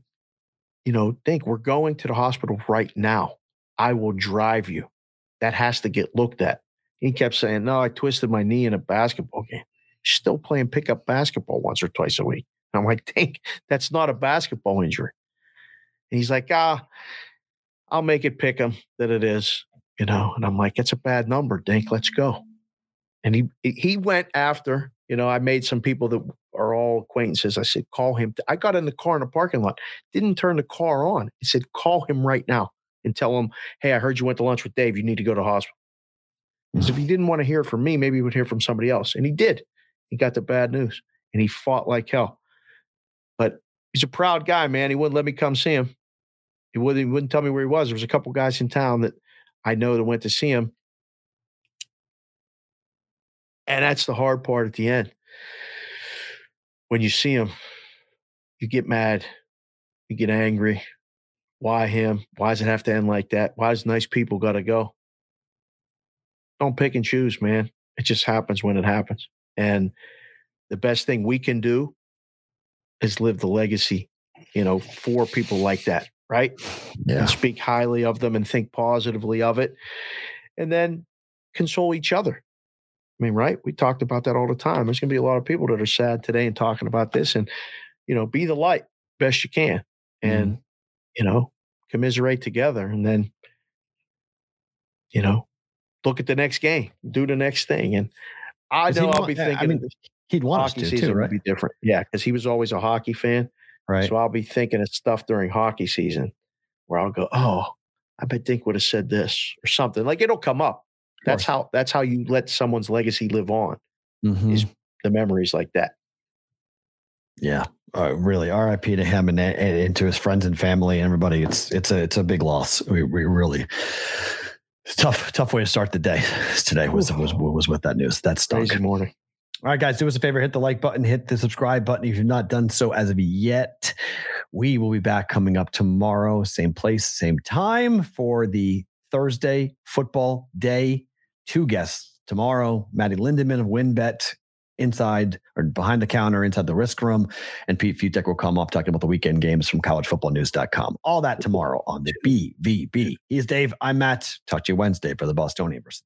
you know, Dink we're going to the hospital right now. I will drive you. That has to get looked at. He kept saying, No, I twisted my knee in a basketball game still playing pickup basketball once or twice a week. And I'm like, Dink that's not a basketball injury. And he's like, ah, I'll make it pick him that it is, you know. And I'm like, it's a bad number, Dink. Let's go. And he he went after, you know, I made some people that are all acquaintances. I said, call him. I got in the car in the parking lot, didn't turn the car on. He said, call him right now and tell him, hey, I heard you went to lunch with Dave. You need to go to hospital. Because if he didn't want to hear from me, maybe he would hear from somebody else. And he did. He got the bad news and he fought like hell. But he's a proud guy, man. He wouldn't let me come see him. He wouldn't, he wouldn't tell me where he was. There was a couple guys in town that I know that went to see him. And that's the hard part at the end. When you see him, you get mad, you get angry. Why him? Why does it have to end like that? Why does nice people got to go? Don't pick and choose, man. It just happens when it happens. And the best thing we can do is live the legacy, you know, for people like that, right? Yeah. And speak highly of them and think positively of it. And then console each other. I mean, right? We talked about that all the time. There's going to be a lot of people that are sad today and talking about this and, you know, be the light best you can and, mm. you know, commiserate together and then, you know, look at the next game, do the next thing. And I know I'll be thinking. I mean, he'd want hockey us to season too, right? Would be different. Yeah, because he was always a hockey fan. Right. So I'll be thinking of stuff during hockey season where I'll go, oh, I bet Dink would have said this or something. Like it'll come up. That's how. That's how you let someone's legacy live on. Mm-hmm. Is the memories like that. Yeah, uh, really. R.I.P. to him and, and, to his friends and family and everybody. It's it's a it's a big loss. We, we really tough tough way to start the day today was was was with that news. That's Crazy morning. All right, guys, do us a favor, hit the like button, hit the subscribe button if you've not done so as of yet. We will be back coming up tomorrow, same place, same time for the Thursday football day. Two guests tomorrow, Maddie Lindemann of WynnBET inside or behind the counter inside the risk room. And Pete Fiutak will come up talking about the weekend games from collegefootballnews.com. All that tomorrow on the BVB. He's Dave. I'm Matt. Talk to you Wednesday for the Bostonian versus